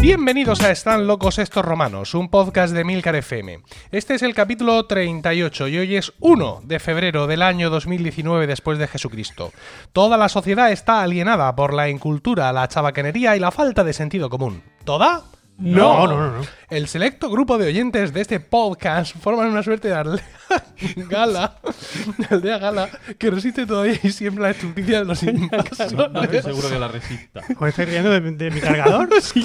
Bienvenidos a Están locos estos romanos, un podcast de Milcar FM. Este es el capítulo 38 y hoy es 1 de febrero del año 2019 después de Jesucristo. Toda la sociedad está alienada por la incultura, la chabacanería y la falta de sentido común. ¿Toda? No, no, no, no. El selecto grupo de oyentes de este podcast forman una suerte de aldea gala, de aldea gala, que resiste todavía y siempre la estupidez de los No estoy invasores. seguro que la resista. ¿Os estáis riendo de, de mi cargador? Sí,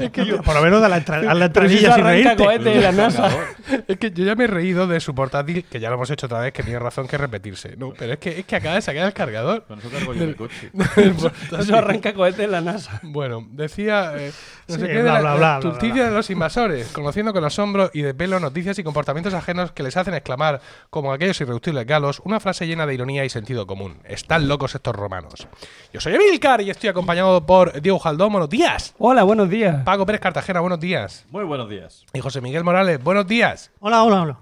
es que yo, por lo menos a la, entra- a la entradilla sin arranca reírte. cohete de la NASA. Es que yo ya me he reído de su portátil, que ya lo hemos hecho otra vez, que tiene razón que repetirse. No, pero es que, es que acaba de sacar el cargador. Con eso cargo yo mi coche. Eso arranca cohete en la NASA. Bueno, decía eh, no Sí, sé qué de bla, la, bla, la bla, bla, bla. de los invasores, conociendo con asombro y de pelo noticias y comportamientos ajenos que les hacen exclamar, como aquellos irreductibles galos, una frase llena de ironía y sentido común. Están locos estos romanos. Yo soy Emilcar y estoy acompañado por Diego Jaldón, buenos días. Hola, buenos días. Paco Pérez Cartagena, buenos días. Muy buenos días. Y José Miguel Morales, buenos días. Hola, hola, hola.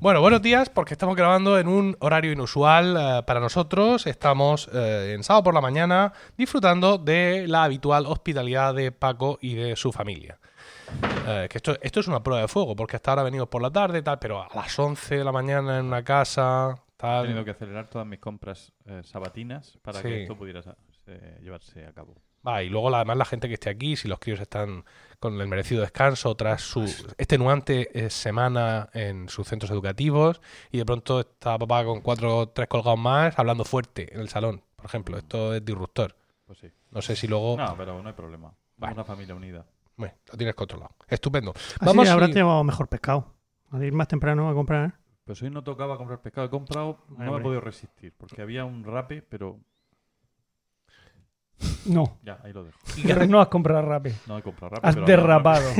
Bueno, buenos días porque estamos grabando en un horario inusual eh, para nosotros. Estamos eh, en sábado por la mañana disfrutando de la habitual hospitalidad de Paco y de su familia. Eh, que esto, esto es una prueba de fuego porque hasta ahora venimos por la tarde y tal, pero a las 11 de la mañana en una casa, He tal. tenido que acelerar todas mis compras eh, sabatinas para Sí. que esto pudiera eh, llevarse a cabo. Va, y luego la- además la gente que esté aquí, si los críos están con el merecido descanso tras su extenuante eh, semana en sus centros educativos y de pronto está papá con cuatro o tres colgados más hablando fuerte en el salón, por ejemplo. Esto es disruptor. Pues sí. No sé si luego... No, pero no hay problema. Una familia unida. Bueno, lo tienes controlado. Estupendo. Así Vamos habrás y- llevado mejor pescado. A ir más temprano a comprar. ¿eh? Pues hoy no tocaba comprar pescado. He comprado, Ay, no me he podido resistir. Porque había un rape, pero No. ya, ahí lo dejo. Pero no has comprado rápido. No he comprado rape. Has pero derrapado.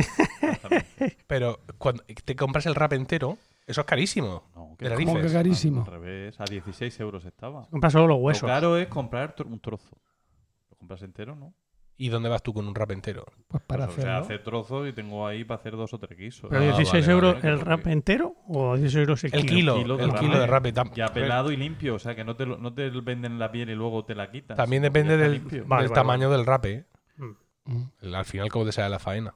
Pero cuando te compras el rap entero, eso es carísimo. No, narices. Como que carísimo. Al revés, a 16 euros estaba. Compra solo los Lo huesos. caro es comprar un trozo. Lo compras entero, ¿no? ¿Y dónde vas tú con un rap entero? Pues para Pues, o sea, hace trozos y tengo ahí para hacer dos o tres guisos. ¿Pero Ah, 16 vale, euros vale, el porque- rap entero o 16 euros el, El kilo? kilo, kilo de el kilo de rap. tam- Ya pelado y limpio, o sea que no te, lo- no te venden la piel y luego te la quitas. También depende del, limpio. Vale, del vale, tamaño del rape. ¿eh? Mm. El- Al final, como te sale la faena.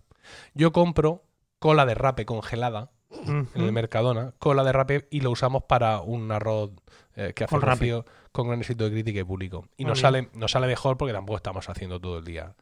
Yo compro cola de rape congelada Mm, en el mm. Mercadona, cola de rape y lo usamos para un arroz eh, que hace Con rape. Con gran éxito de crítica y público. Y Muy nos sale, nos sale mejor porque tampoco estamos haciendo todo el día.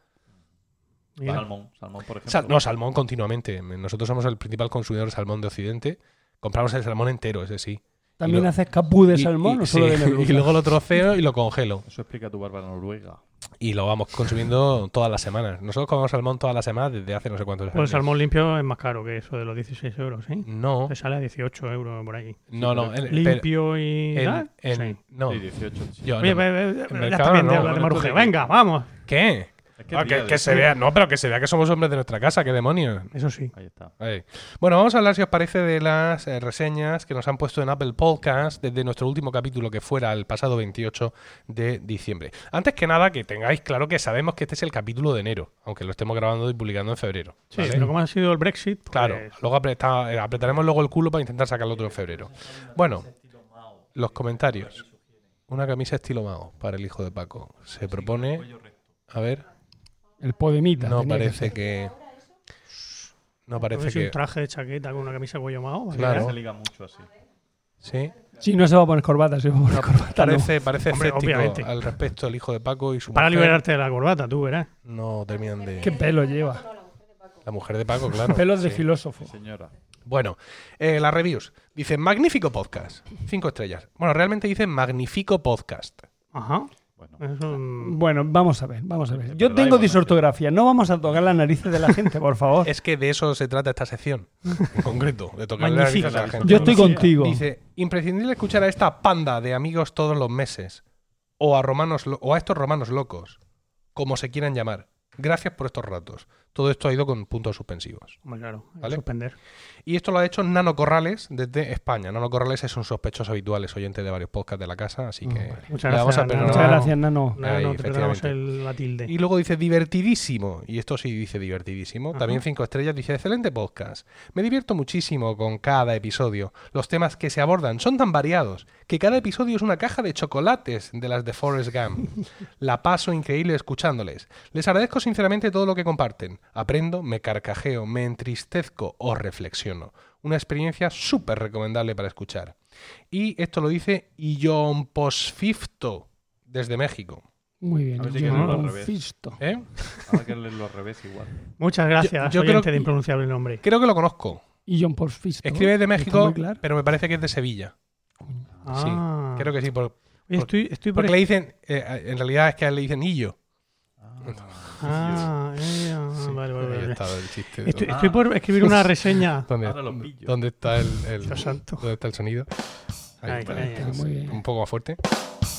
Mira. Salmón, salmón, por ejemplo. Sal- no, salmón continuamente. Nosotros somos el principal consumidor de salmón de Occidente. Compramos el salmón entero, ese sí. ¿También lo- haces capú de Y- salmón y- o solo sí, de merluza? y luego lo troceo y lo congelo. Eso explica tu barba noruega. Y lo vamos consumiendo todas las semanas. Nosotros comemos salmón todas las semanas desde hace no sé cuántos Pues el años. salmón limpio es más caro que eso de los 16 euros, ¿sí? No, Te sale a 18 euros por ahí. no, no. Limpio y pero en- en- Sí. no. Sí, 18. sí. Yo Oye, no. ve- ve- ve- en ya Mercadona está bien no, de hablar de bueno, maruje. esto de- Venga, vamos. ¿Qué? Es que Ah, que, que se vea, no, pero que se vea que somos hombres de nuestra casa, qué demonios. Eso sí. Ahí está. Ahí. Bueno, vamos a hablar, si os parece, de las eh, reseñas que nos han puesto en Apple Podcast desde nuestro último capítulo que fuera el pasado 28 de diciembre. Antes que nada, que tengáis claro que sabemos que este es el capítulo de enero, aunque lo estemos grabando y publicando en febrero. Sí, ¿vale? pero como ha sido el Brexit, pues, Claro, luego apreta- eh, apretaremos luego el culo para intentar sacarlo otro en febrero. Bueno, los comentarios. Una camisa estilo Mao para el hijo de Paco. Se propone. A ver, El podemita. no que parece que. No Parece parece un que. traje de chaqueta con una camisa cuello mao. Claro. Se liga mucho así. Sí. Sí, no se va a poner corbata, se va a poner corbata. no. Parece, parece Hombre, escéptico obviamente. al respecto el hijo de Paco y su Para mujer. liberarte de la corbata, tú verás. No terminan de. ¿Qué pelo lleva? La mujer de Paco, claro. Pelos de sí. filósofo. Señora. Bueno, eh, las reviews. Dice, magnífico podcast. Cinco estrellas. Bueno, realmente dice magnífico podcast. Ajá. Bueno, un- Bueno, vamos a ver, vamos a ver. Yo tengo disortografía, no vamos a tocar las narices de la gente, por favor. Es que de eso se trata esta sección, en concreto, de tocar las Magnífico. narices a la gente. Yo estoy contigo. Dice, imprescindible escuchar a esta panda de amigos todos los meses, o a romanos o a estos romanos locos, como se quieran llamar. Gracias por estos ratos. Todo esto ha ido con puntos suspensivos. Hombre, claro, hay que ¿Vale? suspender. Y esto lo ha hecho Nano Corrales desde España. Nano Corrales es un sospechoso habitual, es oyente de varios podcasts de la casa, así que Muchas le vamos a gracias. Nano. Muchas gracias, Nano. No, Ahí, no, te perdonamos efectivamente. el, la tilde. Y luego dice divertidísimo, y esto sí dice divertidísimo. Ajá. También cinco estrellas dice excelente podcast. Me divierto muchísimo con cada episodio. Los temas que se abordan son tan variados que cada episodio es una caja de chocolates de las de Forrest Gump. La paso increíble escuchándoles. Les agradezco sinceramente todo lo que comparten. Aprendo, me carcajeo, me entristezco o reflexiono. Una experiencia súper recomendable para escuchar. Y esto lo dice Ion Posfifto desde México. Muy bien. A ver si yo no al revés. ¿Eh? Ahora que leerlo al revés igual. Muchas gracias, yo creo oyente que- de impronunciable nombre. Creo que lo conozco. Y John Paul Fisto. Escribe de México, claro. pero me parece que es de Sevilla. Ah. Creo que sí, por- Oye, estoy, estoy por porque le dicen, eh, en realidad es que a él le dicen Illo. Ah, eh, ah, Sí, vale, vale, ahí vale. estaba el chiste. de Estoy, Ah. estoy por escribir una reseña. ¿Dónde, Ahora lo pillo. dónde está el, el- Dios santo. dónde está el sonido? Ahí, Ahí, vale. ahí, ahí. Muy bien. Un poco más fuerte.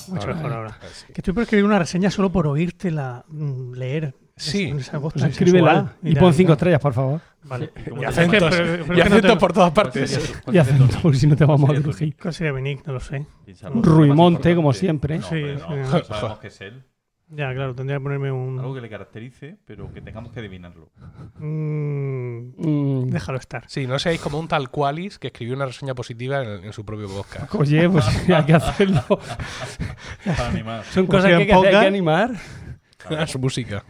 Mucho Ahora. mejor ahora. Ahí sí. Que estoy por escribir una reseña solo por oírtela mm, leer. Sí. Pues escríbela y pon cinco estrellas, por favor. Vale. ¿Y Y te- acentos, pero- pero y que no te- acentos por todas ¿Cuál partes. Y sería tu- acento, porque si no te vamos a ¿Cuál sería tu crujir. ¿Cuál sería mi nick? No lo sé. Ruimonte, como siempre. No, Sí, no, sí. sabemos que es él. Ya, claro, tendría que ponerme Algo un. que le caracterice, pero que tengamos que adivinarlo. Mm, Mm, déjalo estar. Sí, no seáis como un tal Qualis que escribió una reseña positiva en, en su propio podcast. Oye, pues hay que hacerlo. Para animar. Son Pues cosas que hay que, hacer, hay que animar. su música.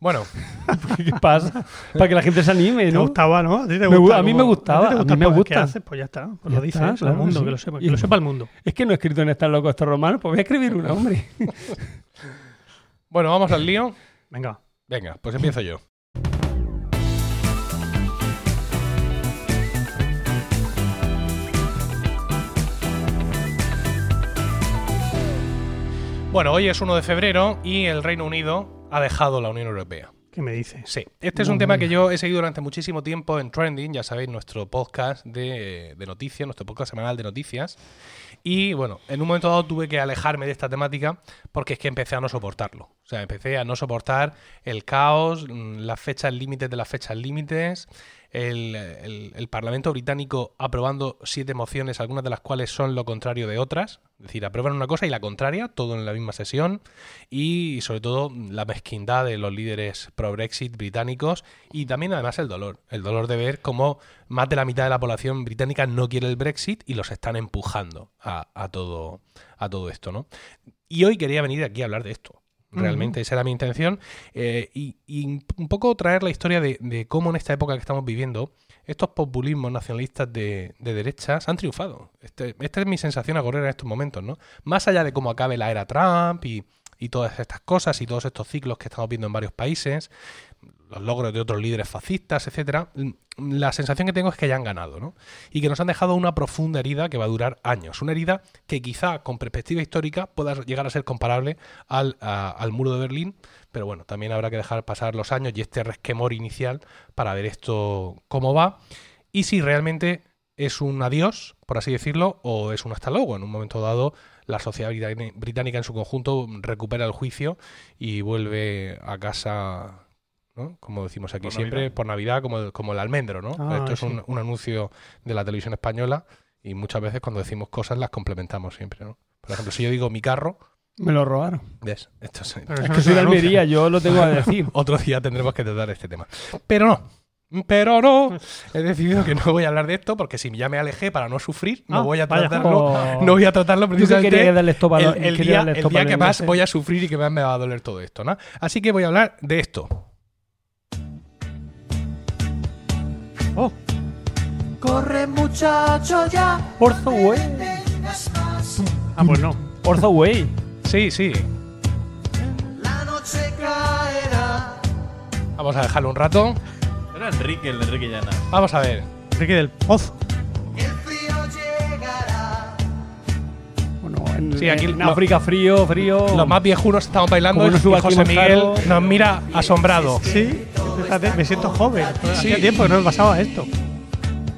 Bueno, ¿Qué pasa? Para que la gente se anime, ¿Te ¿no? gustaba, no? ¿A, ti te Me gu- gusta a mí me gustaba, ti te a gusta mí me el podcast gusta. que haces? Pues ya está. Pues Ya lo dices claro mundo, sí. que lo sepa, que Y- lo sepa el mundo. Es que no he escrito en estar loco estos romanos, pues voy a escribir una, hombre. bueno, vamos al lío. Venga. Venga, pues empiezo yo. Bueno, hoy es 1 de febrero y el Reino Unido ha dejado la Unión Europea. ¿Qué me dices? Sí, este es No un tema me que yo he seguido durante muchísimo tiempo en Trending, ya sabéis, nuestro podcast de, de noticias, nuestro podcast semanal de noticias. Y bueno, en un momento dado tuve que alejarme de esta temática porque es que empecé a no soportarlo. O sea, empecé a no soportar el caos, mm, las fechas límites de las fechas límites, el, el- Parlamento británico aprobando siete mociones, algunas de las cuales son lo contrario de otras. Es decir, aprueban una cosa y la contraria, todo en la misma sesión. Y sobre todo la mezquindad de los líderes pro-Brexit británicos y también además el dolor. El dolor de ver cómo más de la mitad de la población británica no quiere el Brexit y los están empujando a, a todo, a todo esto, ¿no? Y hoy quería venir aquí a hablar de esto. Realmente esa era mi intención. eh, y, y un poco traer la historia de, de cómo en esta época que estamos viviendo, estos populismos nacionalistas de, de derechas han triunfado. Este- esta es mi sensación a correr en estos momentos, ¿no? Más allá de cómo acabe la era Trump y, y todas estas cosas y todos estos ciclos que estamos viendo en varios países, los logros de otros líderes fascistas, etcétera, la sensación que tengo es que ya han ganado, ¿no? Y que nos han dejado una profunda herida que va a durar años. Una herida que quizá con perspectiva histórica pueda llegar a ser comparable al, al muro de Berlín, pero bueno, también habrá que dejar pasar los años y este resquemor inicial para ver esto cómo va y si realmente es un adiós, por así decirlo, o es un hasta luego. En un momento dado, la sociedad británi- británica en su conjunto recupera el juicio y vuelve a casa, ¿no? como decimos aquí Por siempre, Navidad. por Navidad, como, como el almendro. ¿no? Ah, Esto es sí. un, un anuncio de la televisión española y muchas veces cuando decimos cosas las complementamos siempre. ¿no? Por ejemplo, si yo digo mi carro, Me lo robaron. ¿ves? Esto es, Pero Es eso que soy de. Almería, yo lo tengo a decir. otro día tendremos que tratar este tema. Pero no. Pero no, he decidido que no voy a hablar de esto porque si ya me alejé para no sufrir, no Ah, voy a vaya. tratarlo, Oh. no voy a tratarlo precisamente darle esto para el, día, darle el día que más voy a sufrir y que más me va a doler todo esto, ¿no? Así que voy a hablar de esto. Oh, Corre muchacho ya, Orzo Way. ah, pues no. Orzo Way. Sí, sí. La noche caerá. Vamos a dejarlo un rato. Era Enrique, el de Enrique Llana. Vamos a ver. Enrique del Pozo. Sí, aquí en lo- África frío, frío. Los más viejunos estamos bailando y suba José Miguel nos mira asombrado. Sí, fíjate, me siento joven. Sí. Hacía tiempo que no me pasaba esto.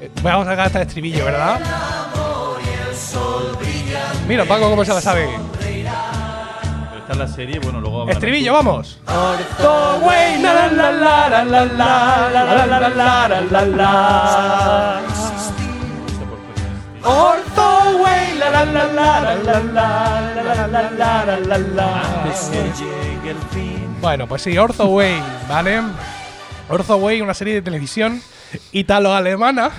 Eh, Vamos a sacar hasta el estribillo, ¿verdad? Mira, Paco, cómo se la sabe. Pero esta es la serie, bueno, luego hablarás Estribillo, vamos. Orzo Way, la la la la la la la la la la la la la. Bueno, pues sí, Ortho Way, ¿vale? Ortho Way, una serie de televisión italo-alemana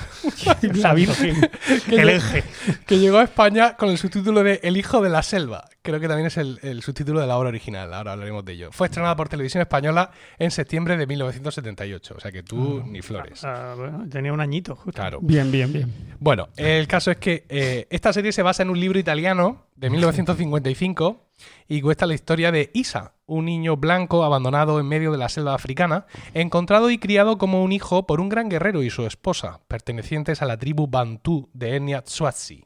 La Virgen. que, El lle- eje. que llegó a España con el subtítulo de El hijo de la selva. Creo que también es el, el subtítulo de la obra original, ahora hablaremos de ello. Fue estrenada por Televisión Española en septiembre de 1978, o sea que tú ni flores. Ah, bueno, tenía un añito, justo. Claro. Bien, bien, bien. Bueno, el caso es que eh, esta serie se basa en un libro italiano de 1955 y cuesta la historia de Isa, un niño blanco abandonado en medio de la selva africana, encontrado y criado como un hijo por un gran guerrero y su esposa, pertenecientes a la tribu Bantú de etnia Tswazi.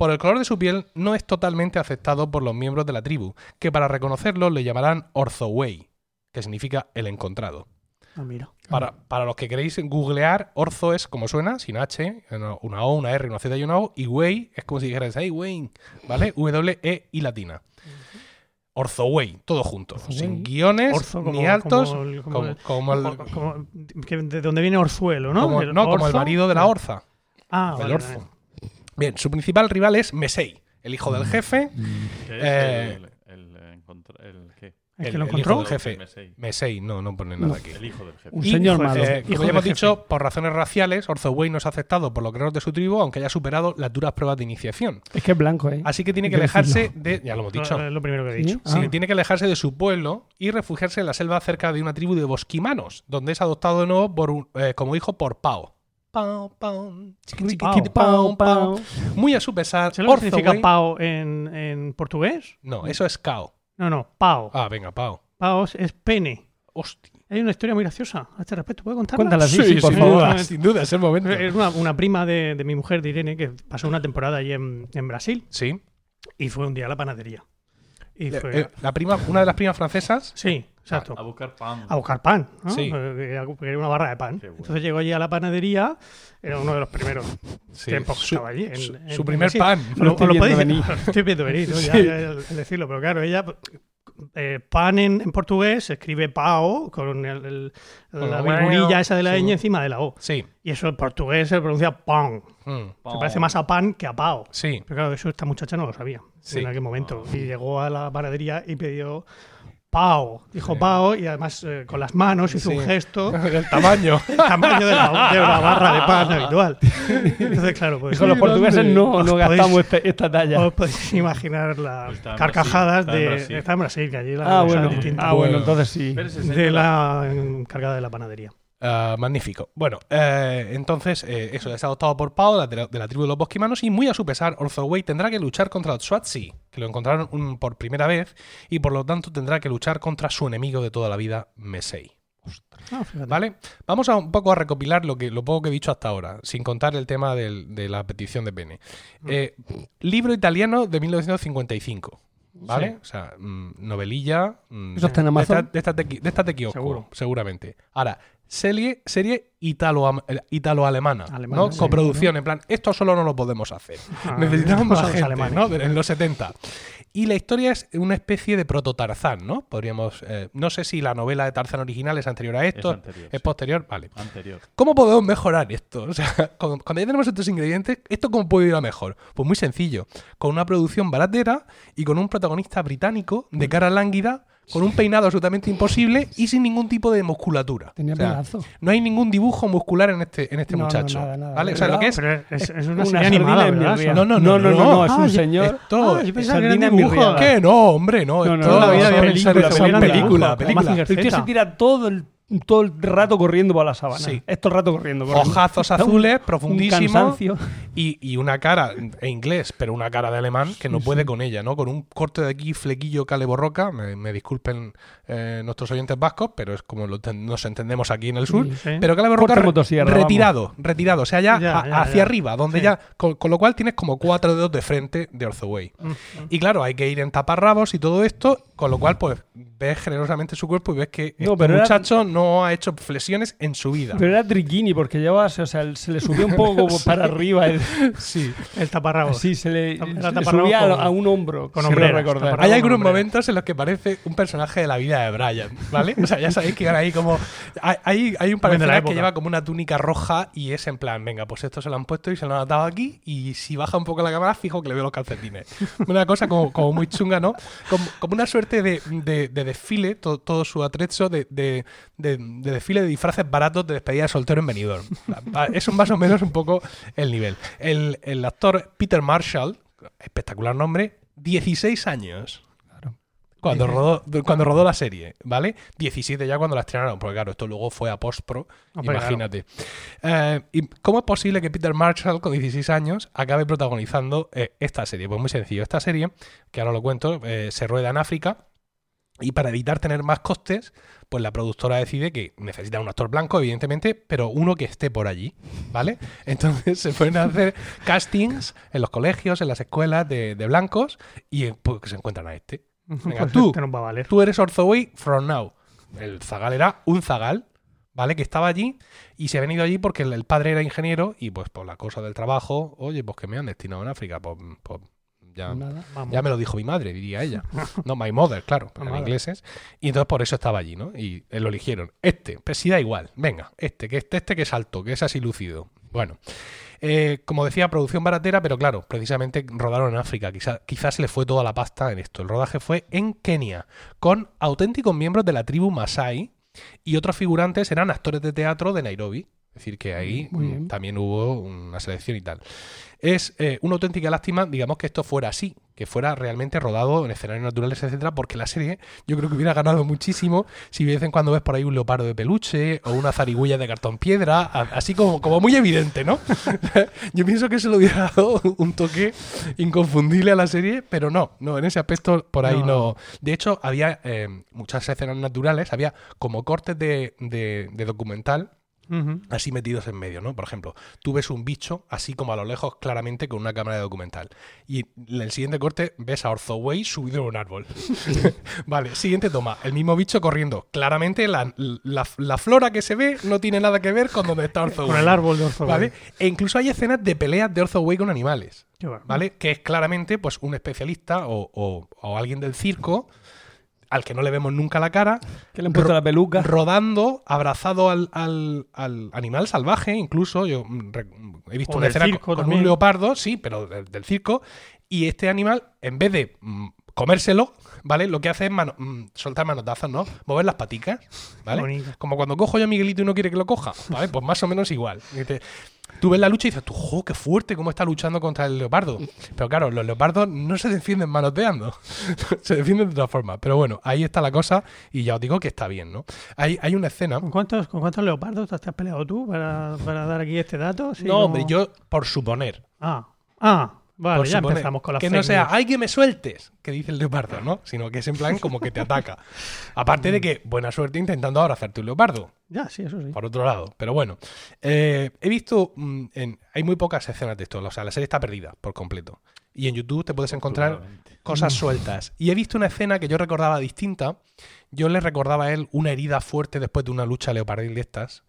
Por el color de su piel no es totalmente aceptado por los miembros de la tribu, que para reconocerlo le llamarán Orthoway, que significa el encontrado. Ah, mira. Para, para los que queréis googlear, Orzo es como suena, sin H, una O, una R, una Z y una O, y Way es como si dijeras, hey, Wayne, ¿vale? W, E y latina. Orzo Way, todo junto, sin guiones Orzo como- ni altos, como el- como como, el- como el, Como- como- que de donde viene Orzuelo, ¿no? como- El no, como el marido de la Orza, Ah, el vale, Orzo. vale. Bien, su principal rival es Mesei, el hijo del jefe, ¿Qué es Eh, el, el, eh, el? ¿Es el- que lo el encontró? hijo del jefe. Mesei. Mesei, no, no pone nada aquí. El hijo del jefe. Un Y, señor eh, malo. como Hijo ya hemos dicho, jefe. por razones raciales, Orthoway no es aceptado por los guerreros de su tribu, aunque haya superado las duras pruebas de iniciación. Es que es blanco, ¿eh? Así que tiene que alejarse de. Ya lo hemos dicho. Lo- Es lo primero que he dicho. Sí. Sí, Ah. tiene que alejarse de su pueblo y refugiarse en la selva cerca de una tribu de bosquimanos, donde es adoptado de nuevo por un- eh, como hijo por Pao. Pao, pao, pao. pao. Muy a su pesar. ¿Se lo significa Orthoway- pao en, en portugués? No, eso es Cao. No, no, pao. Ah, venga, Pao. Pao es- pene. Hostia. Hay una historia muy graciosa a este respecto. ¿Puedo contarla? Cuéntala, sí, sí, por sin favor. duda, sin duda, es el momento. Es una, una prima de, de mi mujer, de Irene, que pasó una temporada allí en, en Brasil Sí. y fue un día a la panadería. Y fue, Eh, la prima, una de las primas francesas. sí, exacto. A buscar pan. a buscar pan, ¿no? Sí. Eh, Quería quería una barra de pan. Bueno. Entonces llegó allí a la panadería, era uno de los primeros Sí, tiempos que su- estaba allí. en- su- en- su primer pan. Lo, Lo estoy lo podéis- viendo venir. estoy viendo venir, ¿no? Ya- Sí. ya el, decirlo, pero claro, ella eh, pan en, en portugués se escribe pao con el- el- la la virgulilla esa de la sí. ñ encima de la O. Sí. Y eso en portugués se pronuncia pan. Mm, Se parece más a pan que a pao. Sí. Pero claro, eso esta muchacha no lo sabía Sí. en aquel momento. Y llegó a la panadería y pidió pao. Dijo pao y además eh, con las manos hizo Sí. un gesto El tamaño. el tamaño de la, de una barra de pan habitual. Entonces, claro, pues Con los portugueses no, no podéis- gastamos este- esta talla. os podéis imaginar las Está en carcajadas Brasil, de... Está en Brasil, que allí la Ah, bueno. distinta. Ah, bueno, entonces sí. De la encargada de la panadería. Ah, magnífico. Bueno, eh, entonces, eh, eso es adoptado por Pao, de la, de la tribu de los bosquimanos, y muy a su pesar, Orthoway tendrá que luchar contra los Swazi, que lo encontraron un- por primera vez, y por lo tanto tendrá que luchar contra su enemigo de toda la vida, Mesei. Ah. ¿Vale? Vamos a un poco a recopilar lo, que, lo poco que he dicho hasta ahora, sin contar el tema del- de la petición de pene. Eh, libro italiano de 1955. ¿Vale? Sí. O sea, mm, novelilla. mm, ¿Eso está en de Amazon? esta- De esta te, de esta kiosco, Seguro. seguramente. Ahora, serie, serie italo, italo-alemana. Alemana, ¿no? sí, Coproducción, en plan, esto solo no lo podemos hacer. Ah, Necesitamos más gente, alemanes. ¿no? En los 70. Y la historia es una especie de proto-Tarzán, ¿no? Podríamos... eh, no sé si la novela de Tarzán original es anterior a esto. anterior, es sí. posterior. Vale. Anterior. ¿Cómo podemos mejorar esto? O sea, cuando, cuando ya tenemos estos ingredientes, ¿esto cómo puede ir a mejor? Pues muy sencillo. Con una producción baratera y con un protagonista británico de cara lánguida, con un peinado absolutamente imposible y sin ningún tipo de musculatura. Tenía O sea, pedazo. no hay ningún dibujo muscular en este, en este No, no, muchacho. nada, nada. ¿Vale? O sea, lo que es. Pero es, es. No, no, no, no, no, no. no, es Ah, un señor. Esto, Ah, yo pensaba que ría. ¿Qué? No, hombre, no. Esto película, película, película, dibujo, El tío se tira todo el, todo el rato corriendo por la sabana. Sí. Es todo el rato corriendo. corriendo. Ojazos azules, un profundísimos. Y, y una cara en inglés, pero una cara de alemán que no puede con ella, ¿no? Con un corte de aquí, flequillo caleborroca. Me, me disculpen eh, nuestros oyentes vascos, pero es como lo ten- nos entendemos aquí en el sur. Pero caleborroca re- retirado, retirado. O sea, ya, Ya, a- ya, hacia ya. arriba, donde ya. Con, con lo cual tienes como cuatro dedos de frente de Orthoway. Mm, Y claro, hay que ir en taparrabos y todo esto Con lo cual, pues, ves generosamente su cuerpo y ves que No, este pero era- muchacho no ha hecho flexiones en su vida. Pero era triquini porque llevaba, o sea, se le subió un poco como para arriba. el- Sí. El taparrabos. sí, se le, se subía con- a, un hombro. con creo hombreras, recordar. Hay algunos momentos en los que parece un personaje de la vida de Brian, ¿vale? O sea, ya sabéis que ahí como. Hay, hay, hay un escenas que lleva como una túnica roja y es en plan, venga, pues esto se lo han puesto y se lo han atado aquí. Y si baja un poco la cámara, fijo que le veo los calcetines. Una cosa como, como muy chunga, ¿no? Como, como una suerte de, de- de desfile, to- todo su atrecho de, de- de- de desfile de disfraces baratos de despedida de soltero en Benidorm. Es un más o menos un poco el nivel. El, el actor Peter Marshall, espectacular nombre, 16 años. Cuando rodó, cuando rodó la serie, ¿vale? 17 ya cuando la estrenaron, porque claro, esto luego fue a post-pro, imagínate. Eh, ¿y ¿Cómo es posible que Peter Marshall, con 16 años, acabe protagonizando eh, esta serie? Pues muy sencillo, esta serie, que ahora lo cuento, eh, se rueda en África y para evitar tener más costes, pues la productora decide que necesita un actor blanco, evidentemente, pero uno que esté por allí, ¿vale? Entonces se pueden hacer castings en los colegios, en las escuelas de, de blancos y eh, pues, que se encuentran a este. Venga, Pues tú. este nos va a valer. Tú eres Orthoway from now. El zagal era un zagal, ¿vale? Que estaba allí y se ha venido allí porque el, el padre era ingeniero y pues por la cosa del trabajo, oye, pues que me han destinado en África, pues, pues ya, ya me lo dijo mi madre, diría ella. No, my mother, claro, mother. ingleses. Y entonces por eso estaba allí, ¿no? Y eh, lo eligieron. Este, pues sí da igual. Venga, este, que este, este que es alto, que es así lucido. Bueno, eh, como decía, producción baratera, pero claro, precisamente rodaron en África. Quizá- quizás se le fue toda la pasta en esto. El rodaje fue en Kenia, con auténticos miembros de la tribu Masai y otros figurantes eran actores de teatro de Nairobi. Es decir, que ahí también hubo una selección y tal. Es eh, una auténtica lástima, digamos, que esto fuera así, que fuera realmente rodado en escenarios naturales, etcétera, porque la serie yo creo que hubiera ganado muchísimo si de vez en cuando ves por ahí un leopardo de peluche o una zarigüeya de cartón piedra, así como, como muy evidente, ¿no? yo pienso que se le hubiera dado un toque inconfundible a la serie, pero no, no, en ese aspecto por ahí No. no. De hecho, había eh, muchas escenas naturales, había como cortes de, de- de documental Así metidos en medio, ¿no? Por ejemplo, tú ves un bicho así como a lo lejos claramente con una cámara de documental y en el siguiente corte ves a Orthoway subido en un árbol. vale, siguiente toma, el mismo bicho corriendo. Claramente la, la- la flora que se ve no tiene nada que ver con donde está Orthoway. Con el árbol de Orzo. ¿Vale? E incluso hay escenas de peleas de Orthoway con animales. ¿Vale? Que es claramente pues un especialista o, o- o alguien del circo al que no le vemos nunca la cara, Que le han puesto la peluca. rodando, abrazado al, al- al animal salvaje, incluso. Yo mm, he visto O una escena con, con un leopardo, sí, pero del, del circo. Y este animal, en vez de mm, comérselo, ¿vale? Lo que hace es mano- mm, soltar manotazos, ¿no? Mover las paticas, ¿vale? Bonito. Como cuando cojo yo a Miguelito y no quiere que lo coja, ¿vale? Pues más o menos igual. Tú ves la lucha y dices, tú, jo, qué fuerte, cómo está luchando contra el leopardo. Pero claro, los leopardos no se defienden manoteando, se defienden de otra forma. Pero bueno, ahí está la cosa y ya os digo que está bien, ¿no? Hay, hay una escena. ¿Con cuántos, ¿Con cuántos leopardos te has peleado tú para, para dar aquí este dato? Sí, no, como- hombre, yo por suponer. Ah, ah, vale, por ya suponer, empezamos con la Que no sea, ¡ay, que me sueltes! Que dice el leopardo, ¿no? Sino que es en plan como que te ataca. Aparte de que, buena suerte intentando ahora hacerte un leopardo. Ya, sí, eso sí. por otro lado. Pero bueno, eh, he visto, mm, en, hay muy pocas escenas de esto, o sea, la serie está perdida por completo. Y en YouTube te puedes encontrar cosas sueltas. Y he visto una escena que yo recordaba distinta. Yo le recordaba a él una herida fuerte después de una lucha leopardil de estas.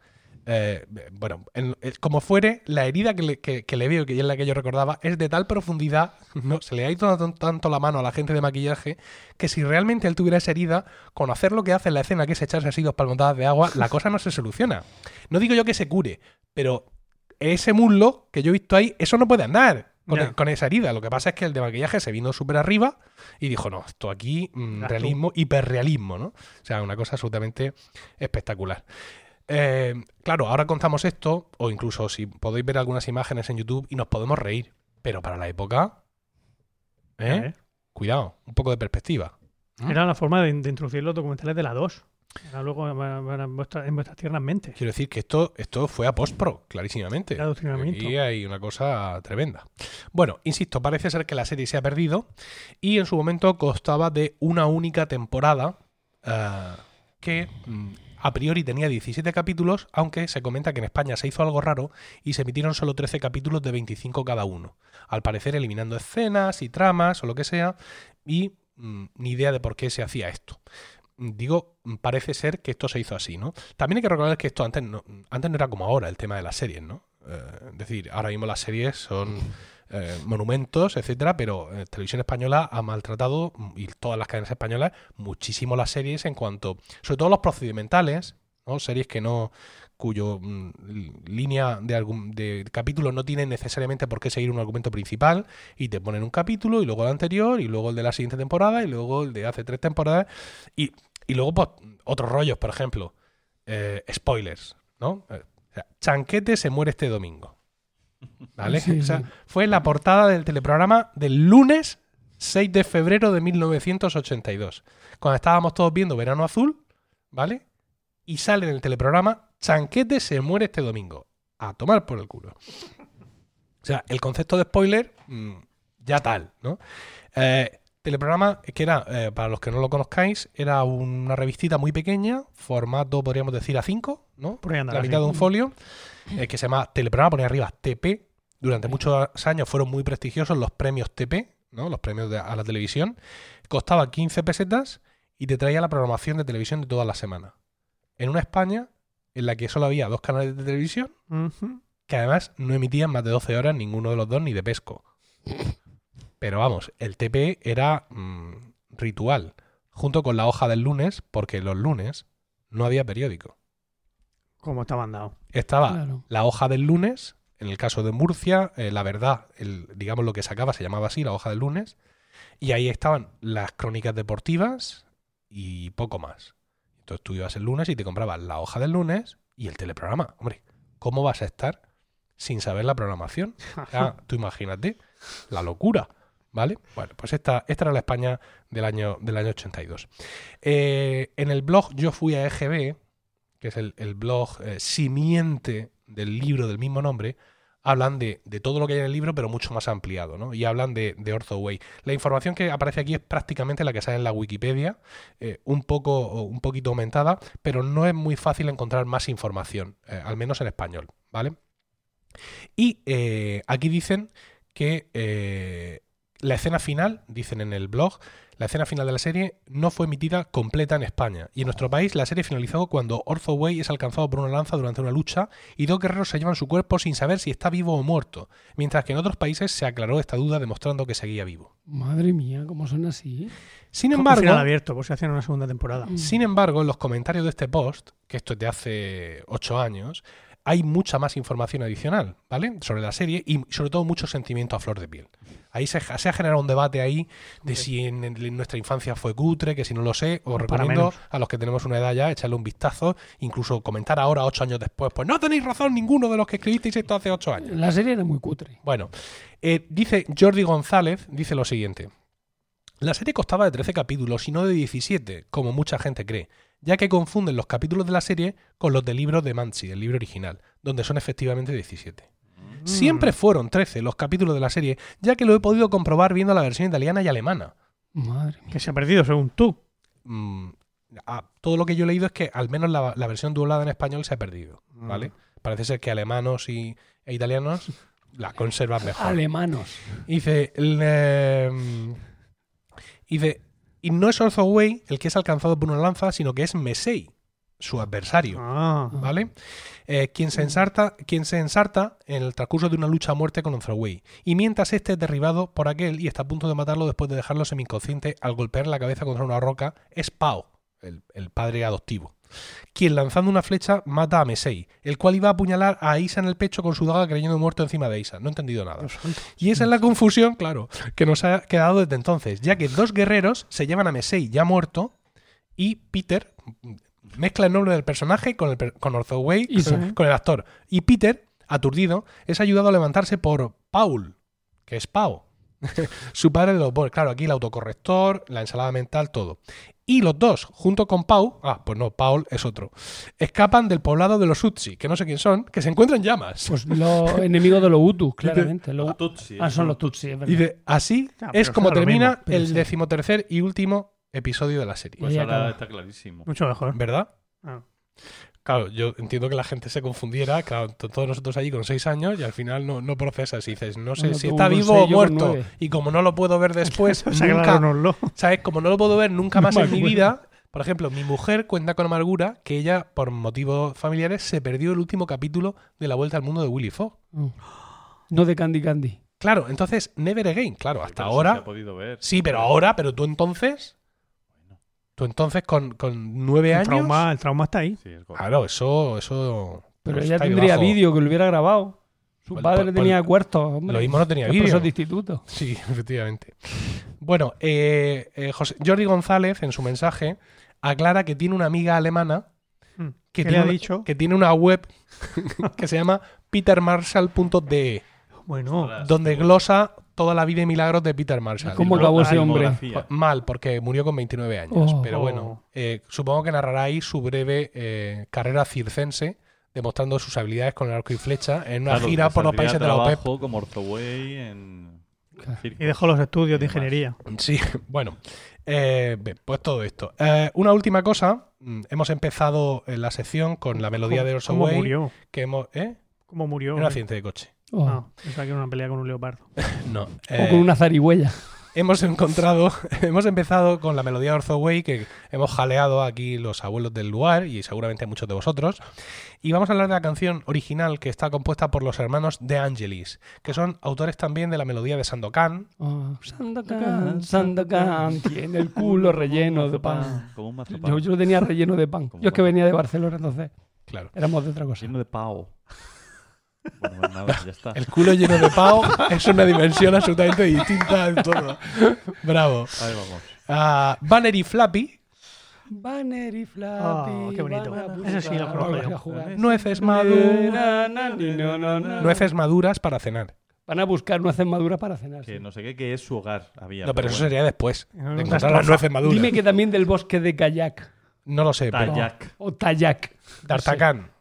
Eh, bueno, en- eh, como fuere, la herida que le, que- que le veo, que es la que yo recordaba, es de tal profundidad, no se le ha ido tan- tanto la mano a la gente de maquillaje, que si realmente él tuviera esa herida, con hacer lo que hace en la escena, que es echarse así dos palmotadas de agua, la cosa no se soluciona. No digo yo que se cure, pero ese muslo que yo he visto ahí, eso no puede andar con, con esa herida. Lo que pasa es que el de maquillaje se vino súper arriba y dijo, no, esto aquí, mm, realismo, hiperrealismo, ¿no? O sea, una cosa absolutamente espectacular. Eh, claro, ahora contamos esto, o incluso si podéis ver algunas imágenes en YouTube y nos podemos reír, pero para la época, ¿eh? ¿Eh? Cuidado, un poco de perspectiva. Era la forma de, de introducir los documentales de la 2. Era luego en, vuestra- en vuestras tiernas mentes. Quiero decir que esto, esto fue a post-pro, clarísimamente. Aquí hay una cosa tremenda. Bueno, insisto, parece ser que la serie se ha perdido y en su momento constaba de una única temporada que mm, a priori tenía 17 capítulos, aunque se comenta que en España se hizo algo raro y se emitieron solo 13 capítulos de 25 cada uno. Al parecer eliminando escenas y tramas o lo que sea y mm, ni idea de por qué se hacía esto. Digo, parece ser que esto se hizo así, ¿no? También hay que recordar que esto antes no, antes no era como ahora, el tema de las series, ¿no? Eh, es decir, ahora mismo las series son eh, monumentos, etcétera, pero eh, Televisión Española ha maltratado, mm, y todas las cadenas españolas, muchísimo las series en cuanto, sobre todo los procedimentales, ¿no? Series que no cuyo mm, línea de, algún, de capítulo no tiene necesariamente por qué seguir un argumento principal y te ponen un capítulo y luego el anterior y luego el de la siguiente temporada y luego el de hace tres temporadas y, y luego pues, otros rollos, por ejemplo, eh, spoilers, ¿no? Chanquete se muere este domingo. ¿Vale? Sí, O sea, sí. fue la portada del teleprograma del lunes 6 de febrero de 1982, cuando estábamos todos viendo Verano Azul, ¿vale? Y sale en el teleprograma Chanquete se muere este domingo. A tomar por el culo. O sea, el concepto de spoiler, mm, ya tal, ¿no? Eh, teleprograma, que era, eh, para los que no lo conozcáis, era una revistita muy pequeña, formato, podríamos decir, A5, ¿no? La mitad de un folio, eh, que se llama Teleprograma, ponía arriba TP. Durante muchos años fueron muy prestigiosos los premios TP, ¿no? Los premios de- a la televisión. Costaba 15 pesetas y te traía la programación de televisión de toda la semana. En una España en la que solo había dos canales de televisión que además no emitían más de 12 horas ninguno de los dos ni de pesco. Pero vamos, el TP era mm, ritual, junto con la hoja del lunes, porque los lunes no había periódico. Como está mandado. Estaba Claro. la hoja del lunes, en el caso de Murcia, eh, la verdad, el, digamos lo que sacaba se llamaba así, la hoja del lunes, y ahí estaban las crónicas deportivas y poco más. Entonces tú ibas el lunes y te comprabas la hoja del lunes y el teleprograma. Hombre, ¿cómo vas a estar sin saber la programación? O sea, tú imagínate, la locura. ¿Vale? Bueno, pues esta, esta era la España del año, del año 82. Eh, en el blog Yo Fui a EGB, que es el, blog eh, simiente del libro del mismo nombre, hablan de, de todo lo que hay en el libro, pero mucho más ampliado, ¿no? Y hablan de, de Orthoway. La información que aparece aquí es prácticamente la que sale en la Wikipedia, eh, un, poco, un poquito aumentada, pero no es muy fácil encontrar más información, eh, al menos en español, ¿vale? Y aquí dicen que la escena final, dicen en el blog, la escena final de la serie no fue emitida completa en España. Y en nuestro país la serie finalizó cuando Orthoway es alcanzado por una lanza durante una lucha y dos guerreros se llevan su cuerpo sin saber si está vivo o muerto. Mientras que en otros países se aclaró esta duda demostrando que seguía vivo. Madre mía, ¿cómo son así? Sin embargo, final abierto, por si hacían una segunda temporada. sin embargo, en los comentarios de este post, que esto es de hace ocho años, hay mucha más información adicional, ¿vale? Sobre la serie y sobre todo mucho sentimiento a flor de piel. Ahí se, se ha generado un debate ahí de si en, en nuestra infancia fue cutre, que si no lo sé, os recomiendo a los que tenemos una edad ya echarle un vistazo, incluso comentar ahora, ocho años después, pues no tenéis razón ninguno de los que escribisteis esto hace ocho años. La serie era muy cutre. Bueno, eh, dice Jordi González, dice lo siguiente. La serie costaba de 13 capítulos y no de 17, como mucha gente cree, ya que confunden los capítulos de la serie con los del libro de Mansi, el libro original, donde son efectivamente 17. Siempre fueron 13 los capítulos de la serie, ya que lo he podido comprobar viendo la versión italiana y alemana. Madre mía. Que se ha perdido, según tú. Mm, a- todo lo que yo he leído es que al menos la, la versión doblada en español se ha perdido, ¿vale? Parece ser que alemanos y, e italianos la conservan mejor. Alemanos. Dice, eh, dice, y no es Orthoway el que es alcanzado por una lanza, sino que es Mesei, su adversario, Ah. ¿vale? Eh, quien, se ensarta, quien se ensarta en el transcurso de una lucha a muerte con Orthoway. Y mientras este es derribado por aquel y está a punto de matarlo después de dejarlo semi-inconsciente al golpear la cabeza contra una roca, es Pau, el, el padre adoptivo. Quien lanzando una flecha mata a Mesei, el cual iba a apuñalar a Isa en el pecho con su daga creyendo muerto encima de Isa. No he entendido nada. Y esa es la confusión, claro, que nos ha quedado desde entonces, ya que dos guerreros se llevan a Mesei ya muerto y Peter mezcla el nombre del personaje con, el, con Orthoway, con, con el actor. Y Peter, aturdido, es ayudado a levantarse por Paul, que es Pau, su padre de los. Claro, aquí el autocorrector, la ensalada mental, todo. Y los dos, junto con Pau, ah, pues no, Paul es otro, escapan del poblado de los Utsi, que no sé quién son, que se encuentran en llamas. Pues los enemigos de los Hutus, claramente. Los- Los Tutsi, ah, son los Tutsi, es verdad. Dice, así Ah, es como termina mismo. El sí. decimotercer y último episodio de la serie. Pues ahora acaba. está clarísimo. Mucho mejor. ¿Verdad? Ah. Claro, yo entiendo que la gente se confundiera, claro, todos nosotros allí con seis años y al final no, no procesas y dices, no sé Bueno, si está vivo o muerto. Y como no lo puedo ver después, O sea, nunca. ¿sabes? Como no lo puedo ver nunca más en mi vida, por ejemplo, mi mujer cuenta con amargura que ella, por motivos familiares, se perdió el último capítulo de La Vuelta al Mundo de Willy Fogg. Mm. No de Candy Candy. Claro, entonces, Never Again, claro, hasta Pero eso se ahora. ha podido ver. Sí, pero ahora, pero tú entonces. Tú entonces con, con nueve El años. trauma, el trauma está ahí. Sí, es correcto. Claro, eso. eso Pero ella tendría vídeo que lo hubiera grabado. Su Pues- padre pues- tenía pues- cuartos, hombre. Lo mismo no tenía vídeo. de instituto. Sí, efectivamente. Bueno, eh, eh, José- Jordi González en su mensaje aclara que tiene una amiga alemana Mm. que, ¿Qué tiene, le ha una, dicho? que tiene una web que se llama petermarshall.de, Bueno, Ostras, donde glosa toda la vida y milagros de Peter Marshall. ¿Cómo acabó ese hombre? filmografía. Mal, porque murió con 29 años. Oh. pero bueno, eh, supongo que narrará ahí su breve eh, carrera circense, demostrando sus habilidades con el arco y flecha en una Claro, gira por los países de la OPEP. trabajo como Orthoway en y dejó los estudios de ingeniería. Sí, bueno, eh, pues todo esto. Eh, una última cosa, mm, hemos empezado en la sección con la melodía de Orson ¿Cómo murió? que hemos... ¿Eh? ¿Cómo murió? Un accidente de coche. Oh. Ah, pensaba que era una pelea con un leopardo. No. O eh, con una zarigüeya. hemos encontrado, hemos empezado con la melodía de Welles, que hemos jaleado aquí los abuelos del lugar y seguramente muchos de vosotros. Y vamos a hablar de la canción original que está compuesta por los hermanos De Angelis, que son autores también de la melodía de Sandokan. Oh, Sandokan, Sandokan, tiene el culo relleno de pan. Como un mazapán. Yo, yo lo tenía relleno de pan. Como Yo es que venía de Barcelona, entonces Claro. éramos de otra cosa. Lleno de pavo. Bueno, pues nada, ya está. El culo lleno de pavo es una dimensión absolutamente distinta en todo. Bravo. Ahí vamos. Ah, Banner y Flappy, Banner y Flappy. Ah, qué bonito. Ese sí lo a jugar. nueces maduras. No, no, no. Nueces maduras para cenar. Van a buscar nueces maduras para cenar. Que sí. no sé qué, que es su hogar. Había, No, pero eso bueno. sería después. De encontrar las nueces maduras. Dime que también del bosque de Kayak. No lo sé, pero. Tayak. O Tayak. D'Artagnan.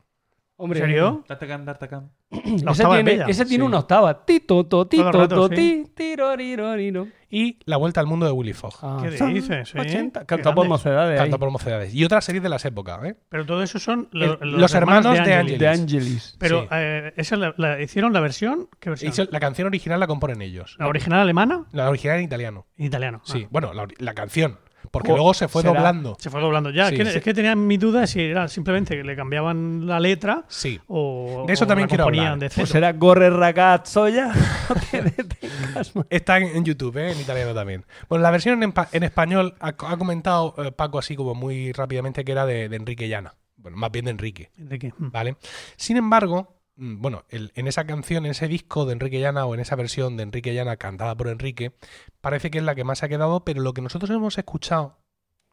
Hombre, ¿En serio? Tartacan, tartacan. La Ese octava es tiene, bella. ese tiene Sí. una octava. Tito, to, Todo el tito, rato, to, sí. ti, tiroriroriro. Y La Vuelta al Mundo de Willy Fogg. Ah, ¿Qué dices, eh? 80. Qué Cantado por mocedades. ahí. Canta por mocedades. Y otras series de las épocas, ¿eh? Pero todo eso son lo- El- los hermanos de Angelis. De Angelis. Pero Sí. eh, ¿esa la, la- hicieron la versión? ¿Qué versión? Hizo- La canción original la componen ellos. ¿La original alemana? La original en italiano. En italiano. Sí, Ah. bueno, la, la canción. Porque luego se fue será- doblando. Se fue doblando. Ya, Sí, es, que, sí. es que tenía mi duda si era simplemente que le cambiaban la letra Sí. o. De eso o también la quiero hablar. De O cero. será Gorre Ragazzo ya. Está en, en YouTube, ¿eh? en italiano también. Bueno, la versión en, pa- en español ha, ha comentado eh, Paco así como muy rápidamente que era de, de Enrique Llana. Bueno, más bien de Enrique, ¿De qué? Mm. ¿vale? Sin embargo, bueno, el- en esa canción, en ese disco de Enrique Llana o en esa versión de Enrique Llana cantada por Enrique, parece que es la que más se ha quedado, pero lo que nosotros hemos escuchado,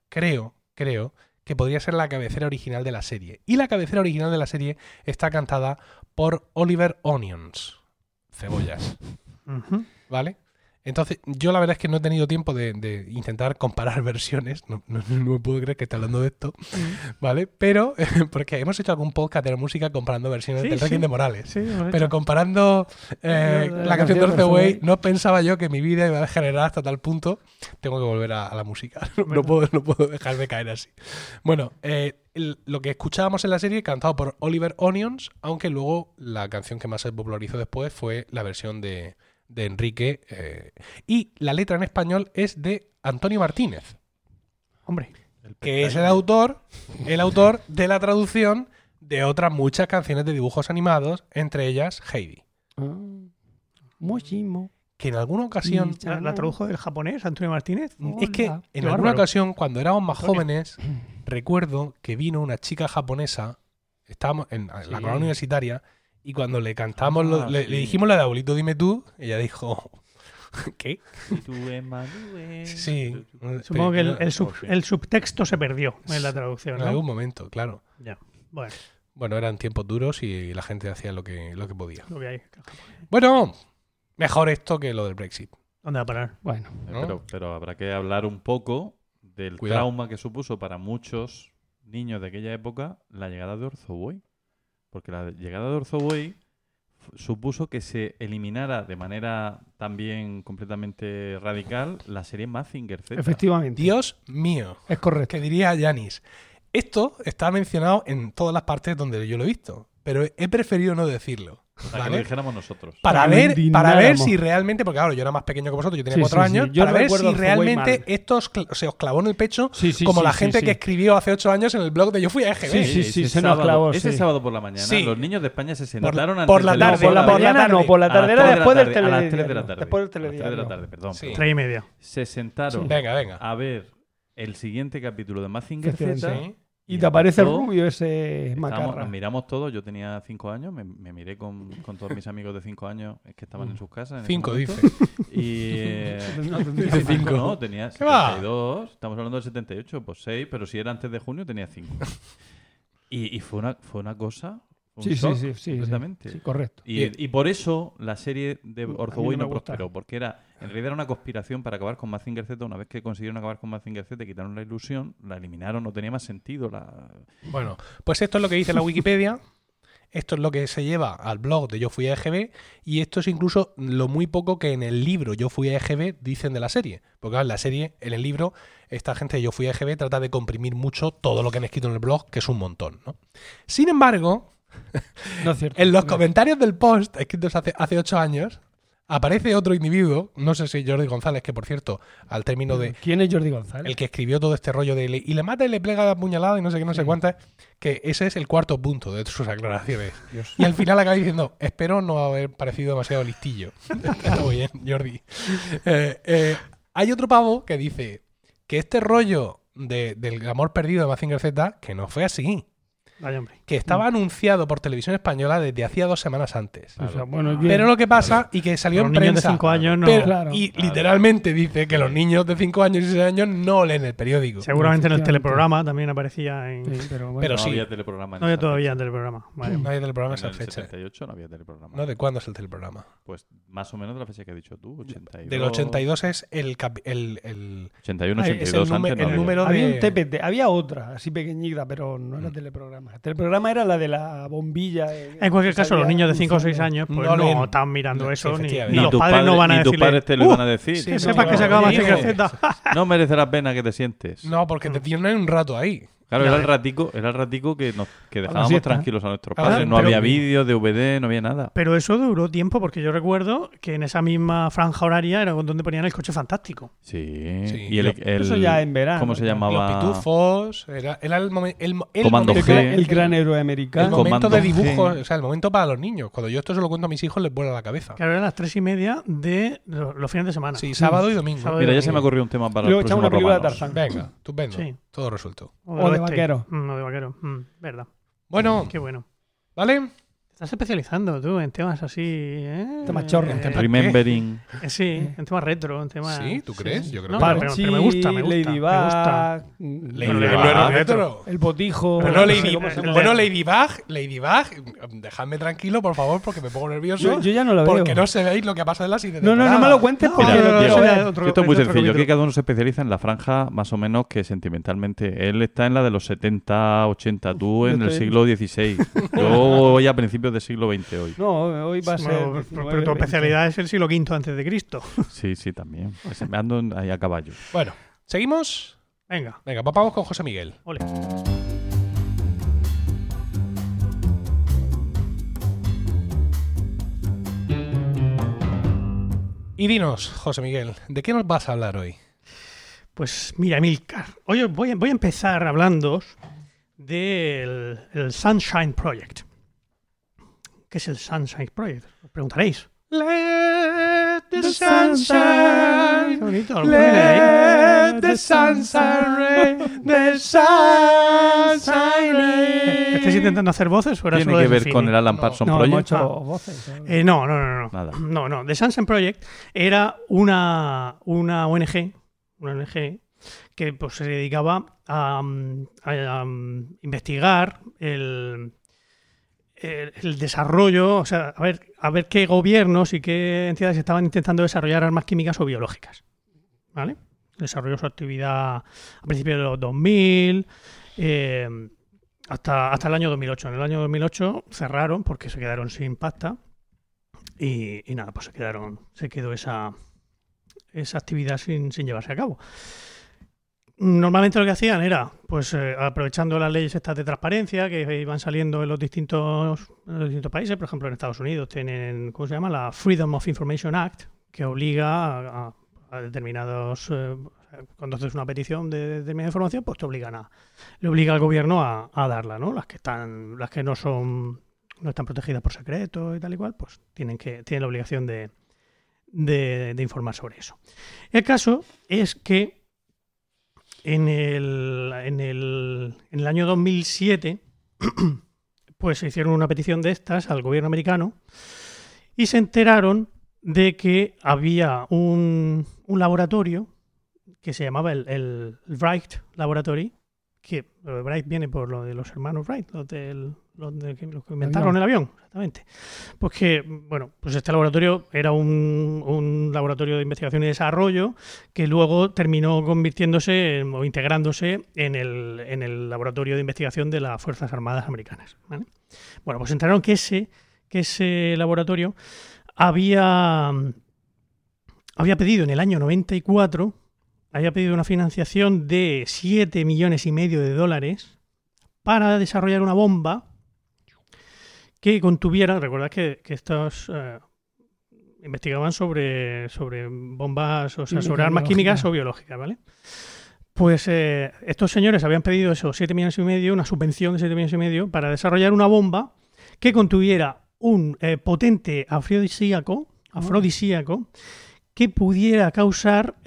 creo, creo, que podría ser la cabecera original de la serie. Y la cabecera original de la serie está cantada por Oliver Onions. Cebollas. ¿Vale? Entonces, yo la verdad es que no he tenido tiempo de, de intentar comparar versiones. No, no- no me puedo creer que esté hablando de esto. ¿Vale? Pero, porque hemos hecho algún podcast de la música comparando versiones Sí, del sí. Requiem de Morales. Sí, Pero comparando eh, La- canción de canción de Orce Way, Orce no pensaba yo que mi vida iba a degenerar hasta tal punto. Tengo que volver a, a la música. No, puedo, no puedo dejarme caer así. Bueno, eh, lo que escuchábamos en la serie, cantado por Oliver Onions, aunque luego la canción que más se popularizó después fue la versión de, de Enrique. eh, y la letra en español es de Antonio Martínez, Hombre. El que es el autor, el autor de la traducción de otras muchas canciones de dibujos animados, entre ellas Heidi. Ah. Muchísimo. que en alguna ocasión ¿La, la tradujo del japonés, Antonio Martínez? es que en Qué alguna bárbaro. ocasión cuando éramos más Antonio. jóvenes recuerdo que vino una chica japonesa estábamos en la Sí. colonia universitaria y cuando le cantamos lo- Ah, le, sí. le dijimos la de abuelito dime tú ella dijo ¿qué? Tú, sí Supongo que el, el sub- el subtexto se perdió en la traducción. en ¿no? algún momento claro Ya. Bueno, bueno eran tiempos duros y la gente hacía lo que lo que podía lo que hay. bueno mejor esto que lo del Brexit ¿Dónde va a parar? Bueno, ¿no? Pero, pero habrá que hablar un poco del Cuidado. trauma que supuso para muchos niños de aquella época la llegada de Orzoboy. Porque la llegada de Orzoboy f- supuso que se eliminara de manera también completamente radical la serie Mazinger Z. efectivamente. Dios mío Es correcto. que diría Yanis Esto está mencionado en todas las partes donde yo lo he visto, pero he preferido no decirlo. Para que lo dijéramos nosotros. Para Para ver, para ver si realmente, porque claro, yo era más pequeño que vosotros, yo tenía Sí, cuatro sí, sí. años, Yo para ver si realmente esto os cl- se os clavó en el pecho Sí, sí, como sí, la gente sí. que escribió hace ocho años en el blog de Yo fui a EGB. Sí, sí, ese sí, se nos sábado- clavó, Ese sí. sábado por la mañana, Sí. los niños de España se Por- sentaron antes por la tarde. Por la por la mañana tarde. no, por la A las tarde era después del tarde, a las tres de la telediario. tarde. Después del A las tres de la telediario. tarde, perdón. Sí. perdón. Tres y media. Se sentaron Venga, venga. a ver el siguiente capítulo de Mazinger. Z. Y te aparece el rubio ese macarra. nos miramos todos, yo tenía cinco años, me, me miré con, con todos mis amigos de cinco años que estaban en sus casas. en Cinco, dice. Y. eh, No, más. cinco, no, tenía ¿Qué va? 72. Estamos hablando del 78, pues 6, pero si era antes de junio tenía 5. Y, y fue, una, fue una cosa. un Sí, sí, shock sí, sí, sí. completamente. Sí, correcto. Y, y por eso la serie de Orzoboy no prosperó, porque era, en realidad era una conspiración para acabar con Mazinger Z. Una vez que consiguieron acabar con Mazinger Z, quitaron la ilusión, la eliminaron, no tenía más sentido. La... Bueno, pues esto es lo que dice la Wikipedia. Esto es lo que se lleva al blog de Yo Fui a EGB y esto es incluso lo muy poco que en el libro Yo Fui a EGB dicen de la serie. Porque claro, en la serie, en el libro, esta gente de Yo Fui a EGB trata de comprimir mucho todo lo que han escrito en el blog, que es un montón. ¿no? Sin embargo, No es cierto. en los No. comentarios del post, escritos hace, hace ocho años, aparece otro individuo, no sé si Jordi González, que por cierto, al término de ¿Quién es Jordi González? el que escribió todo este rollo de y le mata y le plega la puñalada y no sé qué, no sé cuántas, que ese es el cuarto punto de sus aclaraciones. Y al final acaba diciendo, espero no haber parecido demasiado listillo. Está muy bien, Jordi. Eh, eh, hay otro pavo que dice que este rollo de- del amor perdido de Mazinger Z, que no fue así, Que estaba anunciado por televisión española desde hacía dos semanas antes. O sea, bueno, bien. Pero lo que pasa, y que salió Los en niños de prensa, 5 años no. pero- Claro. y literalmente dice que los niños de 5 años y 6 años no leen el periódico. Seguramente en el teleprograma también aparecía en. Sí, pero bueno. Pero no sí. había teleprograma. en No había todavía fecha. teleprograma. Vale. No hay del programa En esa el fecha. 78 no había teleprograma. ¿No? ¿De cuándo es el teleprograma? Pues más o menos de la fecha que has dicho tú, 82. Del 82 es el, cap- el, el- 81, Ay, 82 es el antes el había. número Había de- un TPT, había otra, así pequeñita, pero no era teleprograma. El teleprograma era la de la bombilla. eh, En cualquier que caso, los niños de 5 o 6 anunciando. años pues No no, están mirando No, eso, ni, ni Ni los padres padre- no van a ni tus decirle. padres te lo "Uh, van a decir. que no, sepas que no, se acaba no. Z. No merece la pena que te sientes. No, porque te tienen un rato ahí. Claro, era el ratico, era el ratico que, nos, que dejábamos siesta. tranquilos a nuestros Claro, padres. No pero- había vídeo, DVD, no había nada. Pero eso duró tiempo porque yo recuerdo que en esa misma franja horaria era donde ponían el coche fantástico. Sí. Sí. Y el, el- Eso ya en verano, ¿Cómo se llamaba? Los pitufos. Era, era el, momen- el, el Comando momento, G. El gran héroe el americano. momento de G. dibujos, o sea, el momento para los niños. Cuando yo esto se lo cuento a mis hijos, les vuela la cabeza. Claro, eran las 3 y media de lo- los fines de semana. Sí, sábado y domingo. Sábado Mira, ya domingo. se me ocurrió un tema para Luego echamos una película de. Tarzán. Venga, estupendo. Sí. Todo resuelto. O de vaquero. Mm, o de vaquero. Mm, verdad. Bueno, Qué bueno. ¿vale? Estás especializando tú en temas así, ¿eh? Temas chorros. Eh, ¿Qué? Remembering. eh, sí, en temas retro, en temas... Sí, ¿tú crees? Yo creo No, que pero, no. Parchi, pero me gusta, me gusta. Ladybug, Lady Bug, no era retro. el botijo. Pero no no, sé Lady, bueno, Ladybug, Ladybug, dejadme tranquilo, por favor, porque me pongo nervioso. yo, yo ya no la veo. porque no se veis lo que ha pasado en la siguiente no, no, no me lo cuentes porque no, lo no, no, otro- Esto es muy sencillo, que cada uno se especializa en la franja más o menos que sentimentalmente. Él está en la de los 70, 80, tú en el siglo XVI. Yo voy a principios del siglo XX hoy. No, hoy va a ser. Bueno, 19, pero tu 20. especialidad es el siglo V antes de Cristo. Sí, sí, también. Pues me ando ahí a caballo. Bueno, ¿seguimos? Venga, Venga, pues vamos con José Miguel. ole. Y dinos, José Miguel, ¿de qué nos vas a hablar hoy? Pues mira, Milcar, hoy voy, a- voy a empezar hablando del el Sunshine Project. ¿Qué es el Sunshine Project? Os preguntaréis. Let the Qué bonito, lo ponen ahí. let the sunshine rain, the sunshine rain. ¿Estáis intentando hacer voces o era ¿Tiene solo que ver Fini? con el Alan No. Parsons No, Project? hecho Ah. voces. ¿eh? Eh, no, no, no, no. Nada. No, no. The Sunshine Project era una, una ONG, una ONG que pues, se dedicaba a, mm, a, mm, investigar el, el, desarrollo, o sea, a ver, a ver qué gobiernos y qué entidades estaban intentando desarrollar armas químicas o biológicas. ¿Vale? Desarrolló su actividad a principios de los 2000, eh, hasta, hasta el año 2008. En el año 2008 cerraron porque se quedaron sin pasta. Y, y nada, pues se quedaron, se quedó esa, esa actividad sin, sin llevarse a cabo. Normalmente lo que hacían era, pues eh, aprovechando las leyes estas de transparencia que iban saliendo en los distintos, distintos países, por ejemplo en Estados Unidos tienen, ¿cómo se llama? La Freedom of Information Act, que obliga a, determinados, eh, cuando haces una petición de determinada información, pues te obligan a, le obliga al gobierno a, a darla, ¿no? Las que están, las que no son, no están protegidas por secreto y tal y cual, pues tienen que, tienen la obligación de, de informar sobre eso. El caso es que en el, en el, en el año 2007, pues se hicieron una petición de estas al gobierno americano y se enteraron de que había un, un laboratorio que se llamaba el, el Wright Laboratory, que de Wright viene por lo de los hermanos Wright, los, del- los de- que, los que inventaron el avión, exactamente. Pues que, bueno, pues este laboratorio era un, un laboratorio de investigación y desarrollo que luego terminó convirtiéndose en- o integrándose en el, en el laboratorio de investigación de las Fuerzas Armadas Americanas. ¿vale? Bueno, pues enteraron que ese, que ese laboratorio había, había pedido en el año 94, había pedido una financiación de 7 millones y medio de dólares para desarrollar una bomba que contuviera, recordad que, que estos eh, investigaban sobre, sobre bombas, o sea, sobre armas biológica. químicas o biológicas, ¿vale? Pues eh, estos señores habían pedido esos 7 millones y medio, una subvención de 7 millones y medio, para desarrollar una bomba que contuviera un eh, potente afrodisíaco, afrodisíaco que pudiera causar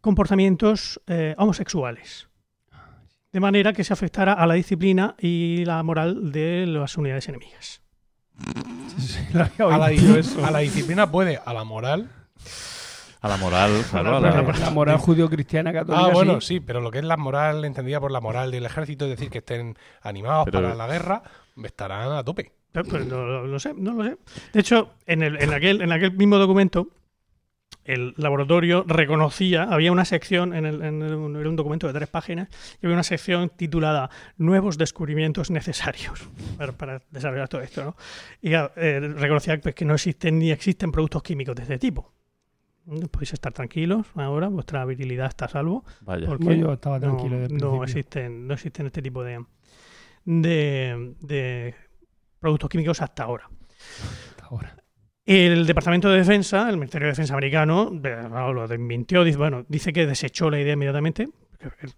comportamientos homosexuales. De manera que se afectara a la disciplina y la moral de las unidades enemigas. A la, dis- a la disciplina puede, a la moral. A la moral, claro. a la- la- La moral judío-cristiana católica. Ah, bueno, sí. sí, pero lo que es la moral, entendida por la moral del ejército, es decir, que estén animados Pero- para la guerra, estarán a tope. Pero, pues, no, lo- lo sé, no lo sé. De hecho, en, el- en aquel, en aquel mismo documento, el laboratorio reconocía, había una sección, en, el, en el- era un documento de tres páginas, y había una sección titulada Nuevos descubrimientos necesarios para, para desarrollar todo esto. ¿no? Y eh, reconocía pues, que no existen ni existen productos químicos de este tipo. Mm, Podéis estar tranquilos ahora, vuestra virilidad está a salvo. Vaya. Porque No, yo estaba no- tranquilo no, principio. existen, no existen este tipo de, de, de productos químicos hasta ahora. Hasta ahora. El Departamento de Defensa, el Ministerio de Defensa americano, no, lo desmintió, dice que desechó la idea inmediatamente. El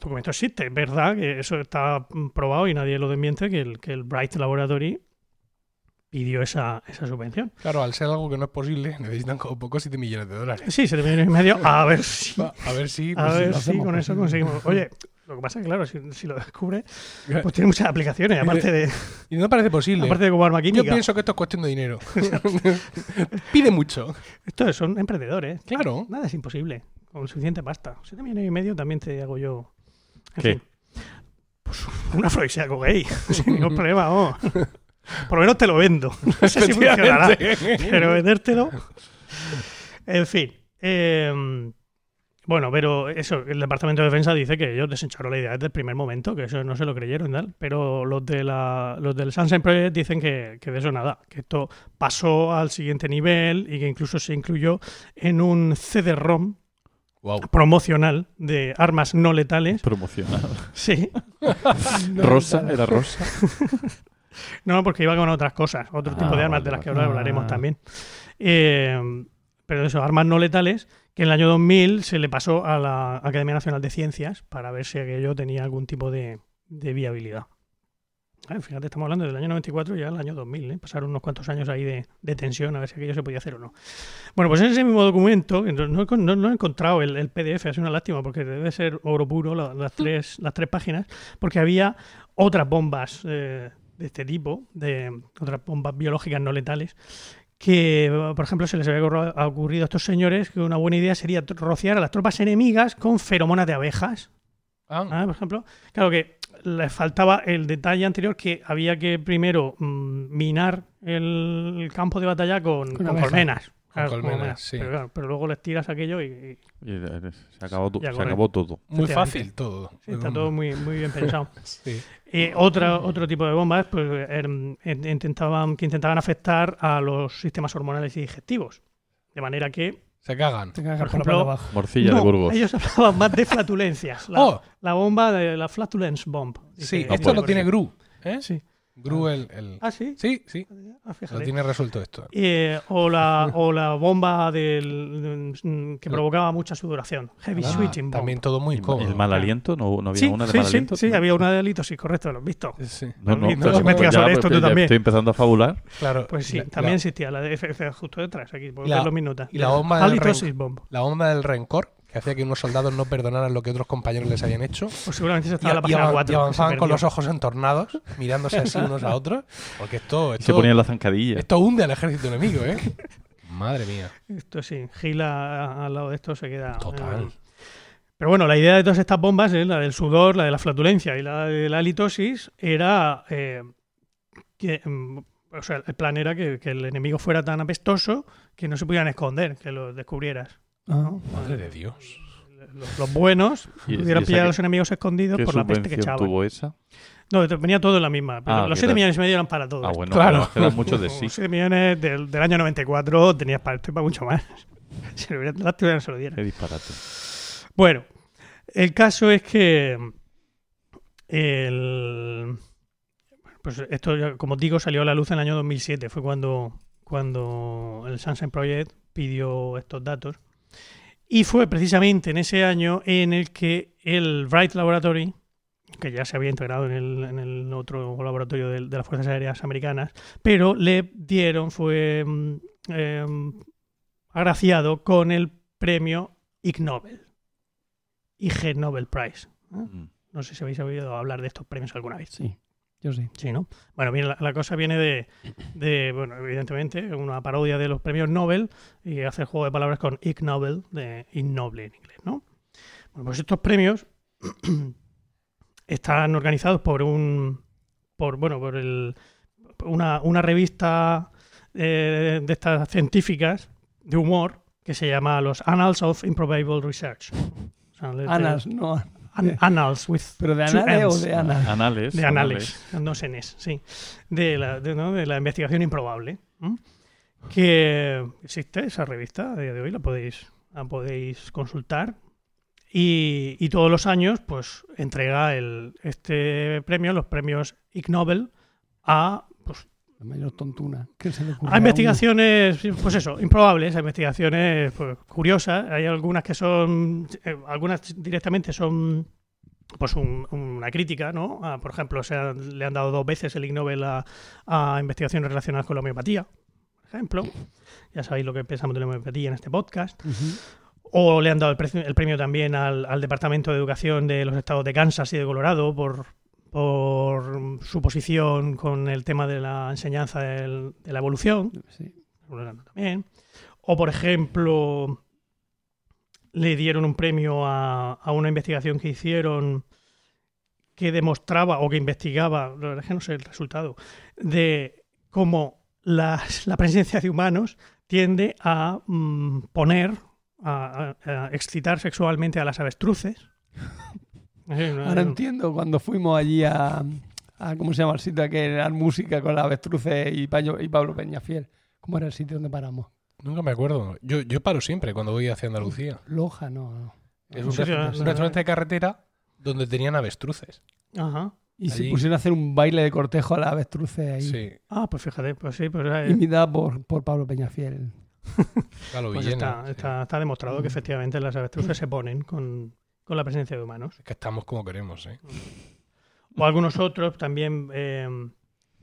documento existe, es verdad que eso está mm, probado y nadie lo desmiente, que el, que el Bright Laboratory pidió esa, esa subvención. Claro, al ser algo que no es posible, necesitan como poco 7 millones de dólares. Sí, 7 millones y medio, a ver si, A ver si. a pues, ver lo si con eso conseguimos. Oye, lo que pasa es que, claro, si, si lo descubre, pues tiene muchas aplicaciones, aparte de, Y no parece posible. aparte de como arma Yo pienso que esto es cuestión de dinero. Pide mucho. Estos son emprendedores. Claro. Nada es imposible. Con suficiente pasta. 7 millones y medio también te hago yo. En ¿Qué? fin. Pues un afrodisíaco gay. Sin ningún problema, vamos. Por lo menos te lo vendo. No sé si funcionará. Pero vendértelo. En fin. eh, bueno, pero eso, el Departamento de Defensa dice que ellos desecharon la idea desde el primer momento, que eso no se lo creyeron tal. Pero los, de la, los del Sunshine Project dicen que, que de eso nada, que esto pasó al siguiente nivel y que incluso se incluyó en un CD-ROM Wow. promocional de armas no letales. Promocional. Sí. Rosa, era rosa. No, porque iba con otras cosas, otro Ah, tipo de armas vale, de las que ahora hablaremos Ah. también. Eh, pero eso, armas no letales, que en el año 2000 se le pasó a la Academia Nacional de Ciencias para ver si aquello tenía algún tipo de, de viabilidad. Ah, fíjate, estamos hablando del año 94 y ya el año 2000, ¿eh? pasaron unos cuantos años ahí de, de tensión a ver si aquello se podía hacer o no. Bueno, pues en ese mismo documento, no, no he con- no- no he encontrado el, el PDF, es una lástima porque debe ser oro puro la- las, tres, las tres páginas, porque había otras bombas eh, de este tipo, de otras bombas biológicas no letales, que, por ejemplo, se les había ocurri- ocurrido a estos señores que una buena idea sería rociar a las tropas enemigas con feromonas de abejas. Ah, Ah, por ejemplo, claro que les faltaba el detalle anterior que había que primero mm, minar el campo de batalla con, Con con abejas. colmenas. Con Claro, colmenas, sí. Pero, claro, pero luego les tiras aquello y, y Y, se acabó, tu- se todo. muy fácil todo. sí, está todo muy, muy bien pensado. Sí. Eh, otra, otro tipo de bombas pues, in- intentaban, que intentaban afectar a los sistemas hormonales y digestivos. De manera que Se cagan. Te cagas Por ejemplo. Morcilla No, de Burgos. ellos hablaban más de flatulencias. La, Oh. la bomba de la flatulence bomb. Sí, Dice- esto lo tiene Gru. ¿eh? Sí. Gru el, el- Ah, sí. Sí, sí. Ah, Lo fíjate. tiene resuelto esto. Eh, o, la, o la bomba del, mm, que provocaba mucha sudoración. Heavy Ah, switching bomb. también todo muy ¿Y incómodo. ¿El mal aliento? ¿No, no había sí, una de sí, mal sí, aliento? sí, había una de halitosis, correcto, lo has visto. Sí, No, no, No, investigas sobre esto tú también. Estoy empezando a fabular. claro. Pues sí, la- también la- existía la de FF justo detrás, aquí, por la- ver los minutos. y la bomba del bomb. La onda del rencor, que hacía que unos soldados no perdonaran lo que otros compañeros les habían hecho. Pues seguramente se Y, estaba en la y página avan- 4. y avanzaban con los ojos entornados, mirándose así unos a otros. Porque esto, Y se ponían la zancadilla. esto hunde al ejército enemigo, ¿eh? Madre mía. Esto sí, Gila al lado de esto se queda. Total. eh, Pero bueno, la idea de todas estas bombas, eh, la del sudor, la de la flatulencia y la de la halitosis, era eh, que, mm, o sea, el plan era que, que el enemigo fuera tan apestoso que no se pudieran esconder, que lo descubrieras. Ah. Madre de Dios. Los, los buenos ¿Y- y pudieran esa pillar a los enemigos escondidos ¿Qué por la peste que echaban. tuvo esa? No, venía todo en la misma. Ah, los que 7 era- millones y medio eran para todos. Ah, bueno, Claro. quedan muchos de sí. 7 millones del, del año 94 tenías para esto y para mucho más. Si lo hubieran que no se lo dieran. Qué disparate. Bueno, el caso es que el, pues esto, como digo, salió a la luz en el año 2007. Fue cuando, cuando el Sunshine Project pidió estos datos. Y fue precisamente en ese año en el que el Wright Laboratory, que ya se había integrado en el, en el otro laboratorio de, de las Fuerzas Aéreas Americanas, pero le dieron, fue em, agraciado con el premio Ig Nobel. IG Nobel Prize. Mm. No sé si habéis oído hablar de estos premios alguna vez. Sí, yo sí. Sí, ¿no? Bueno, bien, la, la cosa viene de, de, bueno, evidentemente, una parodia de los premios Nobel y hace el juego de palabras con Ig Nobel, de innoble en inglés, ¿no? Bueno, pues estos premios están organizados por un, por, bueno, por el, una, una revista eh, de estas científicas de humor que se llama los Annals of Improbable Research. O sea, de- Anas, no. An- Annals with ¿Pero de Anales o de Anas? Anales. De anales, sí. De la, de, ¿no? de la investigación improbable. Que existe esa revista a día de hoy, la podéis, la podéis consultar. Y, y todos los años, pues, entrega el, este premio, los premios Ig Nobel, a, La mayor tontuna. ¿Qué se le ocurre a a investigaciones, pues eso, improbables, a investigaciones pues, curiosas. Hay algunas que son, eh, algunas directamente son pues un- una crítica, ¿no? Ah, por ejemplo, se han- le han dado dos veces el Ig Nobel a, a investigaciones relacionadas con la homeopatía, por ejemplo. Ya sabéis lo que pensamos de la homeopatía en este podcast. O le han dado el, pre- el premio también al, al Departamento de Educación de los estados de Kansas y de Colorado por, por su posición con el tema de la enseñanza del- de la evolución. Sí. También. O, por ejemplo, le dieron un premio a, a una investigación que hicieron que demostraba o que investigaba, la verdad es que no sé el resultado, de cómo las- la presencia de humanos tiende a mm, poner, a, a- a excitar sexualmente a las avestruces. No- Ahora entiendo cuando fuimos allí a, a- ¿cómo se llama el sitio? Que era música con la avestruces y, Payo- y Pablo Peñafiel. ¿Cómo era el sitio donde paramos? Nunca me acuerdo. Yo, yo paro siempre cuando voy hacia Andalucía. Loja, no. no. Es un, Sí, sí, restaurante- sí. un restaurante de carretera donde tenían avestruces. Ajá. Y se pusieron a hacer un baile de cortejo a la avestruces ahí. Sí, Ah, pues fíjate, pues sí, pues, eh, Imitada por, por Pablo Peñafiel. Galo Pues Villena, está, sí. está, está demostrado que efectivamente las avestruces se ponen con, con la presencia de humanos. Es que estamos como queremos, ¿eh? O algunos otros también, eh,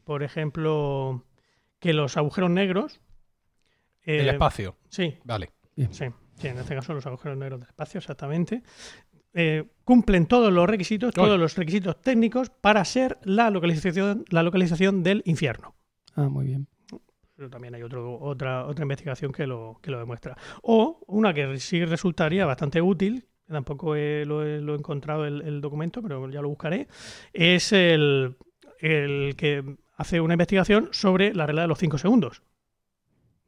por ejemplo, que los agujeros negros. eh, El espacio. Sí, Vale. sí, sí, en este caso los agujeros negros del espacio, exactamente. eh, cumplen todos los requisitos, todos los requisitos técnicos para ser la localización, la localización del infierno. Ah, muy bien. Pero también hay otro, otra, otra investigación que lo, que lo demuestra. O una que sí resultaría bastante útil, que tampoco he- lo, he, lo he encontrado el, el documento, pero ya lo buscaré, es el, el que hace una investigación sobre la regla de los 5 segundos.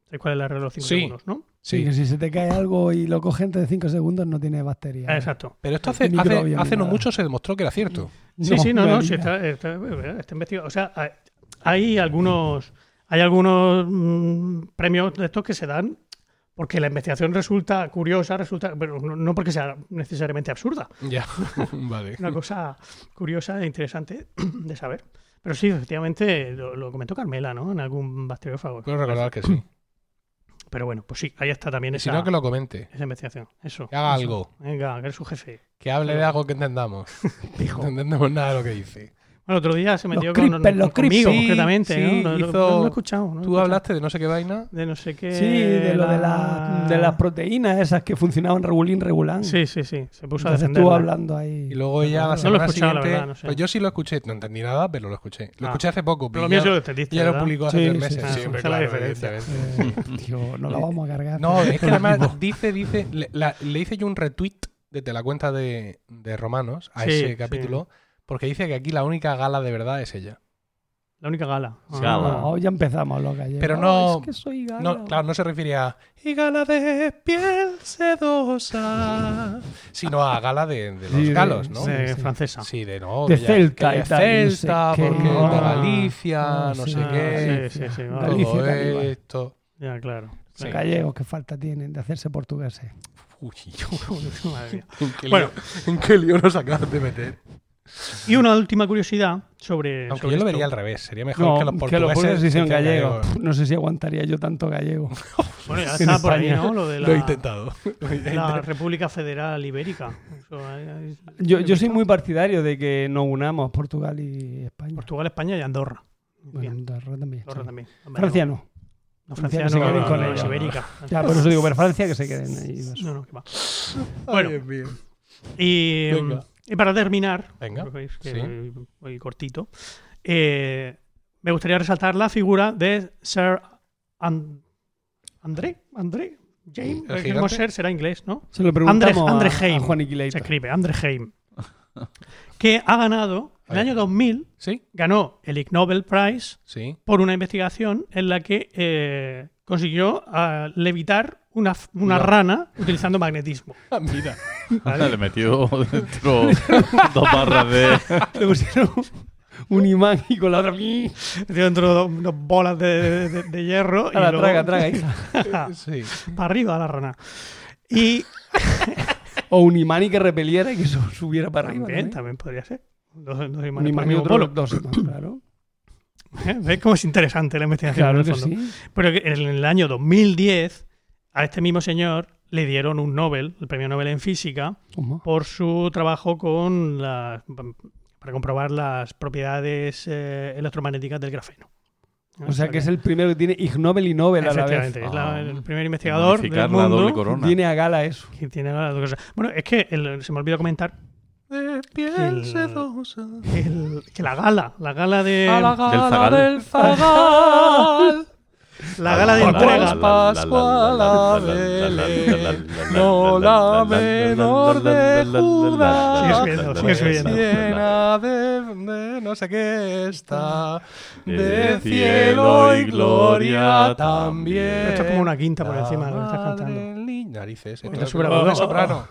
¿Sabes cuál es la regla de los 5 Sí. segundos? ¿no? Sí. Sí. que si se te cae algo y lo coge antes de 5 segundos no tiene bacteria. Ah, Exacto. Pero esto hace, hace, hace no mucho se demostró que era cierto. Sí, sí, no, no, sí, está, está, está investigado. O sea, hay- hay algunos, hay algunos mm, premios de estos que se dan Porque la investigación resulta curiosa, resulta, pero no, porque sea necesariamente absurda. Ya, vale. Una cosa curiosa e interesante de saber. Pero sí, efectivamente, lo, lo comentó Carmela, ¿no? En algún bacteriófago. Puedo recordar que sí. Pero bueno, pues sí, ahí está también esa, si no, que lo comente. esa investigación. Eso. Que haga eso. algo. Venga, que eres su jefe. Que hable de algo que entendamos. No entendemos nada de lo que dice. Bueno, otro día se metió Los con, creepers, los conmigo, Sí, concretamente. sí, ¿no? No- no- hizo- no lo he escuchado. no lo Tú escuchado. hablaste de no sé qué vaina. De no sé qué. Sí, de lo de, la, la- de las proteínas esas que funcionaban regulín, regulán. Sí, sí, sí. Se puso a defender. estuvo hablando ahí. Y luego ella la No lo he semana escuchado, la siguiente. verdad, no sé. Pues yo sí lo escuché. No entendí nada, pero lo escuché. Lo Ah. escuché hace poco. Pero lo mío ya- sí lo entendiste. Ya lo publicó hace Sí, tres meses. es la claro, diferencia. evidentemente. Tío, no la vamos a cargar. No, es que además dice, dice, le, la- hice yo un retweet desde la cuenta de, Romanos a ese capítulo, porque dice que aquí la única gala de verdad es ella. La única gala. Sí, gala. No, ya empezamos los gallegos. Pero no- Es que soy gala. No, claro, no se refiere a y gala de piel sedosa, sino a gala de, de los Sí, de- galos, ¿no? de sí. francesa. Sí, de no, De que Celta que sé Celta, qué. porque de Ah. Galicia, Ah, no sí. sé Ah, qué. sí, sí, sí. Galicia, Todo caníbal. esto. Ya, claro. Sí. Los gallegos, qué falta tienen de hacerse portugueses. Uy, Madre mía. ¿en qué, Bueno. lío, ¿en qué lío nos acabas de meter? Y una última curiosidad sobre. Aunque sobre yo lo esto. vería al revés. Sería mejor No, que los que portugueses los portugueses hicieron gallegos. Pff, No sé si aguantaría yo tanto gallego. Bueno, ya está por ahí. ¿no? Lo de la, Lo he intentado. La. República Federal Ibérica. Yo, yo soy muy partidario de que nos unamos Portugal y España. Portugal, España y Andorra. Bueno, Bien, Andorra también. Andorra sí. también. Francia no. No, Francia Francia que se no, queden no, con no, Ibérica. Ya, por eso digo, pero Francia que se queden ahí. No, no, que va. Ay, Bueno. Dios mío. Y, Venga. Y para terminar, Venga, que sí. voy, voy cortito, eh, me gustaría resaltar la figura de Sir An- André, André, James, será inglés, ¿no? Se lo preguntamos Andre a- a, Heim. Juan Se escribe, André Heim, que ha ganado, en el año 2000, ¿Sí? ganó el Ig Nobel Prize Sí. por una investigación en la que eh, consiguió ah, levitar una, f- una No. rana utilizando magnetismo. Ah, mira. Le metió dentro dos barras de. Le pusieron un imán y con la otra. Metió dentro de dos, dos bolas de, de- de hierro y A la luego- traga, traga, hija. Sí. para arriba la rana. Y O un imán y que repeliera y que eso subiera para arriba. también, también podría ser. Dos, dos Un imanes para imán y otro polo. dos imán, claro. ¿Eh? ¿Ves cómo es interesante la investigación? Claro en que el fondo? sí. Pero que en el año 2010 a este mismo señor le dieron un Nobel, el premio Nobel en física, ¿Cómo? por su trabajo con las para comprobar las propiedades eh, electromagnéticas del grafeno. O sea que es el primero que tiene Ig Nobel y Nobel a la vez. Efectivamente, es la- Ah. el primer investigador del la mundo corona. Tiene a gala eso. que tiene. Bueno, es que el- se me olvidó comentar De piel El- sedosa. el- que la gala, la gala de A la Del gala zagal. del zagal. La gala de entrega. Pues Pascual a Belén, no la menor de Judá. Sigue subiendo, sigue subiendo. Llena de, no sé qué está, de cielo y gloria también. Esto es como una quinta por encima de lo que estás cantando. Narices. Esto es soprano.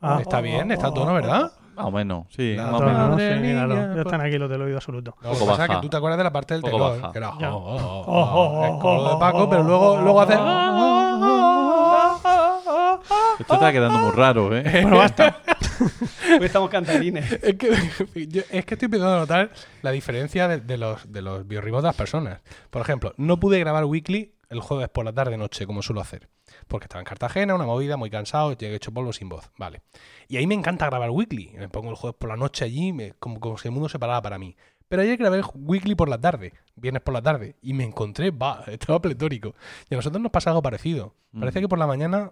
Ah, Está bien, está tono, ¿verdad? Más o menos, sí. La más o no, menos. sí, niña, ya pues- están aquí los del oído absoluto. No, lo que pasa es que tú te acuerdas de la parte del tenor, baja. que era oh, oh, oh, Oh, es como lo de Paco, pero luego, luego hace Esto está quedando muy raro, ¿eh? Bueno, basta. Hoy estamos cantarines. Es que, yo- es que estoy empezando a notar la diferencia de, de los, de los biorritmos de las personas. Por ejemplo, no pude grabar Weekly el jueves por la tarde-noche, como suelo hacer. Porque estaba en Cartagena, una movida, muy cansado, llegué hecho polvo sin voz. Vale. Y ahí me encanta grabar Weekly. Me pongo el jueves por la noche allí, me- como, como si el mundo se parara para mí. Pero ayer grabé Weekly por la tarde, viernes por la tarde, y me encontré, va, estaba pletórico. Y a nosotros nos pasa algo parecido. Parece Mm. que por la mañana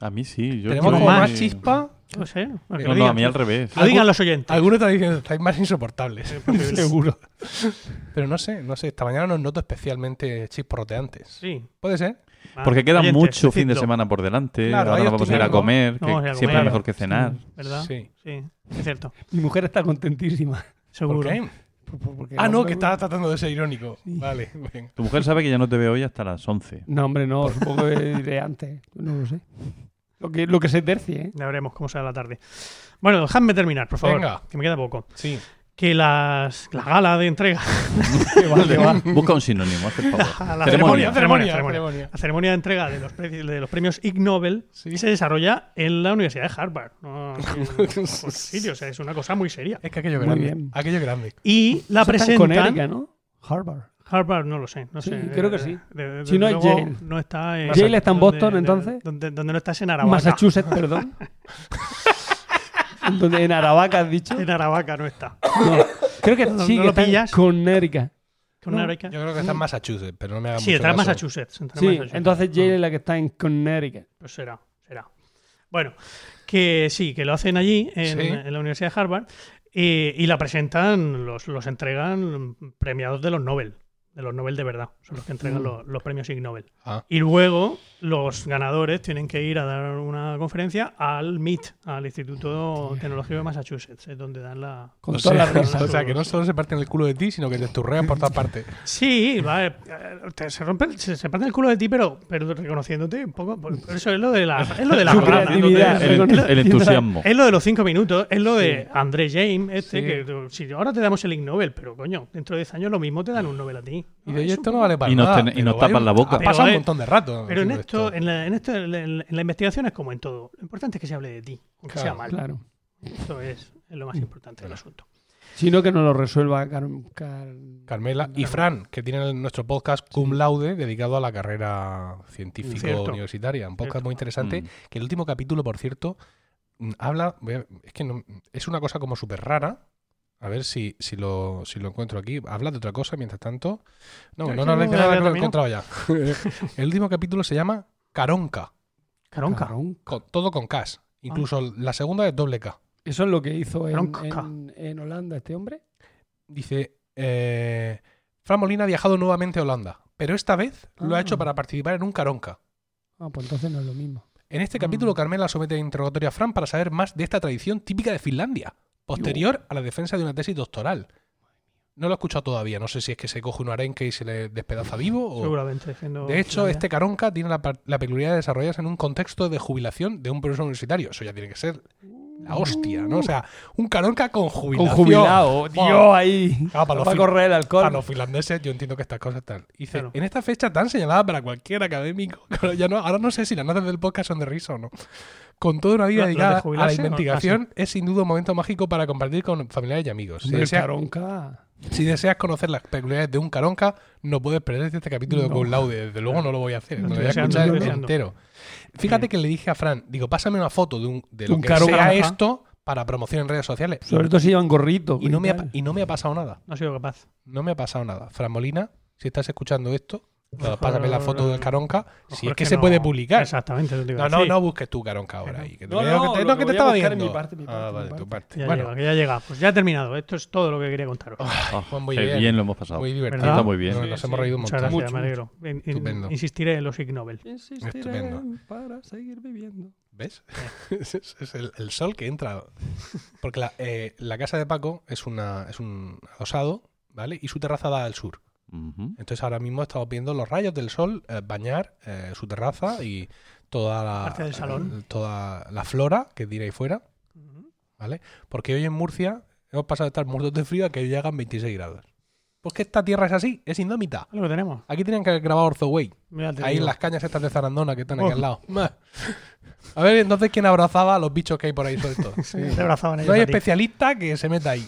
A mí sí. Yo tenemos como más chispa. No sé. No, no, a mí al revés. Lo digan los oyentes. Algunos están diciendo, estáis más insoportables. Seguro. Pero no sé, no sé. Esta mañana nos noto especialmente chisporroteantes. Sí. ¿Puede ser? Ah, Porque queda oyentes, mucho fin de semana por delante. Claro, Ahora nos vamos a ir a comer, que siempre es mejor que cenar. ¿Verdad? Sí. Sí, es cierto. Mi mujer está contentísima. Seguro. ¿Por qué? Por- por- porque Ah, no, hombre, que estaba tratando de ser irónico. Vale, venga. Tu mujer sabe que ya no te veo hoy hasta las 11. No, hombre, no. Supongo que diré antes. No lo sé. Lo que, lo que se tercie, ¿eh? Ya veremos cómo será la tarde. Bueno, dejadme terminar, por favor. Venga. Que me queda poco. Sí. Que las, la gala de entrega, Busca un sinónimo, el favor. la Ceremonia. ceremonia, ceremonia, ceremonia. La ceremonia de entrega de los, pre- de los premios Ig Nobel Sí. se desarrolla en la Universidad de Harvard. No, en sitio, o sea, es una cosa muy seria. Es que aquello grande. bien. Aquello grande. Y la Eso está en presentan. Connecticut, ¿no? Harvard. Harvard no lo sé, no Sí, sé. creo que Eh, sí. de- de- Si no es luego Yale. No está en, ¿Yale está en donde- Boston, de- entonces? Donde, donde no estás en. Massachusetts, perdón. En donde- en Aravaca has dicho. En Aravaca no está. No. Creo que No- sí, no que lo está en pillas. Connecticut. Con No. Aravaca. Yo creo que está en Massachusetts, pero no me hagan Sí, mucho está en caso. Massachusetts. está en Sí, Massachusetts. entonces Ah, Yale es la que está en Connecticut. Pues será, será. Bueno, que sí, que lo hacen allí, en, Sí. en la Universidad de Harvard, y, y la presentan, los, los entregan premiados de los Nobel, de los Nobel de verdad, son los que entregan Mm. los, los premios Ig Nobel. Ah. Y luego los ganadores tienen que ir a dar una conferencia al MIT, al Instituto Tecnológico de Massachusetts, es donde dan la... Con O sea, las risas. o sea, que no solo se parten el culo de ti, sino que te esturrean por todas partes. Sí, vale, eh, te- se rompen, se, se parten el culo de ti, pero, pero reconociéndote un poco. Eso es lo de la, es lo de la. El, el entusiasmo. Es lo de los cinco minutos, es lo de André James, este, Sí. que si ahora te damos el Ig Nobel, pero coño, dentro de 10 años lo mismo te dan un Nobel a ti. Y de un esto no vale para Y nos nada. ten- y nos tapan la boca. Ha pasado Pero un montón de rato. Pero en esto, en la, en esto, en la, en la investigación es como en todo. Lo importante es que se hable de ti, aunque Claro, sea mal. Claro. Esto es, es lo más importante del asunto. Sino que no lo resuelva Car- Car- Carmela y Fran, que tienen nuestro podcast Cum Laude dedicado a la carrera científico Cierto. universitaria. Un podcast Cierto. muy interesante. Mm. Que el último capítulo, por cierto, mm, habla. es que no- es una cosa como súper rara. A ver si, si, lo, si lo encuentro aquí. Habla de otra cosa mientras tanto. No, Es no, no, no nada lo he encontrado ya. el último capítulo se llama Caronca. Caronca. Todo con K. Incluso la segunda es doble K. Eso es lo que hizo en, Caronca. en- en Holanda este hombre. Dice, eh, Fran Molina ha viajado nuevamente a Holanda, pero esta vez lo ha Ah. hecho para participar en un Caronca. Ah, pues entonces no es lo mismo. En este capítulo, Mm. Carmela somete a interrogatorio a Fran para saber más de esta tradición típica de Finlandia, posterior a la defensa de una tesis doctoral. No lo he escuchado todavía, no sé si es que se coge un arenque y se le despedaza vivo o... Seguramente. siendo De hecho, este Caronca tiene la, la peculiaridad de desarrollarse en un contexto de jubilación de un profesor universitario. Eso ya tiene que ser la hostia, ¿no? O sea, un Caronca con jubilación. Con jubilado. Dios, ahí. Claro, para los correr el alcohol. Para los finlandeses, yo entiendo que estas cosas están. Dice, Claro. en esta fecha tan señalada para cualquier académico, claro, ya no, ahora no sé si las notas del podcast son de risa o no. Con toda una vida ¿Las de dedicada a la? No, investigación, es sin duda un momento mágico para compartir con familiares y amigos. Si deseas, Caronca. si deseas conocer las peculiaridades de un caronca, no puedes perderte este capítulo de No. Cum Laude. Desde luego no lo voy a hacer. Lo me lo estoy voy a escuchar entero. Fíjate que le dije a Fran, digo, pásame una foto de, un, de lo Un que caronca. sea esto para promoción en redes sociales. Sobre todo si llevan gorrito. y, no me ha, y no me ha pasado nada. No ha sido capaz. No me ha pasado nada. Fran Molina, si estás escuchando esto, Pásame la foto del Caronca. Si es que, se puede publicar. Exactamente. te No, no, no busques tu Caronca ahora. ahí, que te No, veo no, que te, lo que te estaba mi parte, mi ah, parte, vale, tu parte. parte. Ya bueno, llega, que ya llega. Pues ya he terminado. Esto es todo lo que quería contaros. Ah, pues muy bien. bien lo hemos pasado. muy divertido. ¿Verdad? Está muy bien. Nos, Sí, nos sí. hemos reído un Muchas montón. gracias, Mucho, me alegro. Estupendo. insistiré en los Ig Nobel. Insistiré Estupendo. para seguir viviendo. ¿Ves? es es el, el sol que entra. Porque la, eh, la casa de Paco es, una, es un adosado, ¿vale? Y su terraza da al sur. Entonces ahora mismo estamos viendo los rayos del sol eh, bañar eh, su terraza y toda la, Parte del salón. toda la flora que tiene ahí fuera, ¿vale? Porque hoy en Murcia hemos pasado de estar muertos de frío a que hoy llegan 26 grados. Pues que esta tierra es así, es indómita. Lo que tenemos. Aquí tenían que haber grabado Orzoway, Mira, te ahí en las cañas estas de Zarandona que están aquí Oh. al lado. Bah. A ver, entonces, ¿quién abrazaba a los bichos que hay por ahí sueltos? Ellos No hay especialista que se meta ahí.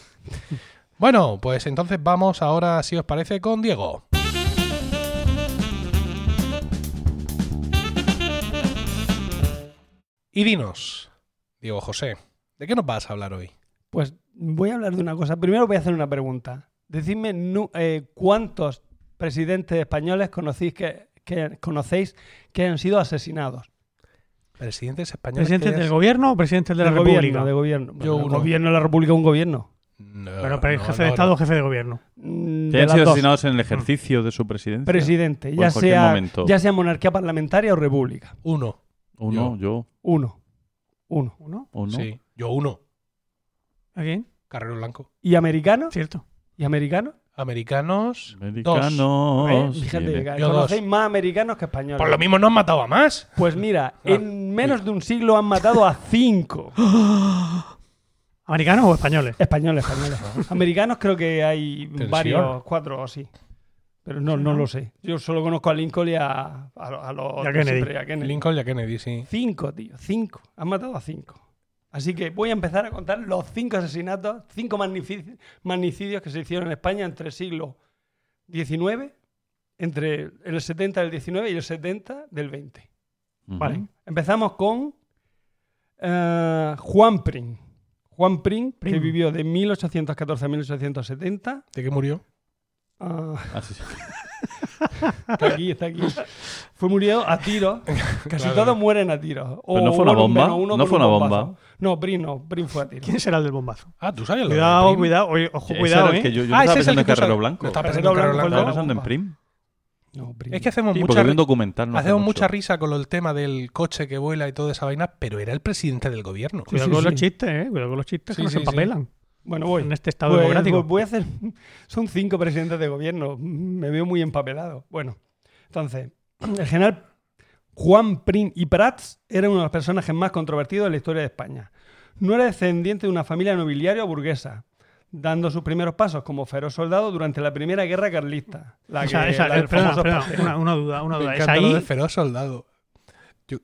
Bueno, pues entonces vamos ahora, si os parece, con Diego. Y dinos, Diego José, ¿de qué nos vas a hablar hoy? Pues voy a hablar de una cosa. Primero voy a hacer una pregunta. Decidme nu- eh, cuántos presidentes españoles conocéis que, que conocéis que han sido asesinados. Presidentes españoles. ¿Presidente que del gobierno o presidente de la República? gobierno, de gobierno. Yo Bueno, uno. gobierno de la República, un gobierno. No, Bueno, pero no, jefe no, de Estado no. o jefe de gobierno. Que han sido dos. asesinados en el ejercicio de su presidencia. Presidente, ya sea, momento. ya sea monarquía parlamentaria o república. Uno. Uno, yo. Uno. Uno. ¿Uno? Uno. Sí, yo uno. ¿A quién? Carrero Blanco. ¿Y americano? Cierto. ¿Y americano? Americanos. Americanos. Eh, Fíjate, conocéis más americanos que españoles. Por lo mismo no han matado a más. Pues mira, Ah, en menos de un siglo han matado a cinco. ¿A ¿Americanos o españoles? Españoles, españoles. Americanos creo que hay Tensión. varios, cuatro o así. Pero no, no lo sé. Yo solo conozco a Lincoln y a, a, lo- a los Y a Kennedy. siempre, a Kennedy. Lincoln y a Kennedy, sí. Cinco, tío, cinco. Han matado a cinco. Así que voy a empezar a contar los cinco asesinatos, cinco magnicidios que se hicieron en España entre el siglo XIX, entre el 70 del 19 y el 70 del 20. Ujú. Vale. Empezamos con eh, Juan Prim. Juan Prim, que vivió de 1814 a 1870. ¿De qué murió? Ah, Ah, sí, sí. está aquí, está aquí. Fue murió a tiros. Casi Claro. todos mueren a tiros. O Pero no fue una bomba, no fue un una bombazo. bomba. No, Prim no. Prim fue a tiros. ¿Quién será el del bombazo? Ah, tú sabes Cuidado, cuidado. Oye, ojo, cuidado, ¿eh? que yo, yo Ah, no ese estaba es el pensando en Carrero. Blanco. Estaba pensando en Carrero Blanco Estaba pensando en. Prim. No. Es que hacemos Sí, mucha, documental. no hace hacemos mucho. mucha risa con el tema del coche que vuela y toda esa vaina, pero era el presidente del gobierno. Cuidado sí, con los chistes, ¿eh? Cuidado con los chistes Sí, que no se sí. empapelan Bueno, voy. en este estado Pues, democrático. voy a hacer. Son cinco presidentes de gobierno. Me veo muy empapelado. Bueno, entonces, el general Juan Prim y Prats era uno de los personajes más controvertidos de la historia de España. No era descendiente de una familia nobiliaria o burguesa, dando sus primeros pasos como feroz soldado durante la primera guerra carlista. La Esa- que- esa- la del eh, perdona, famoso perdona, Espartero. una, una duda, una Me duda. ¿Es encanta lo de feroz soldado. Yo,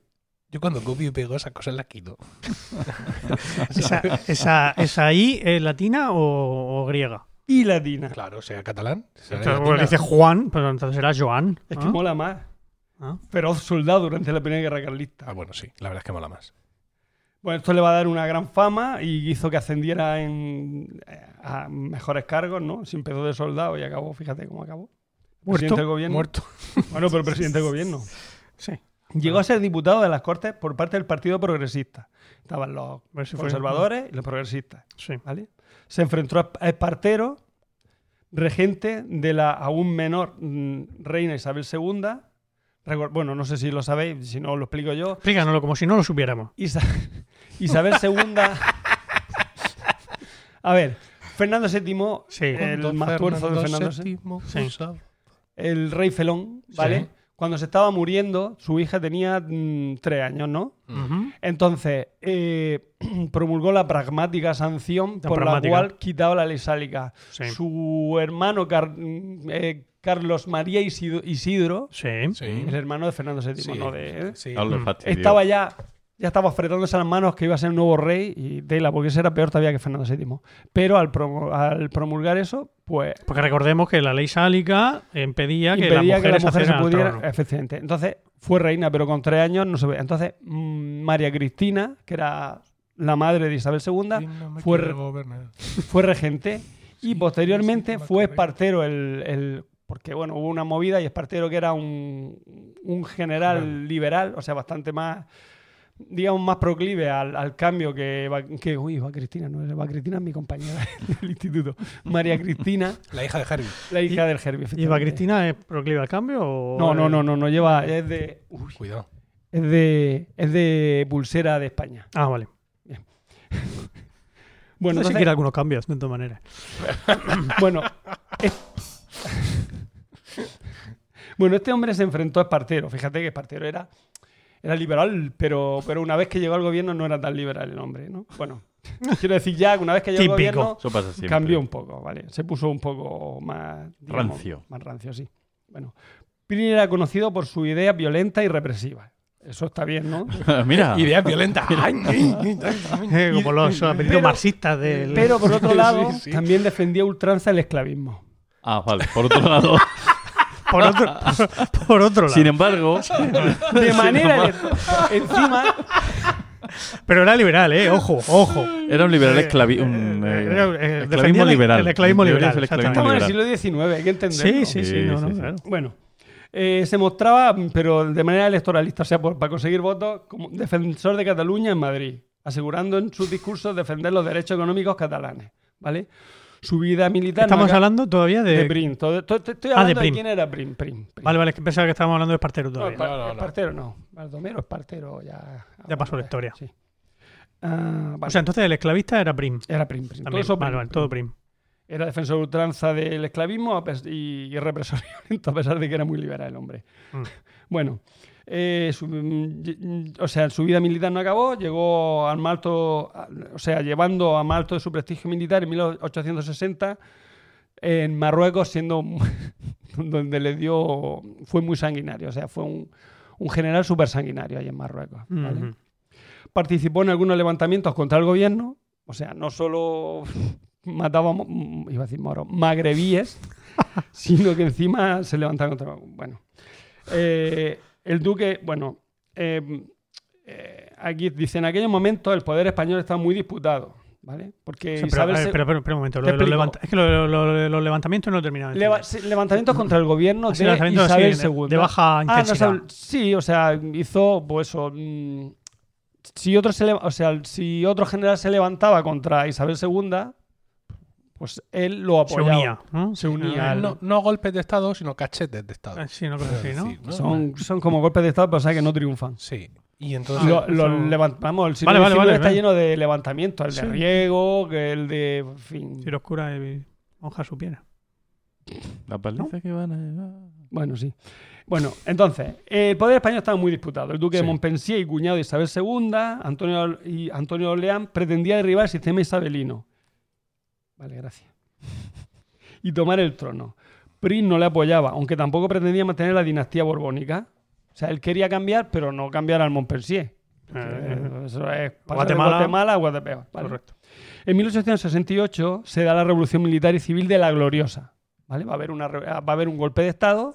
yo cuando copio y pego esas cosas las quito. ¿Esa, esa, esa I es latina o, o griega? Y latina. Claro, sea catalán. sea Entonces, dice Juan, pero entonces será Joan. Es ¿ah? que mola más. Ah. Feroz soldado durante la primera guerra carlista. Ah, bueno, sí, la verdad es que mola más. Bueno, esto le va a dar una gran fama y hizo que ascendiera en, eh, a mejores cargos, ¿no? Se empezó de soldado y acabó, fíjate cómo acabó. Muerto, Presidente del gobierno. Muerto. Bueno, pero presidente del gobierno. Sí. Llegó a ser diputado de las Cortes por parte del Partido Progresista. Estaban los si fue- conservadores y los progresistas, Sí. ¿vale? Se enfrentó a Espartero, regente de la aún menor mm, reina Isabel II. Bueno, no sé si lo sabéis, si no lo explico yo. Explícanoslo como si no lo supiéramos. Isa- Isabel II. A ver, Fernando VII, Sí. el más tuerzo de Fernando VII, VII, Sí. usado. el rey Felón, ¿vale? Sí. Cuando se estaba muriendo, su hija tenía mm, tres años, ¿no? Entonces, eh, promulgó la pragmática sanción La por pragmática. la cual quitaba la ley sálica. Sí. Su hermano Car- mm, eh, Carlos María Isidro, Isidro, el hermano de Fernando VII, Sí. ¿no? De, ¿eh? Mm. estaba ya, ya estaba fretándose las manos que iba a ser el nuevo rey y tela, porque ese era peor todavía que Fernando VII. Pero al, promu- al promulgar eso, pues Porque recordemos que la ley sálica impedía que impedía las que mujeres la mujer se pudiera. Efectivamente. Entonces fue reina, pero con tres años no se ve. Entonces, mm, María Cristina, que era la madre de Isabel II, no fue re- regente y posteriormente sí, sí, fue. Espartero el, el- porque bueno hubo una movida y Espartero que era un, un general Claro. liberal o sea bastante más digamos más proclive al, al cambio que Eva- que uy Eva Cristina no Eva Cristina es mi compañera del instituto María Cristina La hija de Harry. la hija del Herbie ¿Y Eva efectivamente. Cristina es proclive al cambio o...? no no no no no lleva es de uy, Cuidado. es de es de pulsera de España Ah, vale. bueno no sé si algunos cambios, de todas maneras. Bueno, es- bueno, este hombre se enfrentó a Espartero. Fíjate que Espartero era, era liberal, pero, pero una vez que llegó al gobierno no era tan liberal el hombre, ¿no? Bueno, quiero decir ya que una vez que llegó al gobierno Eso pasa siempre. cambió un poco, ¿vale? Se puso un poco más... digamos, Rancio. Más rancio, sí. Bueno, Piri era conocido por su idea violenta y represiva. Eso está bien, ¿no? Mira. Ideas violentas. Como los apellidos marxistas del... Pero por otro lado, Sí, sí. también defendía ultranza el esclavismo. Ah, vale. Por otro lado. Por, otro, por otro lado. sin embargo. De manera... encima... Pero era liberal, ¿eh? Ojo, ojo. Era un liberal Eh, esclavi un, eh, eh, era- eh, esclavismo el- liberal. el esclavismo En teoría liberal, es el esclavismo Estamos en el liberal. siglo XIX, hay que entenderlo. Sí, sí, sí, Sí, no, sí, no, sí. claro. Bueno, eh, se mostraba, pero de manera electoralista, o sea, por- para conseguir votos, como defensor de Cataluña en Madrid, asegurando en sus discursos defender los derechos económicos catalanes, ¿vale? Su vida militar... Estamos hablando todavía de... de Prim. Todo- estoy Ah, de hablando de, Prim. quién era Prim. Prim, Prim. Vale, vale, es que pensaba que estábamos hablando de Espartero todavía. No, no, no. Espartero no. Baldomero Espartero ya... Ya pasó la historia. Sí. Ah, vale. O sea, entonces el esclavista era Prim. era Prim. Prim. Todo También. eso vale, Prim, vale, Prim. todo Prim. Era defensor de ultranza del esclavismo y, y represor violento, a pesar de que era muy liberal el hombre. Mm. Bueno, eh, su- mm, y- o sea, su vida militar no acabó, llegó al Malto, o sea, llevando a Malto de su prestigio militar en 1860 en Marruecos, siendo donde le dio, fue muy sanguinario, o sea, fue un, un general súper sanguinario ahí en Marruecos. Participó en algunos levantamientos contra el gobierno, o sea, no solo mm, iba a decir moros, magrebíes, sino que encima se levantaba contra. Bueno, Eh, el duque, bueno, eh, eh, aquí dice: en aquellos momentos el poder español estaba muy disputado, ¿vale? Porque Sí, pero, Isabel a ver, se- pero, pero, pero un momento. Lo levanta- es que lo- lo- lo- los levantamientos no terminaban. leva- levantamientos contra el gobierno de Isabel sí, II. de baja Ah, no intensidad. sí, o sea, hizo, pues eso. mm, si otro, se o sea, si otro general se levantaba contra Isabel II, pues él lo Se apoyaba. unía. ¿no? Se unía Ah, al- No, no golpes de Estado, sino cachetes de Estado. ah, Sí, ¿no? Sí, ¿no? Son, son como golpes de Estado, pero sabes que no triunfan. Sí. Y entonces. Lo- los eso- levant- vamos, el siglo Vale, vale, vale, está vale. lleno de levantamientos, el Sí. de riego, que el de. En fin. Si los curas y monjas supieran. La paliza que van a llevar. Bueno, sí. Bueno, entonces, el poder español estaba muy disputado. El duque de. Montpensier y cuñado de Isabel II, Antonio, y Antonio Orleán, pretendía derribar el sistema isabelino. Vale, gracias. y tomar el trono. Prim no le apoyaba, aunque tampoco pretendía mantener la dinastía borbónica. O sea, él quería cambiar, pero no cambiar al Montpensier. Eh, Eso es Guatemala. Guatemala a Guatepeor. ¿vale? Correcto. En 1868 se da la Revolución Militar y Civil de la Gloriosa. ¿vale? Va, a haber una, va a haber un golpe de Estado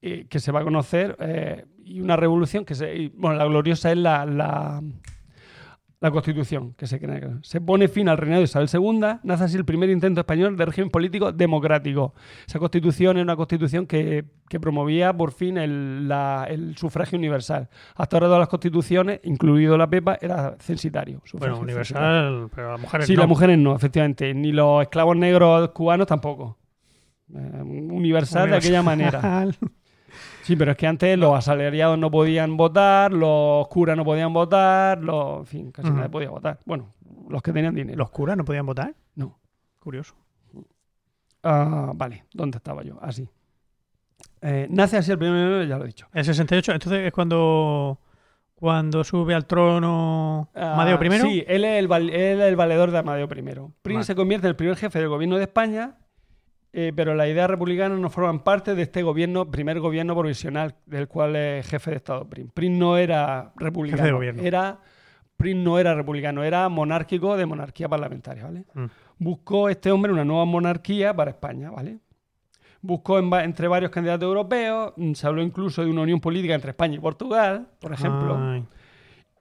eh, que se va a conocer eh, y una revolución que se... y, bueno, la Gloriosa es la, la, la Constitución que se crea. Se pone fin al reinado de Isabel II, nace así el primer intento español de régimen político democrático. Esa Constitución es una Constitución que, que promovía por fin el, la- el sufragio universal. Hasta ahora todas las constituciones, incluido la PEPA, era censitario. Bueno, universal, censitario. pero las mujeres Sí, no. las mujeres no, efectivamente. Ni los esclavos negros cubanos tampoco. Eh, universal, de aquella manera. Sí, pero es que antes los asalariados no podían votar, los curas no podían votar, los, en fin, casi nadie podía votar. Bueno, los que tenían dinero. ¿Los curas no podían votar? No. Curioso. Ah, vale, ¿dónde estaba yo? Así. Eh, nace así el primer, ya lo he dicho. El 68, entonces es cuando, cuando sube al trono Ah, Amadeo I. Sí, él es el, val- él es el valedor de Amadeo I. Prim Vale. se convierte en el primer jefe del gobierno de España, eh, pero las ideas republicanas no forman parte de este gobierno, primer gobierno provisional del cual es jefe de Estado Prim. Prim no era republicano, Jefe de gobierno. era no era republicano, era monárquico de monarquía parlamentaria, ¿vale? Mm. Buscó este hombre una nueva monarquía para España, ¿vale? Buscó en entre varios candidatos europeos, mm, se habló incluso de una unión política entre España y Portugal, por ejemplo. Ay.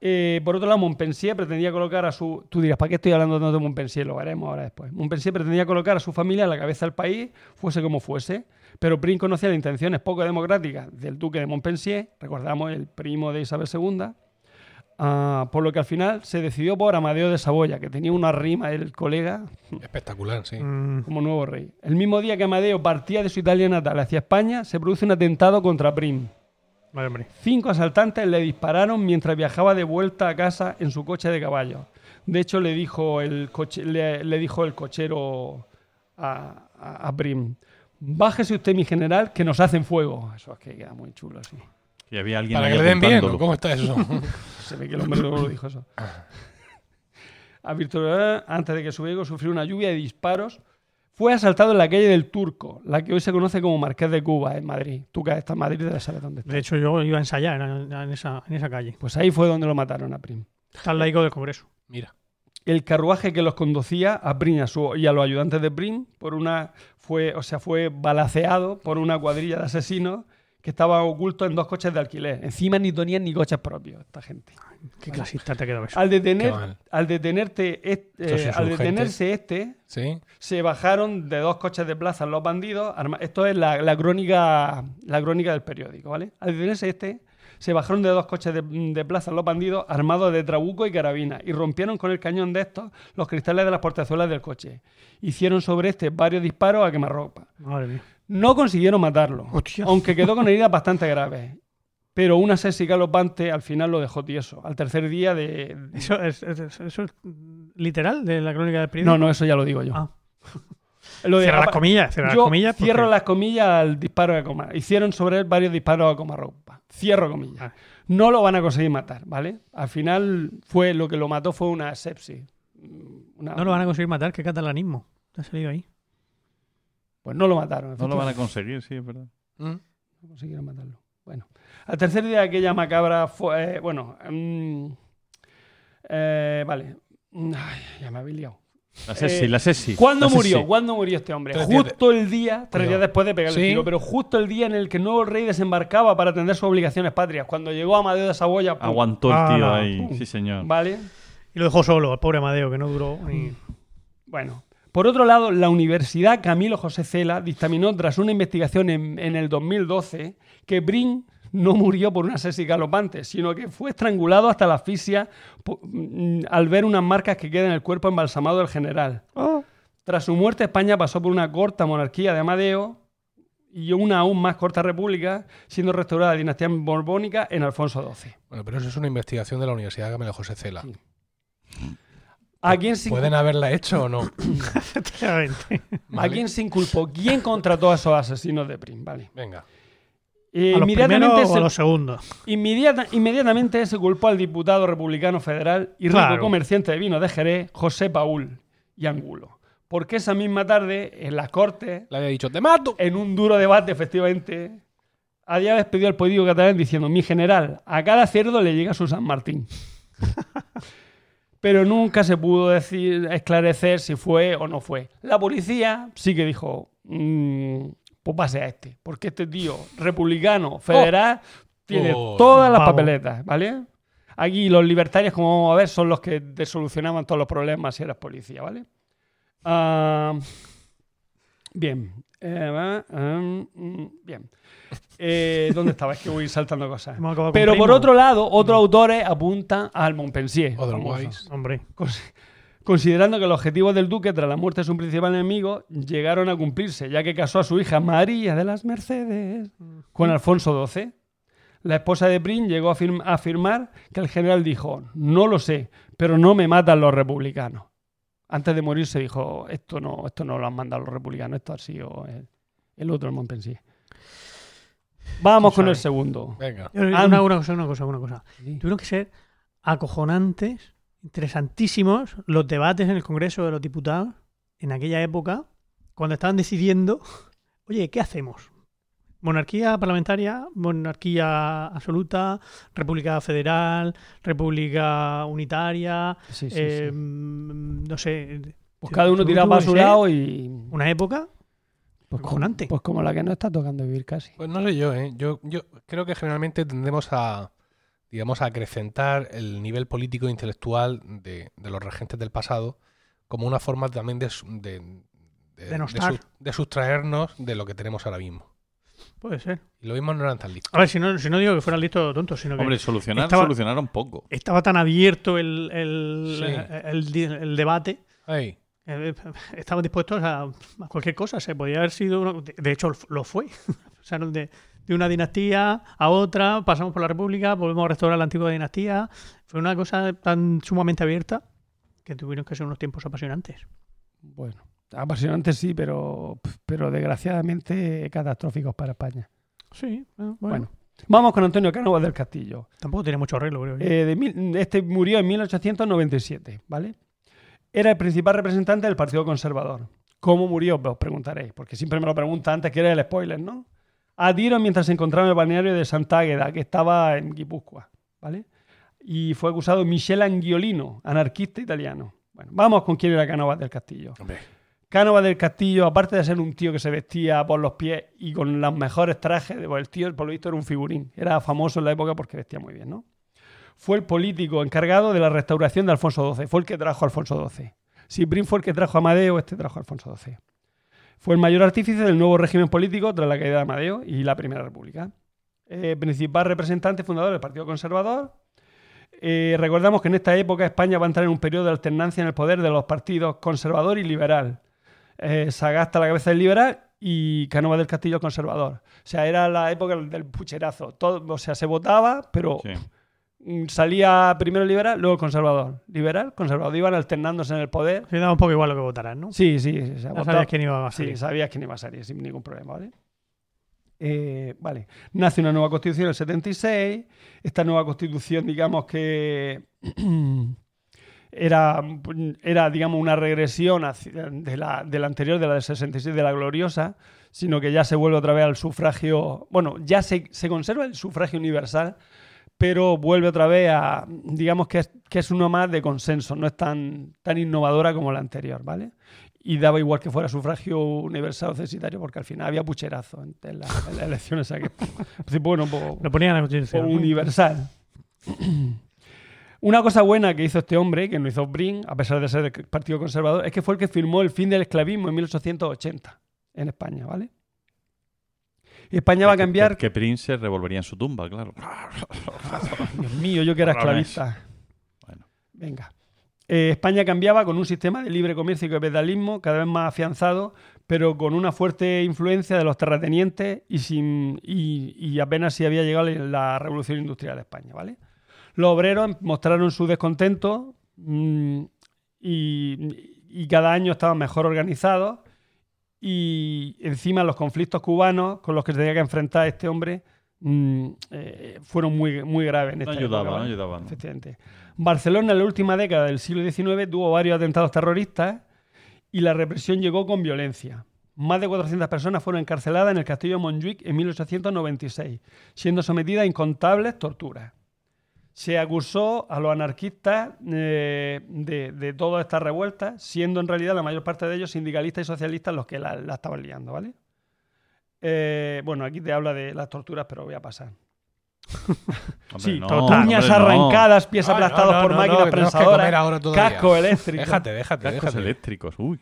Eh, por otro lado, Montpensier pretendía colocar a su. Tú dirás, ¿para qué estoy hablando tanto de Montpensier? Lo veremos ahora después. Montpensier pretendía colocar a su familia a la cabeza del país, fuese como fuese. Pero Prim conocía las intenciones poco democráticas del duque de Montpensier, recordamos el primo de Isabel II, ah, por lo que al final se decidió por Amadeo de Saboya, que tenía una rima, el colega, Espectacular, sí. Mm, como nuevo rey. El mismo día que Amadeo partía de su Italia natal hacia España, se produce un atentado contra Prim. Vale, hombre. Cinco asaltantes le dispararon mientras viajaba de vuelta a casa en su coche de caballo. De hecho, le dijo el, coche, le, le dijo el cochero a, a, a Prim, bájese usted, mi general, que nos hacen fuego. Eso es que queda muy chulo así. Y había alguien Para que le den bien, apuntándolo. ¿o ¿cómo está eso? Se ve que el hombre luego lo dijo eso. A Virtual, antes de que su ego sufriera una lluvia de disparos, fue asaltado en la calle del Turco, la que hoy se conoce como Marqués de Cuba, en Madrid. Tú que estás en Madrid debes saber dónde está. De hecho, yo iba a ensayar en, en esa, en esa calle. Pues ahí fue donde lo mataron a Prim. Está el laico del Congreso. Mira. el carruaje que los conducía a Prim y a, su- y a los ayudantes de Prim por una fue o sea fue balaceado por una cuadrilla de asesinos que estaban ocultos en dos coches de alquiler encima ni tenían ni coches propios esta gente Qué clasista te ha quedado eso. al detener al detenerte est- Esto es eh, al detenerse este Sí. se bajaron de dos coches de plaza los bandidos. arma- Esto es la, la crónica la crónica del periódico, ¿vale? Al detenerse este, se bajaron de dos coches de, de plaza los bandidos armados de trabuco y carabina y rompieron con el cañón de estos los cristales de las portezuelas del coche. Hicieron sobre este varios disparos a quemarropa. Madre mía. No consiguieron matarlo, Hostia. aunque quedó con heridas bastante graves. Pero una sexy galopante al final lo dejó tieso. Al tercer día de... ¿Eso es, eso literal de la crónica del periódico? No, no, eso ya lo digo yo. Ah. Lo de- Cierra las comillas, cierra las comillas. porque- cierro las comillas al disparo de coma. Hicieron sobre él varios disparos a comarropa. Cierro comillas. Ah. No lo van a conseguir matar, ¿vale? Al final fue lo que lo mató fue una sepsis. Una- No lo van a conseguir matar, qué catalanismo. Te ha salido ahí. Pues no lo mataron. No lo van a conseguir, sí, es verdad. Mm. No consiguieron matarlo. Bueno, al tercer día de aquella macabra fue. eh, bueno, mm, eh, vale. Mm, ay, ya me había liado. La Sesi, Eh, la Sesi. ¿Cuándo la murió? Sesi. ¿Cuándo murió este hombre? Tres días justo el día, tres Cuidado. días después de pegarle el tiro, pero justo el día en el que el nuevo rey desembarcaba para atender sus obligaciones patrias. Cuando llegó Amadeo de Saboya. ¡pum! Aguantó el tío ahí. Pum. Sí, señor. ¿Vale? Y lo dejó solo, el pobre Amadeo, que no duró. ni- Bueno. Por otro lado, la Universidad Camilo José Cela dictaminó tras una investigación en, en el 2012 que Brin no murió por una sepsis galopante, sino que fue estrangulado hasta la asfixia mm, al ver unas marcas que quedan en el cuerpo embalsamado del general. Tras su muerte, España pasó por una corta monarquía de Amadeo y una aún más corta república, siendo restaurada la dinastía borbónica en Alfonso XII. Bueno, pero eso es una investigación de la Universidad Camilo José Cela. ¿A quién se ¿Pueden haberla hecho o no? Efectivamente. ¿A quién se inculpó? ¿Quién contrató a esos asesinos de Prim? Vale. Venga. Eh, ¿A los inmediatamente, primeros o se, a los segundos? inmediata- inmediatamente se culpó al diputado republicano federal y rico Claro. comerciante de vino de Jerez, José Paul y Angulo. Porque esa misma tarde, en las Cortes, Le había dicho, ¡te mato! en un duro debate, efectivamente, había despedido al político catalán diciendo: Mi general, a cada cerdo le llega su San Martín. Pero nunca se pudo decir, esclarecer si fue o no fue. La policía sí que dijo: "Mm, Pues pase a este. Porque este tío, republicano, federal, tiene Oh, todas las papeletas, ¿vale? Aquí los libertarios, como vamos a ver, son los que te solucionaban todos los problemas si eras policía, ¿vale? Ah, bien. Eh, va, um, mm, bien. Eh, ¿Dónde estaba? Es que voy saltando cosas. Pero por Primo. otro lado, otros autores apuntan al Montpensier. Otherwise. Hombre. Cons- Considerando que los objetivos del duque tras la muerte de su principal enemigo llegaron a cumplirse, ya que casó a su hija María de las Mercedes con Alfonso XII. La esposa de Prin llegó a, afirm- a afirmar que el general dijo, no lo sé, pero no me matan los republicanos. Antes de morirse dijo, esto no, esto no lo han mandado los republicanos, esto ha sido el, el otro, el Montpensier. Vamos ¿Quién con el segundo. Venga. Una, una cosa, una cosa, una cosa. Tuvieron que ser acojonantes, interesantísimos los debates en el Congreso de los Diputados en aquella época, cuando estaban decidiendo, oye, ¿qué hacemos? Monarquía parlamentaria, monarquía absoluta, república federal, república unitaria, Sí, sí, eh, sí. mm, no sé. Pues cada uno tiraba para su lado y... Una época Pues como, acojonante. pues como la que no está tocando vivir casi. Pues no sé yo, ¿eh? Yo, yo creo que generalmente tendemos a, digamos, a acrecentar el nivel político e intelectual de, de los regentes del pasado como una forma también de, de, de- Denostar. de de sustraernos de lo que tenemos ahora mismo. Puede ser. Y lo mismo no eran tan listos. A ver, si no, si no digo que fueran listos tontos, sino que Hombre, solucionar, estaba- solucionaron poco. estaba tan abierto el, el, Sí. el di- el debate Ay, Estaban dispuestos a, a cualquier cosa. Se podía haber sido. una- de- de hecho, lo fue. Pasaron de, de una dinastía a otra, pasamos por la República, volvemos a restaurar la antigua dinastía. Fue una cosa tan sumamente abierta que tuvieron que ser unos tiempos apasionantes. Bueno, apasionante sí, pero, pero desgraciadamente catastróficos para España. Sí, eh, bueno, Bueno, vamos con Antonio Cánovas del Castillo. tampoco tiene mucho arreglo, creo. Eh, de mil- este murió en 1897, ¿vale? Era el principal representante del Partido Conservador. ¿Cómo murió? Os preguntaréis, porque siempre me lo pregunta antes que era el spoiler, ¿no? A tiro mientras se encontraba en el balneario de Santa Águeda, que estaba en Guipúzcoa, ¿vale? Y fue acusado Michel Angiolino, anarquista italiano. Bueno, vamos con quién era Cánovas del Castillo. hombre. Cánovas del Castillo, aparte de ser un tío que se vestía por los pies y con los mejores trajes, pues el tío, por lo visto, era un figurín. Era famoso en la época porque vestía muy bien, ¿no? Fue el político encargado de la restauración de Alfonso XII. Fue el que trajo Alfonso XII. Si Brin fue el que trajo a Amadeo, este trajo a Alfonso XII. Fue el mayor artífice del nuevo régimen político tras la caída de Amadeo y la Primera República. Eh, principal representante fundador del Partido Conservador. Eh, recordamos que en esta época España va a entrar en un periodo de alternancia en el poder de los partidos conservador y liberal. Eh, Sagasta la cabeza del liberal y Canova del Castillo conservador. O sea, era la época del pucherazo. Todo, o sea, se votaba, pero. Mm, salía primero liberal, luego conservador. Liberal, conservador. Iban alternándose en el poder. Se da un poco igual lo que votarás, ¿no? Sí, sí. sí, sabías quién iba a Sí, salir. sabías quién iba a salir sin ningún problema, ¿vale? Eh, vale. Nace una nueva constitución en el 76. Esta nueva constitución, digamos que era, era digamos, una regresión de la, de la anterior, de la del 66, de la gloriosa, sino que ya se vuelve otra vez al sufragio. Bueno, ya se, se conserva el sufragio universal, pero vuelve otra vez a, digamos que es, que es uno más de consenso, no es tan, tan innovadora como la anterior, ¿vale? Y daba igual que fuera sufragio universal o censitario, porque al final había pucherazo en, en la- en las elecciones. o sea que, pues, bueno, pues, Lo ponía en la o Constitución. ¿no? universal. Una cosa buena que hizo este hombre, que no hizo Brin, a pesar de ser del Partido Conservador, es que fue el que firmó el fin del esclavismo en 1880 en España, ¿vale? España va a cambiar. Que, que Prince revolvería en su tumba, claro. Dios mío, yo que era esclavista. Bueno. Venga. Eh, España cambiaba con un sistema de libre comercio y capitalismo cada vez más afianzado, pero con una fuerte influencia de los terratenientes y, sin, y, y apenas si había llegado la revolución industrial de España, ¿vale? Los obreros mostraron su descontento mm, y, y cada año estaban mejor organizados y encima los conflictos cubanos con los que se tenía que enfrentar este hombre mm, eh, fueron muy, muy graves en No ayudaba, época, no ayudaba. ¿no? Efectivamente. Barcelona en la última década del siglo XIX tuvo varios atentados terroristas y la represión llegó con violencia. Más de 400 personas fueron encarceladas en el castillo de Montjuic en 1896, siendo sometidas a incontables torturas. Se acusó a los anarquistas eh, de, de todas estas revueltas, siendo en realidad la mayor parte de ellos sindicalistas y socialistas los que la, la estaban liando, ¿vale? Eh, bueno, aquí te habla de las torturas, pero voy a pasar. Hombre, Sí, no, total. uñas hombre, no. arrancadas, pies no, aplastados no, por no, máquinas prensadoras, casco eléctrico. Déjate, déjate, Cascos déjate. eléctricos, uy.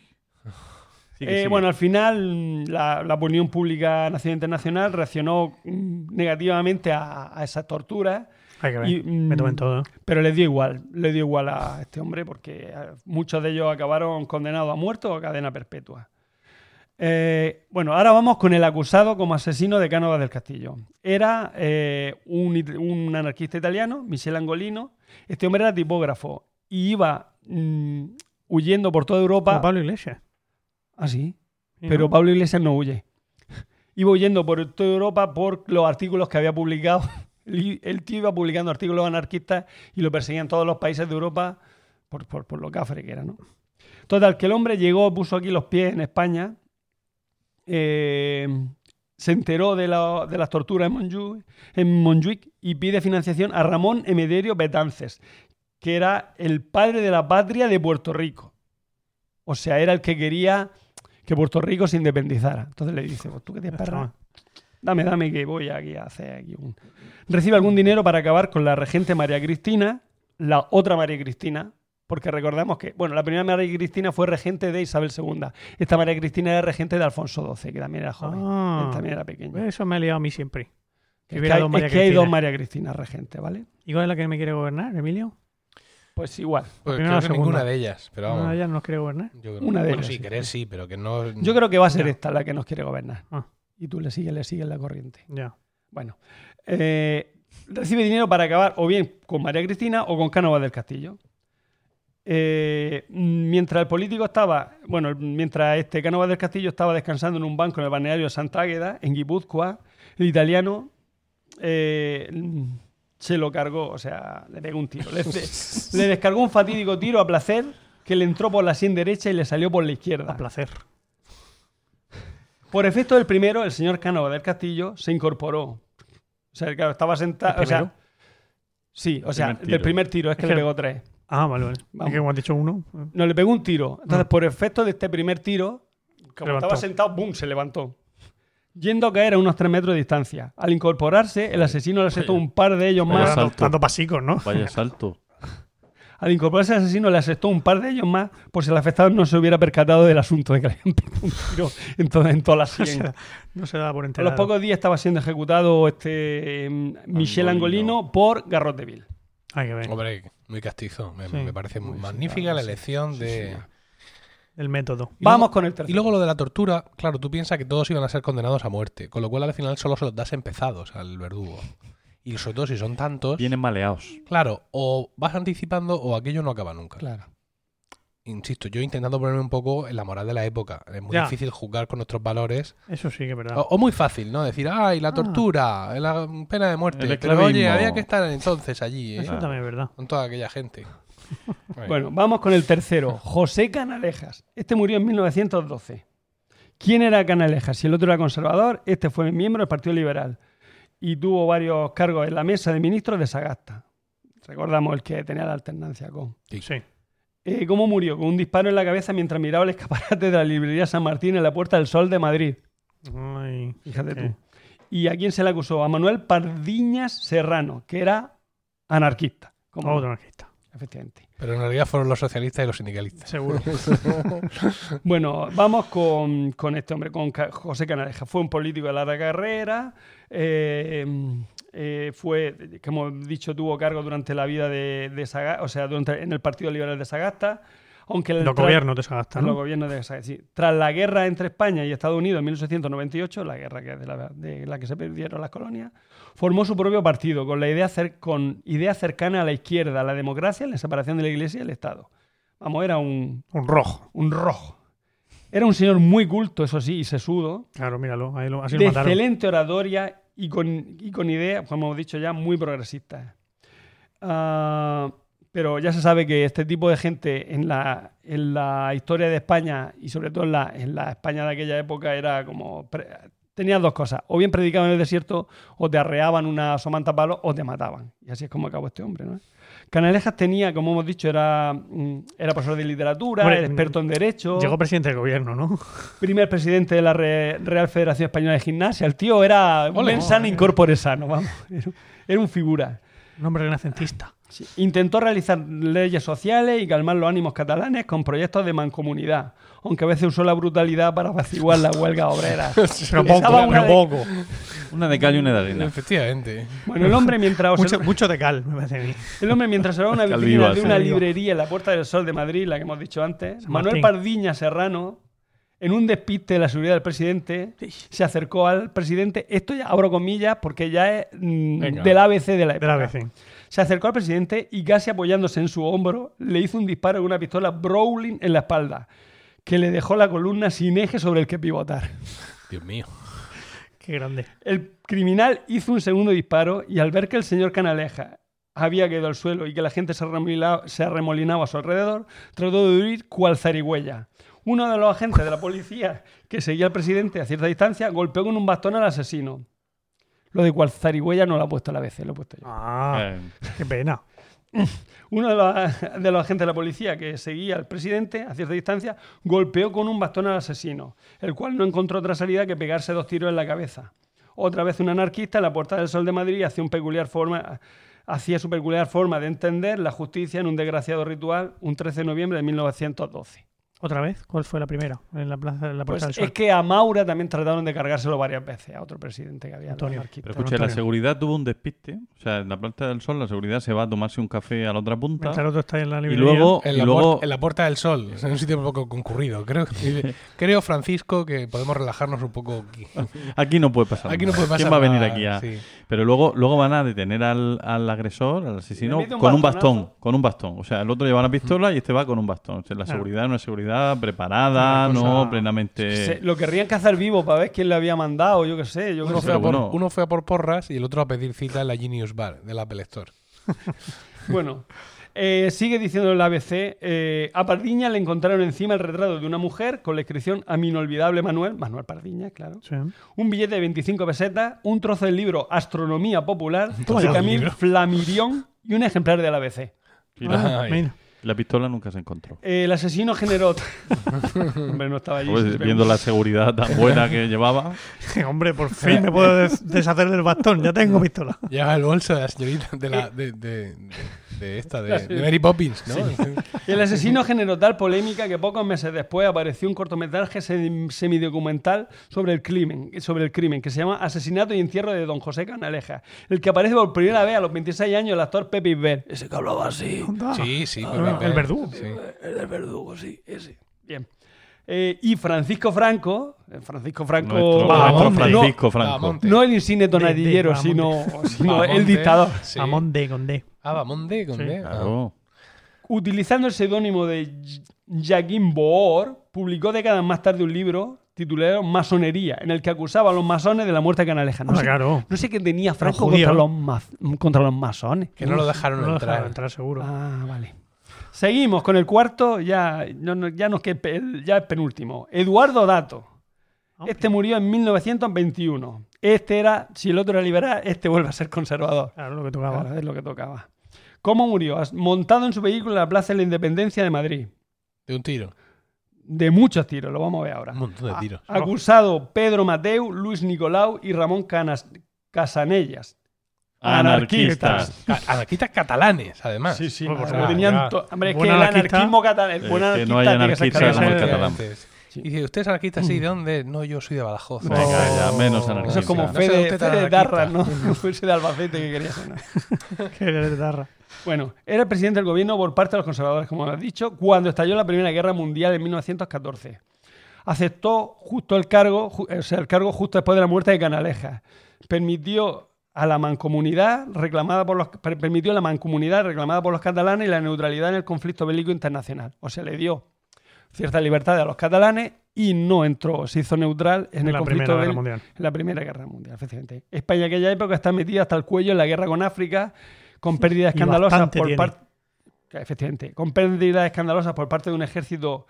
Sigue, Eh, bueno, al final mm, la, la opinión pública nacional e internacional reaccionó mm, negativamente a, a esas torturas, Hay que ver. y, Me mm, tomen todo. pero les dio igual, le dio igual a este hombre porque eh, muchos de ellos acabaron condenados a muerte o a cadena perpetua. Eh, bueno, ahora vamos con el acusado como asesino de Cánovas del Castillo. Era eh, un, anarquista italiano, Michel Angolino. Este hombre era tipógrafo y iba mm, huyendo por toda Como Europa. Pablo Iglesias. Ah, sí. Sí, Pero ¿no? Pablo Iglesias no huye. Iba huyendo por toda Europa por los artículos que había publicado. El el tío iba publicando artículos anarquistas y lo perseguían todos los países de Europa por, por, por lo cafre que era, ¿no? Total, que el hombre llegó, puso aquí los pies en España, eh, se enteró de, la- de las torturas en Montjuic, en Montjuic y pide financiación a Ramón Emeterio Betances, que era el padre de la patria de Puerto Rico. O sea, era el que quería que Puerto Rico se independizara. Entonces le dice, pues tú que tienes perra, dame, dame que voy aquí a hacer aquí un... Recibe algún dinero para acabar con la regente María Cristina, la otra María Cristina, porque recordamos que, bueno, la primera María Cristina fue regente de Isabel II. Esta María Cristina era regente de Alfonso XII, que también era joven, Ah. él también era pequeño. Eso me ha liado a mí siempre. Que Es que, hay, dos María es que hay dos Cristina. María Cristina regentes, ¿vale? ¿Y cuál es la que me quiere gobernar, Emilio? Pues igual. Pues creo que ninguna de ellas, pero ¿Una vamos. de ellas nos quiere gobernar? yo creo- Una de bueno, ellas, sí, sí. querer sí, pero que no. Yo creo que va a ser esta la que nos quiere gobernar. Ah. Y tú le sigues, le sigues la corriente. Ya. Bueno, eh, recibe dinero para acabar o bien con María Cristina o con Cánovas del Castillo. Eh, mientras el político estaba, bueno, mientras este Cánovas del Castillo estaba descansando en un banco en el balneario de Santa Águeda, en Guipúzcoa, el italiano eh, se lo cargó, o sea, le pegó un tiro. Le, le descargó un fatídico tiro a placer que le entró por la sien derecha y le salió por la izquierda. A placer. Por efecto del primero, el señor Cánova del Castillo se incorporó. O sea, claro, estaba sentado. Sí, o sea, del primer tiro, es que Es le pegó tres. Ah, vale, vale. Vamos. Es que como has dicho uno. eh, No, le pegó un tiro. Entonces, Ah. por efecto de este primer tiro, como Levantó. estaba sentado, ¡bum! se levantó. Yendo a caer a unos tres metros de distancia. Al incorporarse, el asesino le asestó un par de ellos Vaya más. Salto. dando pasicos, ¿no? Vaya salto. Al incorporarse el asesino le asestó un par de ellos más por si el afectado no se hubiera percatado del asunto de que le habían pegado un tiro en, toda- en toda la No se, sien. da, no se da por A enterado. los pocos días estaba siendo ejecutado este em, Michel Angolino. Angolino por Garrot de Ville. Hay que ver. Hombre, muy castizo. Me, Sí. me parece Muy, sí, magnífica claro, la elección Sí, de. sí. El método. Y Vamos luego- con el tercero. Y luego lo de la tortura, claro, tú piensas que todos iban a ser condenados a muerte, con lo cual al final solo se los das empezados al verdugo. Y sobre todo si son tantos, Vienen maleados. claro, o vas anticipando o aquello no acaba nunca. Claro. Insisto, yo intentando ponerme un poco en la moral de la época. Es muy Ya. difícil juzgar con nuestros valores. Eso sí que es verdad. O, o muy fácil, ¿no? Decir, ay, la tortura, la pena de muerte. Pero oye, había que estar entonces allí, ¿eh? Eso también es verdad. Con toda aquella gente. Bueno, vamos con el tercero. José Canalejas. Este murió en 1912. ¿Quién era Canalejas? Si el otro era conservador, este fue miembro del Partido Liberal y tuvo varios cargos en la mesa de ministros de Sagasta. Recordamos el que tenía la alternancia con. Sí. Eh, ¿Cómo murió? Con un disparo en la cabeza mientras miraba el escaparate de la librería San Martín en la Puerta del Sol de Madrid. Ay, Fíjate tú. ¿Y a quién se le acusó? A Manuel Pardiñas Serrano, que era anarquista. Como Otro anarquista. Efectivamente. Pero en realidad fueron los socialistas y los sindicalistas. Seguro. Bueno, vamos con, con este hombre, con José Canaleja. Fue un político de larga carrera. eh, eh, fue, como he dicho, tuvo cargo durante la vida de, de Sagasta, o sea, durante- en el Partido Liberal de Sagasta. Aunque el Los gobiernos de Sagasta, los ¿no? gobiernos de Sagasta, sí. Tras la guerra entre España y Estados Unidos en 1898, la guerra que es de la, de la que se perdieron las colonias, formó su propio partido con la idea cer- con idea cercana a la izquierda, a la democracia, la separación de la Iglesia y el Estado. Vamos, era un, Un rojo. un rojo. Era un señor muy culto, eso sí, y sesudo, Claro, míralo. Ahí lo, así de lo mataron. excelente oratoria y con, y con ideas, como hemos dicho ya, muy progresistas. Ah, pero ya se sabe que este tipo de gente en la, en la historia de España y sobre todo en la, en la España de aquella época era como... pre- Tenías dos cosas, o bien predicaban en el desierto, o te arreaban una somanta palo, o te mataban. Y así es como acabó este hombre, ¿no? Canalejas tenía, como hemos dicho, era, mm, era profesor de literatura, era experto en derecho Llegó presidente del gobierno, ¿no? primer presidente de la Re- Real Federación Española de Gimnasia. El tío era un sano incorpore sano, vamos. Era, era un figura. Un hombre renacentista. Sí. Intentó realizar leyes sociales y calmar los ánimos catalanes con proyectos de mancomunidad, aunque a veces usó la brutalidad para apaciguar la huelga obrera. Poco, una pero de- poco. Una de cal y una de arena. Efectivamente. Bueno, el hombre mientras Mucho, observa- mucho de cal, me parece a mí. El hombre, mientras se va a una vitrina de una librería en la Puerta del Sol de Madrid, la que hemos dicho antes, San Manuel Martín. Pardiña Serrano, en un despiste de la seguridad del presidente, se acercó al presidente. Esto ya abro comillas porque ya es mm, del ABC de la De época. la ABC. Se acercó al presidente y casi apoyándose en su hombro, le hizo un disparo con una pistola Browning en la espalda, que le dejó la columna sin eje sobre el que pivotar. Dios mío. Qué grande. El criminal hizo un segundo disparo y al ver que el señor Canaleja había caído al suelo y que la gente se arremolinaba, se arremolinaba a su alrededor, trató de huir cual zarigüeya. Uno de los agentes de la policía que seguía al presidente a cierta distancia golpeó con un bastón al asesino. Lo de cual zarigüeya no lo ha puesto la vez, lo he puesto yo. Ah, Eh, qué pena. Uno de los, de los agentes de la policía que seguía al presidente a cierta distancia golpeó con un bastón al asesino, el cual no encontró otra salida que pegarse dos tiros en la cabeza. Otra vez un anarquista en la Puerta del Sol de Madrid hacía, un peculiar forma, hacía su peculiar forma de entender la justicia en un desgraciado ritual un 13 de noviembre de 1912. ¿Otra vez? ¿Cuál fue la primera? En la plaza en la Pues Puerta del Sol. es que a Maura también trataron de cargárselo varias veces, a otro presidente que había. Antonio. Pero escuche, la seguridad tuvo un despiste. O sea, en la Planta del Sol, la seguridad se va a tomarse un café a la otra punta. Mientras el otro está en la Y librería. luego, En y la, luego en la Puerta del Sol. Es un sitio un poco concurrido. Creo, creo, Francisco, que podemos relajarnos un poco aquí. aquí no puede pasar. Aquí no puede pasar ¿Quién va a venir aquí a.? sí. Pero luego, luego van a detener al, al agresor, al asesino, un con un bastón. Con un bastón. O sea, el otro lleva una pistola y este va con un bastón. O sea, la Claro. seguridad es una preparada, cosa- no plenamente. Se- lo querrían cazar vivo para ver quién le había mandado, yo qué sé. Yo Uno, fue a por, bueno. uno fue a por porras y el otro a pedir cita en la Genius Bar del Apple Store. Bueno, eh, sigue diciendo el ABC. eh, a Pardiña le encontraron encima el retrato de una mujer con la inscripción a mi inolvidable Manuel, Manuel Pardiña, claro. Sí. Un billete de 25 pesetas, un trozo del libro Astronomía Popular de Camille. Flamirión y un ejemplar del ABC. Ay. Mira. La pistola nunca se encontró. Eh, el asesino generó. Hombre, no estaba allí. Pues, viendo la seguridad tan buena que llevaba. Hombre, por fin me puedo des- deshacer del bastón. Ya tengo pistola. Lleva el bolso de la señorita de la de, de, de- de esta, de, de Mary Poppins, ¿no? El asesino generó tal polémica que pocos meses después apareció un cortometraje sem- semidocumental sobre el crimen, sobre el crimen que se llama Asesinato y entierro de Don José Canaleja, el que aparece por primera vez a los 26 años el actor Pepe Isbert. Ese que hablaba así. Sí, sí. Ah, El verdugo. sí. El del verdugo, sí, ese. Bien. eh, y Francisco Franco, eh, Francisco Franco, Nuestro, nuestro no- Francisco Franco. No el insigne tonadillero, sino, el dictador. sí. Amón D con D. Ah, Bahamonde con Sí. D. Ah. Claro. Utilizando el seudónimo de J- Jacquín Boor, publicó décadas más tarde un libro titulado Masonería, en el que acusaba a los masones de la muerte canaleja. No, Ah, sé, claro. no sé qué tenía Franco contra los, ma- contra los masones. Que no lo dejaron No lo entrar. dejaron entrar seguro. Ah, vale. Seguimos con el cuarto, ya, no- no- ya nos queda ya es penúltimo. Eduardo Dato. Este murió en 1921. Este era, si el otro era liberal, este vuelve a ser conservador. Claro, lo que tocaba. Claro, es lo que tocaba. ¿Cómo murió? Montado en su vehículo en la Plaza de la Independencia de Madrid. De un tiro. De muchos tiros, lo vamos a ver ahora. Un montón de A- tiros. Acusado Pedro Mateu, Luis Nicolau y Ramón Canas- Casanellas. Anarquistas. Ca- Anarquistas catalanes, además. Sí, sí. Bueno, pues tenían Hombre, es que el anarquismo catalán, el buen que anarquista no hay que anarquista como el catalán. Sí. Y dice, ¿usted es anarquista? Sí, ¿de dónde? No, yo soy de Badajoz. No. Venga, ya, menos Eso anarquista. Eso es como No Fede, tan Fede. Darra, ¿no? Fuese de Albacete que quería ser. ¿no? Qué guitarra. Bueno, era el presidente del gobierno por parte de los conservadores, como has dicho, cuando estalló la Primera Guerra Mundial en 1914. Aceptó justo el cargo, o sea, el cargo justo después de la muerte de Canalejas. Permitió a la mancomunidad reclamada por los per- permitió la mancomunidad reclamada por los catalanes y la neutralidad en el conflicto bélico internacional. O sea, le dio cierta libertad a los catalanes y no entró, se hizo neutral en, En el la conflicto Primera Guerra bélico- Mundial. en la Primera Guerra Mundial, efectivamente. España en aquella época está metida hasta el cuello en la guerra con África, con pérdidas escandalosas por parte. Efectivamente, con pérdidas escandalosas por parte de un ejército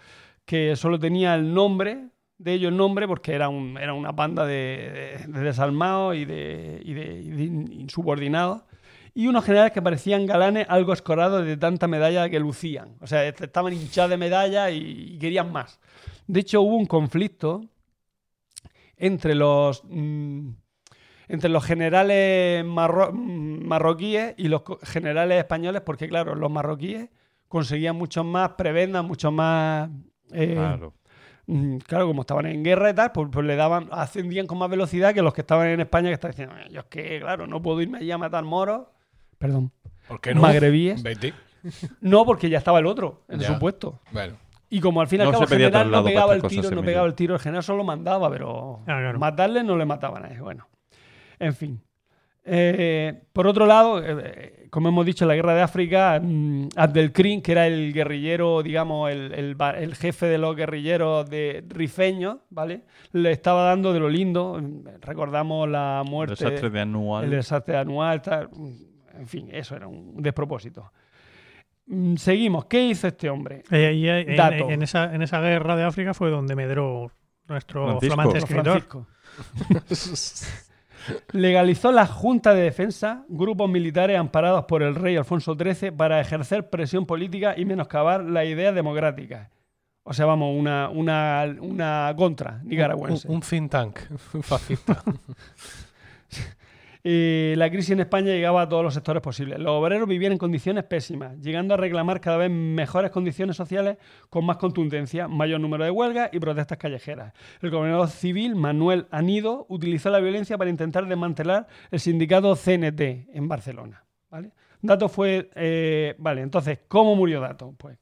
que solo tenía el nombre, de ellos el nombre, porque era, un, era una banda de, de- de desalmados y de, y de- insubordinados. Y unos generales que parecían galanes algo escorados de tanta medalla que lucían. O sea, estaban hinchados de medallas y, querían más. De hecho, hubo un conflicto entre los mm, entre los generales mm, marroquíes y los generales españoles, porque claro, los marroquíes conseguían mucho más prebendas, mucho más eh, Claro. Mm, claro, como estaban en guerra y tal, pues, pues le daban, ascendían con más velocidad que los que estaban en España que estaban diciendo, "Eh, yo es que, claro, no puedo irme allí a matar moros. Perdón. ¿Por qué no? Magrebíes. Vete. No, porque ya estaba el otro en Ya. su puesto. Bueno. Y como al fin y al No cabo el se pedía general no pegaba el tiro, no pegaba el tiro, el general solo mandaba, pero Ah, claro. matarle no le mataban a él. Bueno, en fin. Eh, por otro lado, eh, como hemos dicho, en la guerra de África, mm, Abdelkrim, que era el guerrillero, digamos, el, el el jefe de los guerrilleros de rifeños, ¿vale? Le estaba dando de lo lindo. mm, Recordamos la El muerte. desastre de anual. El desastre anual, tal, en fin, eso era un despropósito. Mm, Seguimos. ¿Qué hizo este hombre? Eh, y, eh, en, Dato. en esa, en esa guerra de África fue donde medró nuestro Francisco. flamante escritor. Francisco. Legalizó la Junta de Defensa, grupos militares amparados por el rey Alfonso XIII para ejercer presión política y menoscabar las ideas democráticas. O sea, vamos, una, una, una contra nicaragüense. Un, un think tank fascista. La crisis en España llegaba a todos los sectores posibles. Los obreros vivían en condiciones pésimas, llegando a reclamar cada vez mejores condiciones sociales con más contundencia, mayor número de huelgas y protestas callejeras. El gobernador civil, Manuel Anido, utilizó la violencia para intentar desmantelar el sindicato CNT en Barcelona. ¿vale? Dato fue... eh, vale, entonces, ¿cómo murió Dato? Pues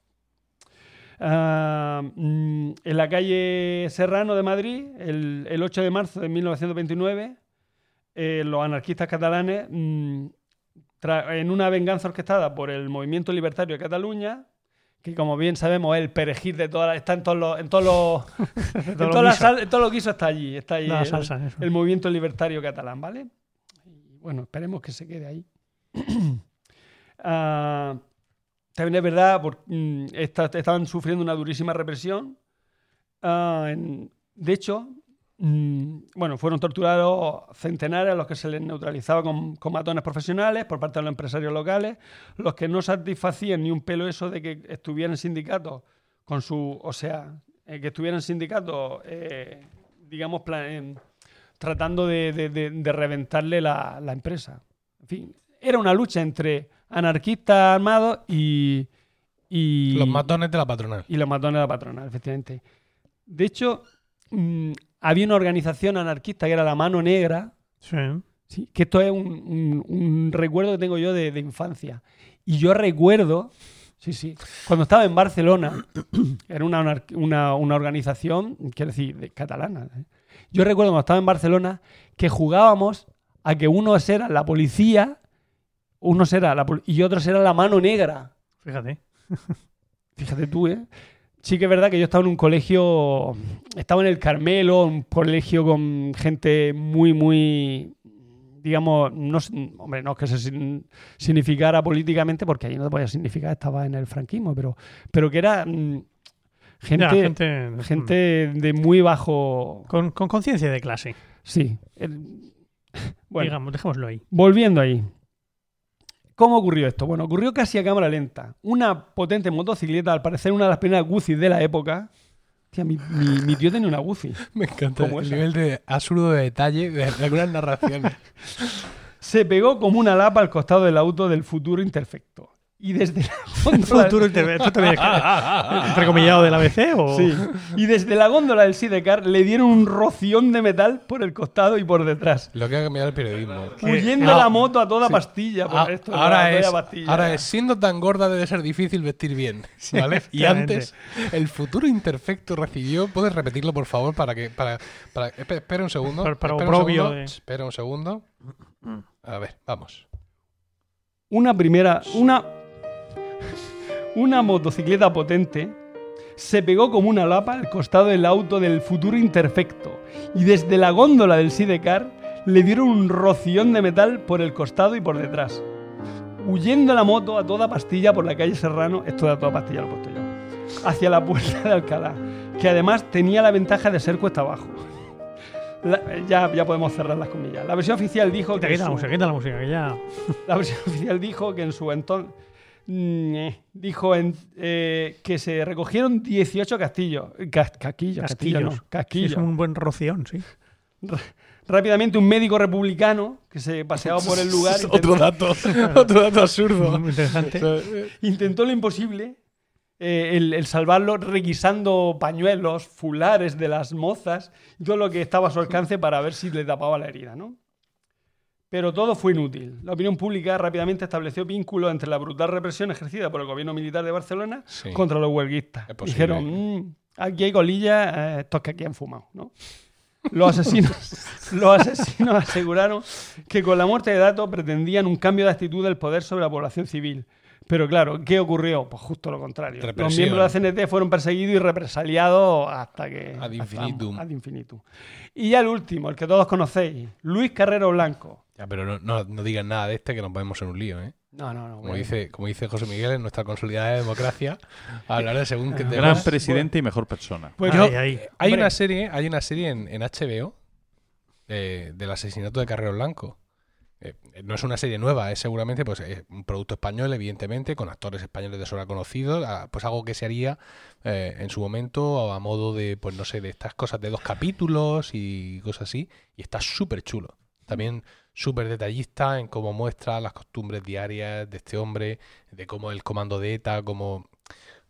Ah, mm, en la calle Serrano de Madrid, el 8 de marzo de 1929, eh, los anarquistas catalanes, mm, en una venganza orquestada por el movimiento libertario de Cataluña, que como bien sabemos es el perejil de todas las- está en todos los, en todos los, en todo guiso. sal- en todo lo está allí, está allí La el, salsa, eso. el movimiento libertario catalán, ¿vale? Y bueno, esperemos que se quede ahí. Ah, también es verdad, por- mm, esta- estaban sufriendo una durísima represión. Ah, en- de hecho, bueno, fueron torturados centenares a los que se les neutralizaba con, con matones profesionales por parte de los empresarios locales, los que no satisfacían ni un pelo eso de que estuvieran sindicatos con su, o sea, eh, que estuvieran sindicatos, eh, digamos, pla- en- tratando de, de- de- de reventarle la, la empresa. En fin, era una lucha entre anarquistas armados y, y Los matones de la patronal. y los matones de la patronal, efectivamente. De hecho, mm, había una organización anarquista que era la Mano Negra, Sí. Sí, que esto es un, un- un recuerdo que tengo yo de, de infancia. Y yo recuerdo Sí, sí. Cuando estaba en Barcelona, era una, una, una organización, quiero decir, de- catalana. ¿eh? Yo recuerdo cuando estaba en Barcelona que jugábamos a que unos eran la policía, unos era la y otros eran la mano negra. Fíjate. Fíjate tú, ¿eh? Sí que es verdad que yo estaba en un colegio, estaba en el Carmelo, un colegio con gente muy, muy, digamos, no, hombre, no es que se significara políticamente, porque allí no te podía significar, estaba en el franquismo, pero, pero que era mm, gente, Ya, gente, gente, de muy bajo... con, con conciencia de clase. Sí. el- bueno, Digamos, dejémoslo ahí. Volviendo ahí. ¿Cómo ocurrió esto? Bueno, ocurrió casi a cámara lenta. Una potente motocicleta, al parecer una de las primeras Guzzi de la época. Tía, mi, mi- mi tío tenía una Guzzi. Me encanta el esa. nivel de absurdo de detalle de algunas narraciones. Se pegó como una lapa al costado del auto del futuro imperfecto. Y desde la góndola, Futuro interve- ¿Esto también es entrecomillado del ABC o...? Sí. Y desde la góndola del Sidecar le dieron un roción de metal por el costado y por detrás. Lo que ha cambiado el periodismo. Huyendo Ah, la moto a toda pastilla. Por Ah, esto, ahora, es, pastilla. ahora es, siendo tan gorda debe ser difícil vestir bien, ¿vale? y antes, el futuro imperfecto recibió... ¿Puedes repetirlo, por favor, para que... Para, para, espe- espera un segundo. Para- para espera un segundo, de- Espera un segundo. A ver, vamos. una primera, una, una motocicleta potente se pegó como una lapa al costado del auto del futuro imperfecto y desde la góndola del Sidecar le dieron un roción de metal por el costado y por detrás. Huyendo la moto a toda pastilla por la calle Serrano, esto de a toda pastilla lo he puesto yo, hacia la puerta de Alcalá, que además tenía la ventaja de ser cuesta abajo. La- ya, ya podemos cerrar las comillas. La versión oficial dijo que quita la su- música, quita la música, que ya... la versión oficial dijo que en su entonces. Dijo en- eh, que se recogieron 18 castillos. Cas- casquillos, castillos. no, Sí, casquillos. es un buen roción, sí. Rápidamente, un médico republicano que se paseaba por el lugar otro intentó, dato, otro dato absurdo. Muy interesante. intentó lo imposible. eh, el, el salvarlo requisando pañuelos, fulares de las mozas y todo lo que estaba a su alcance para ver si le tapaba la herida, ¿no? Pero todo fue inútil. La opinión pública rápidamente estableció vínculos entre la brutal represión ejercida por el gobierno militar de Barcelona Sí. contra los huelguistas. Dijeron, "Mm, aquí hay colillas, eh, estos que aquí han fumado, ¿no? Los asesinos, los asesinos aseguraron que con la muerte de Dato pretendían un cambio de actitud del poder sobre la población civil. Pero claro, ¿qué ocurrió? Pues justo lo contrario. Los miembros de la CNT fueron perseguidos y represaliados hasta que... Ad hasta- ad infinitum. Y ya el último, el que todos conocéis, Luis Carrero Blanco. Ya, pero no, no, no digan nada de este que nos ponemos en un lío, ¿eh? No, no, no. Como bueno. dice, como dice José Miguel, en nuestra consolidada democracia, hablar de según qué Gran temas. presidente y mejor persona. Pues Yo- Ahí, ahí. Hay Hombre. una serie, hay una serie en, en HBO eh, del asesinato de Carrero Blanco. Eh, no es una serie nueva, es seguramente pues, eh, un producto español, evidentemente, con actores españoles de sobra conocidos, ah, pues algo que se haría eh, en su momento a modo de, pues no sé, de estas cosas de dos capítulos y cosas así, y está súper chulo. También súper detallista en cómo muestra las costumbres diarias de este hombre, de cómo el comando de ETA, cómo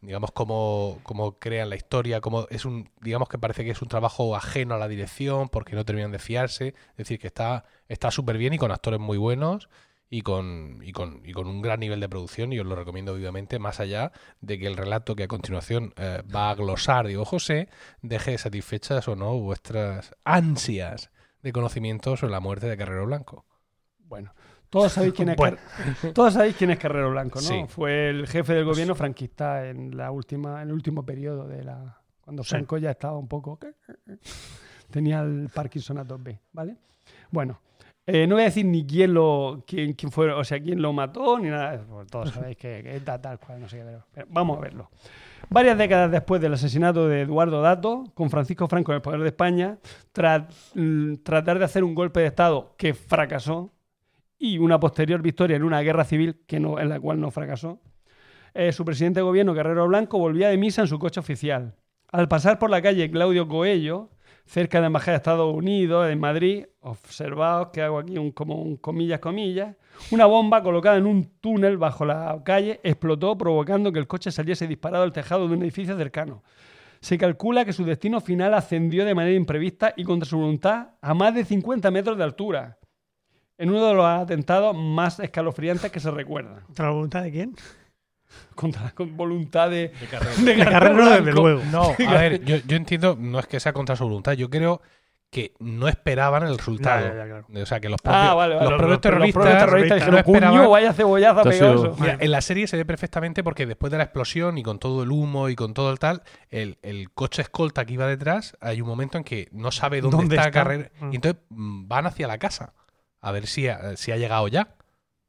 digamos cómo, cómo crean la historia, cómo es un, digamos que parece que es un trabajo ajeno a la dirección porque no terminan de fiarse, es decir, que está está súper bien y con actores muy buenos y con, y con y con un gran nivel de producción y os lo recomiendo vivamente más allá de que el relato que a continuación eh, va a glosar Diego José deje satisfechas o no vuestras ansias de conocimiento sobre la muerte de Carrero Blanco. Bueno, todos sabéis quién es, Bueno. Car- todos sabéis quién es Carrero Blanco, ¿no? Sí. Fue el jefe del gobierno franquista en la última, en el último periodo de la cuando Sí. Franco ya estaba un poco tenía el Parkinson a tope, ¿vale? Bueno, eh, no voy a decir ni quién lo quién, quién fue, o sea, quién lo mató ni nada, pues todos sabéis que, que es tal, tal cual, no sé qué, pero, pero vamos a verlo. Varias décadas después del asesinato de Eduardo Dato, con Francisco Franco en el poder de España, tras mm, tratar de hacer un golpe de Estado que fracasó y una posterior victoria en una guerra civil que en la cual no fracasó, eh, su presidente de gobierno, Carrero Blanco, volvía de misa en su coche oficial. Al pasar por la calle Claudio Coello, cerca de la Embajada de Estados Unidos, en Madrid, observaos que hago aquí un, como un comillas, comillas, una bomba colocada en un túnel bajo la calle explotó provocando que el coche saliese disparado al tejado de un edificio cercano. Se calcula que su destino final ascendió de manera imprevista y contra su voluntad a más de 50 metros de altura, en uno de los atentados más escalofriantes que se recuerdan. ¿Contra la voluntad de quién? Contra con voluntad de, De carrera. de De Carrero, desde luego. No, a ver, yo, yo entiendo, no es que sea contra su voluntad, yo creo que no esperaban el resultado. Ya, ya, ya, claro. O sea, que los propios, Ah, vale, vale. los Los- propios los terroristas, no esperaban- "Coño, vaya sido- pegoso. Mira, en la serie se ve perfectamente porque después de la explosión y con todo el humo y con todo el tal, el, el coche escolta que iba detrás, hay un momento en que no sabe dónde, ¿Dónde está, está? Carrera Mm. y entonces mm, van hacia la casa a ver si ha, si ha llegado ya,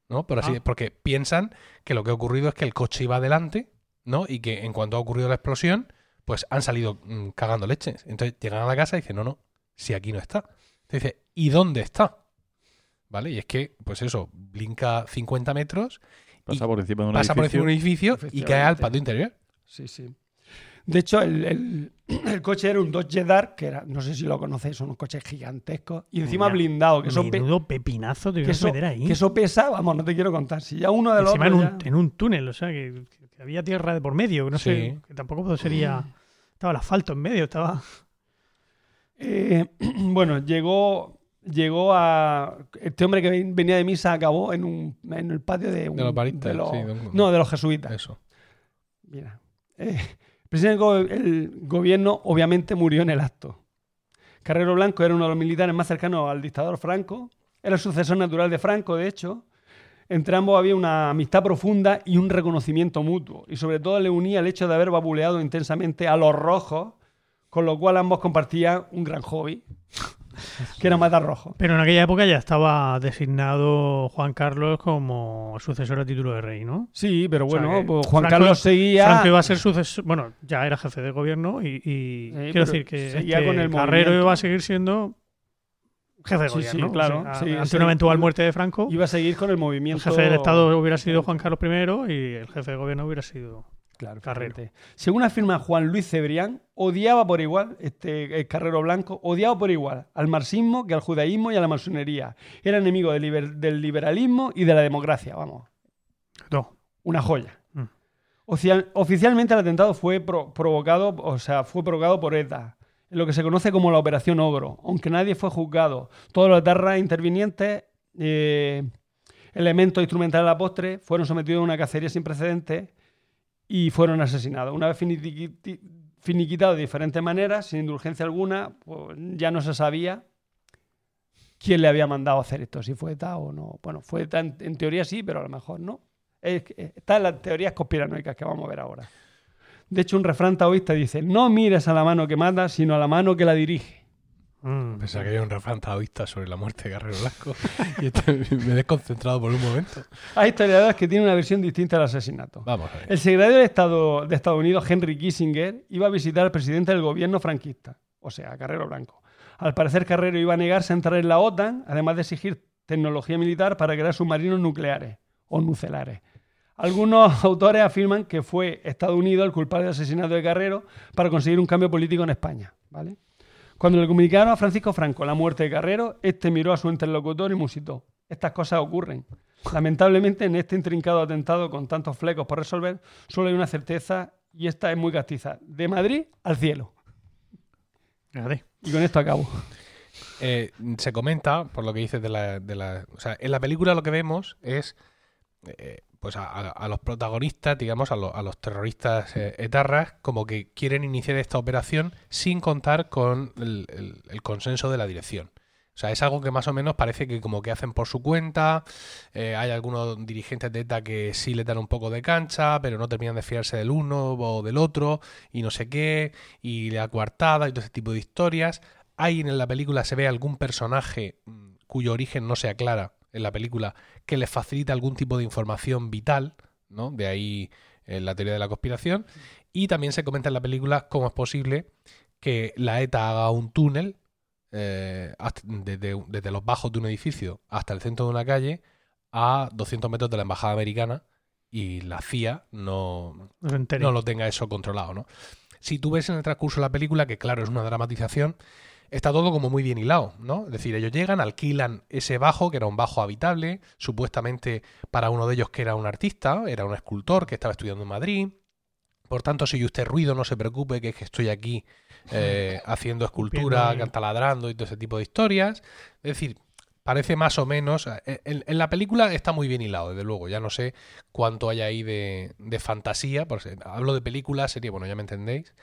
¿no? Pero así, Ah. porque piensan que lo que ha ocurrido es que el coche iba adelante, ¿no? Y que en cuanto ha ocurrido la explosión, pues han salido mm, cagando leches. Entonces llegan a la casa y dicen, no, no, si aquí no está. Entonces dice, ¿y dónde está? ¿Vale? Y es que, pues eso, blinca 50 metros Pasa y por encima de un pasa por edificio. encima de un edificio y cae al patio interior. Sí, sí. De hecho, el, el- el coche era un Dodge Dart, que era, no sé si lo conocéis, son unos coches gigantescos. Y encima Mira, blindado, que eso, pepinazo te que, eso, meter ahí. que eso pesa, vamos, no te quiero contar. Si ya uno de los Encima en un, ya- en un túnel, o sea, que, que había tierra de por medio, que no sé, Sí. que tampoco sería... Estaba el asfalto en medio, estaba... Eh, bueno, llegó, llegó a. Este hombre que ven- venía de misa acabó en, un, en el patio de, un- De los baristas, de los- sí, de un- No, de los jesuitas. Eso. Mira. Eh, el presidente del go- el gobierno obviamente murió en el acto. Carrero Blanco era uno de los militares más cercanos al dictador Franco. Era el sucesor natural de Franco, de hecho. Entre ambos había una amistad profunda y un reconocimiento mutuo. Y sobre todo le unía el hecho de haber babuleado intensamente a los rojos, con lo cual ambos compartían un gran hobby, que era matar rojos. Pero en aquella época ya estaba designado Juan Carlos como sucesor a título de rey, ¿no? Sí, pero O sea bueno, pues Juan Franco- Carlos seguía... Franco iba a ser sucesor, bueno, ya era jefe de gobierno y, quiero decir que este con el Carrero movimiento. iba a seguir siendo jefe de Sí, sí, gobierno. claro, O sea, sí, ante una eventual muerte de Franco, Iba a seguir con el el movimiento... jefe del Estado hubiera sido Juan Carlos I y el jefe de gobierno hubiera sido Claro, efectivamente. Según afirma Juan Luis Cebrián, odiaba por igual, este el Carrero Blanco, odiaba por igual al marxismo que al judaísmo y a la masonería. Era enemigo del, liber- del liberalismo y de la democracia, vamos. No. Una joya. Mm. Oficialmente el atentado fue pro- provocado, o sea, fue provocado por ETA, en lo que se conoce como la Operación Ogro, aunque nadie fue juzgado. Todos los etarras intervinientes, eh, elementos instrumentales a la postre, fueron sometidos a una cacería sin precedentes y fueron asesinados. Una vez finiquitados de diferentes maneras, sin indulgencia alguna, pues ya no se sabía quién le había mandado hacer esto, si fue ETA o no. Bueno, fue ETA en, en teoría sí, pero a lo mejor no. Que- está en las teorías conspiranoicas que vamos a ver ahora. De hecho, un refrán taoísta dice, no mires a la mano que mata, sino a la mano que la dirige. Mm. Pensaba que había un refrán taoísta sobre la muerte de Guerrero Blanco y me he desconcentrado por un momento. Hay historiadores que tienen una versión distinta del asesinato. Vamos a ver. El secretario de Estado de Estados Unidos, Henry Kissinger, iba a visitar al presidente del gobierno franquista, o sea, Carrero Blanco. Al parecer, Carrero iba a negarse a entrar en la OTAN, además de exigir tecnología militar para crear submarinos nucleares o nucelares. Algunos autores afirman que fue Estados Unidos el culpable del asesinato de Carrero para conseguir un cambio político en España. ¿vale? Cuando le comunicaron a Francisco Franco la muerte de Carrero, este miró a su interlocutor y musitó. Estas cosas ocurren. Lamentablemente, en este intrincado atentado con tantos flecos por resolver, solo hay una certeza y esta es muy castiza. De Madrid al cielo. Y con esto acabo. Eh, se comenta, por lo que dices de la, de la- O sea, en la película lo que vemos es. eh, pues a, los protagonistas, digamos, a, a los terroristas eh, etarras, como que quieren iniciar esta operación sin contar con el consenso de la dirección. O sea, es algo que más o menos parece que como que hacen por su cuenta. eh, hay algunos dirigentes de ETA que sí le dan un poco de cancha, pero no terminan de fiarse del uno o del otro, y no sé qué, y la coartada y todo ese tipo de historias. Hay en la película, se ve algún personaje mm, cuyo origen no se aclara en la película, que les facilita algún tipo de información vital, ¿no? De ahí eh, la teoría de la conspiración. Y también se comenta en la película cómo es posible que la ETA haga un túnel eh, hasta- desde, desde los bajos de un edificio hasta el centro de una calle a 200 metros de la embajada americana y la CIA no, No no lo tenga eso controlado, ¿no? Si tú ves en el transcurso de la película, que claro, es una dramatización, está todo como muy bien hilado, ¿no? Es decir, ellos llegan, alquilan ese bajo, que era un bajo habitable, supuestamente para uno de ellos que era un artista, era un escultor que estaba estudiando en Madrid. Por tanto, si usted ruido, no se preocupe, que es que estoy aquí eh, haciendo escultura, ahí. taladrando y todo ese tipo de historias. Es decir, parece más o menos. eh, En, en la película está muy bien hilado, desde luego. Ya no sé cuánto hay ahí de, de fantasía. Porque hablo de película, serie, bueno, ya me entendéis.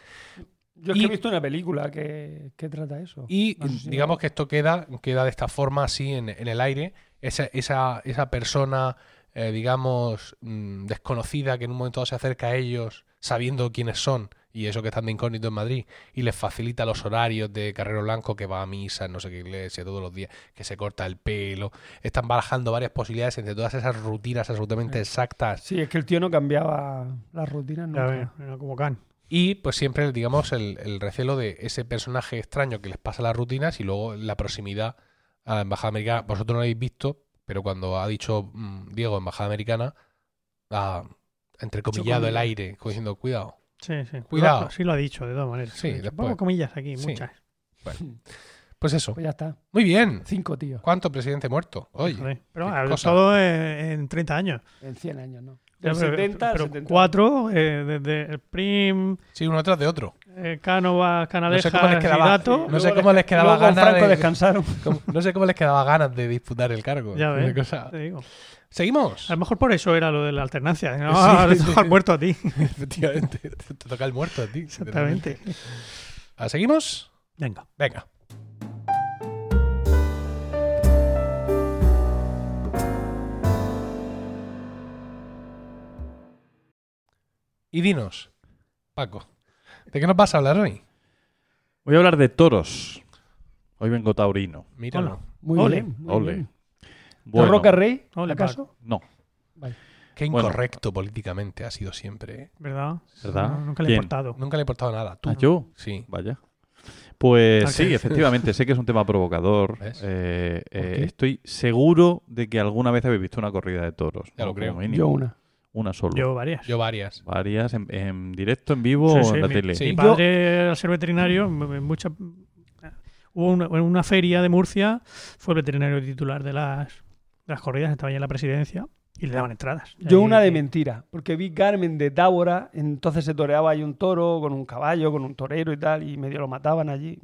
Yo es que Y- he visto una película que, que trata eso. Y No sé si- digamos que esto queda, queda de esta forma así en, en el aire. Esa, esa, esa persona, eh, digamos, mm, desconocida que en un momento dado se acerca a ellos sabiendo quiénes son y eso que están de incógnito en Madrid y les facilita los horarios de Carrero Blanco que va a misa en no sé qué iglesia todos los días, que se corta el pelo. Están barajando varias posibilidades entre todas esas rutinas absolutamente exactas Sí, es que el tío no cambiaba las rutinas nunca. ves, era como Khan. Y pues siempre, digamos, el, el recelo de ese personaje extraño que les pasa las rutinas y luego la proximidad a la Embajada Americana. Vosotros no lo habéis visto, pero cuando ha dicho mm, Diego Embajada Americana, ha entrecomillado el aire, diciendo, cuidado. Sí, sí. Cuidado. Lo- sí lo ha dicho, de todas maneras. Sí, después. Pongo comillas aquí, Sí. muchas. Pues eso. Pues ya está. Muy bien. Cinco, tío. ¿Cuánto presidente muerto? Oye, Joder, Pero bueno, todo en, en 30 años. En 100 años, ¿no? Del pero, 70 al pero 70. cuatro, eh, desde el Prim, sí, uno tras de otro. eh, Cánovas, Canalejas, cómo les quedaba- y Dato. no sé cómo les- quedaba ganas Franco de- descansaron. Como- No sé cómo les quedaba ganas de disputar el cargo. Ya ves, cosa- te digo. Seguimos. A lo mejor por eso era lo de la alternancia. No, Sí, sí, toca sí. muerto a ti. Efectivamente. Te toca el muerto a ti. Exactamente. Ah, ¿Seguimos? Venga. Venga. Y dinos, Paco, ¿de qué nos vas a hablar hoy? Voy a hablar de toros. Hoy vengo taurino. Míralo. Muy Ole. bien. muy Ole. bien. Bueno, ¿Roca Rey? Ole, ¿Acaso? no, Qué Bueno. incorrecto políticamente ha sido siempre. ¿eh? ¿Verdad? ¿Verdad? No, nunca le he ¿Quién? importado. Nunca le ha importado nada. Tú. ¿Ah, yo? Sí. Vaya. Pues Ah, sí, efectivamente, sé que es un tema provocador. ¿Ves? Eh, eh, qué? estoy seguro de que alguna vez habéis visto una corrida de toros. Ya lo creo. Como mínimo. Yo una. Una solo. Yo varias. Yo varias. Varias en, en directo, en vivo Sí, o sí, en la mi- tele. sí. Mi Yo- padre, al ser veterinario, mucha, hubo una, en una feria de Murcia, fue el veterinario titular de las, de las corridas, estaba ya en la presidencia y le daban entradas. Yo una de mentira, porque vi Carmen de Tábora, entonces se toreaba ahí un toro con un caballo, con un torero y tal, y medio lo mataban allí.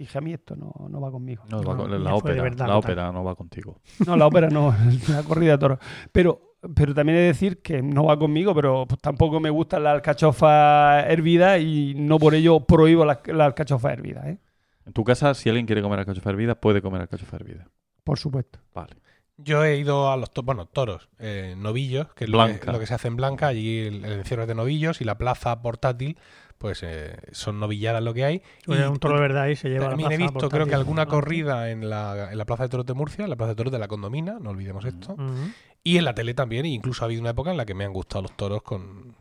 Dije, a mí esto no, no va conmigo. No, va con- la ópera, verdad, la ópera no va contigo. No, la ópera no, la corrida de toros. Pero, pero también he de decir que no va conmigo, pero pues tampoco me gustan las alcachofas hervidas y no por ello prohíbo las la alcachofas hervidas, ¿eh? En tu casa, si alguien quiere comer alcachofa hervida, puede comer alcachofa hervida. Por supuesto. Vale. Yo he ido a los to- bueno, toros, eh, novillos, que es lo que, Blanca. lo que se hace en Blanca. Allí el, el encierro es de novillos y la plaza portátil, pues eh, son novilladas lo que hay. Oye, Y un toro de verdad y se lleva a la También he plaza visto, creo que alguna corrida en la, en la Plaza de Toros de Murcia, en la Plaza de Toros de la Condomina, no olvidemos esto. Y en la tele también, e incluso ha habido una época en la que me han gustado los toros con...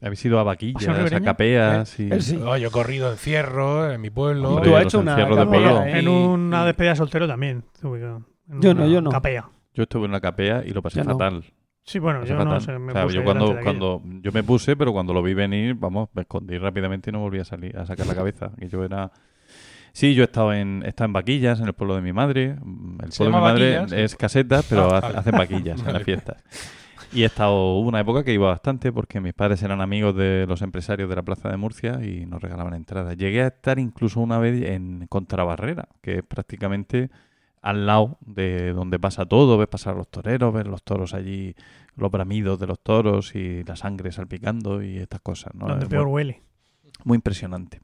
¿Habéis ido a ¿Has ido vaquillas, a capeas? Y... Él sí. Oh, yo he corrido encierro en mi pueblo. Y tú has hecho una de. ¿eh? En una despedida de soltero también. Yo no, una yo no. Capea. Yo estuve en una capea y lo pasé no. fatal. Sí, bueno, Pasé yo no fatal. sé. Me O sea, puse yo cuando, de cuando yo me puse, pero cuando lo vi venir, vamos, me escondí rápidamente y no volví a salir a sacar la cabeza. Que yo era Sí, yo he estado en, he estado en vaquillas en el pueblo de mi madre. El ¿Se pueblo de mi madre vaquillas? es casetas, pero Ah, vale. hacen vaquillas en las fiestas. Y he estado, hubo una época que iba bastante porque mis padres eran amigos de los empresarios de la Plaza de Murcia y nos regalaban entradas. Llegué a estar incluso una vez en Contrabarrera, que es prácticamente al lado de donde pasa todo, ves pasar a los toreros, ves los toros allí, los bramidos de los toros y la sangre salpicando y estas cosas. ¿no? Donde Es peor muy- huele. muy impresionante.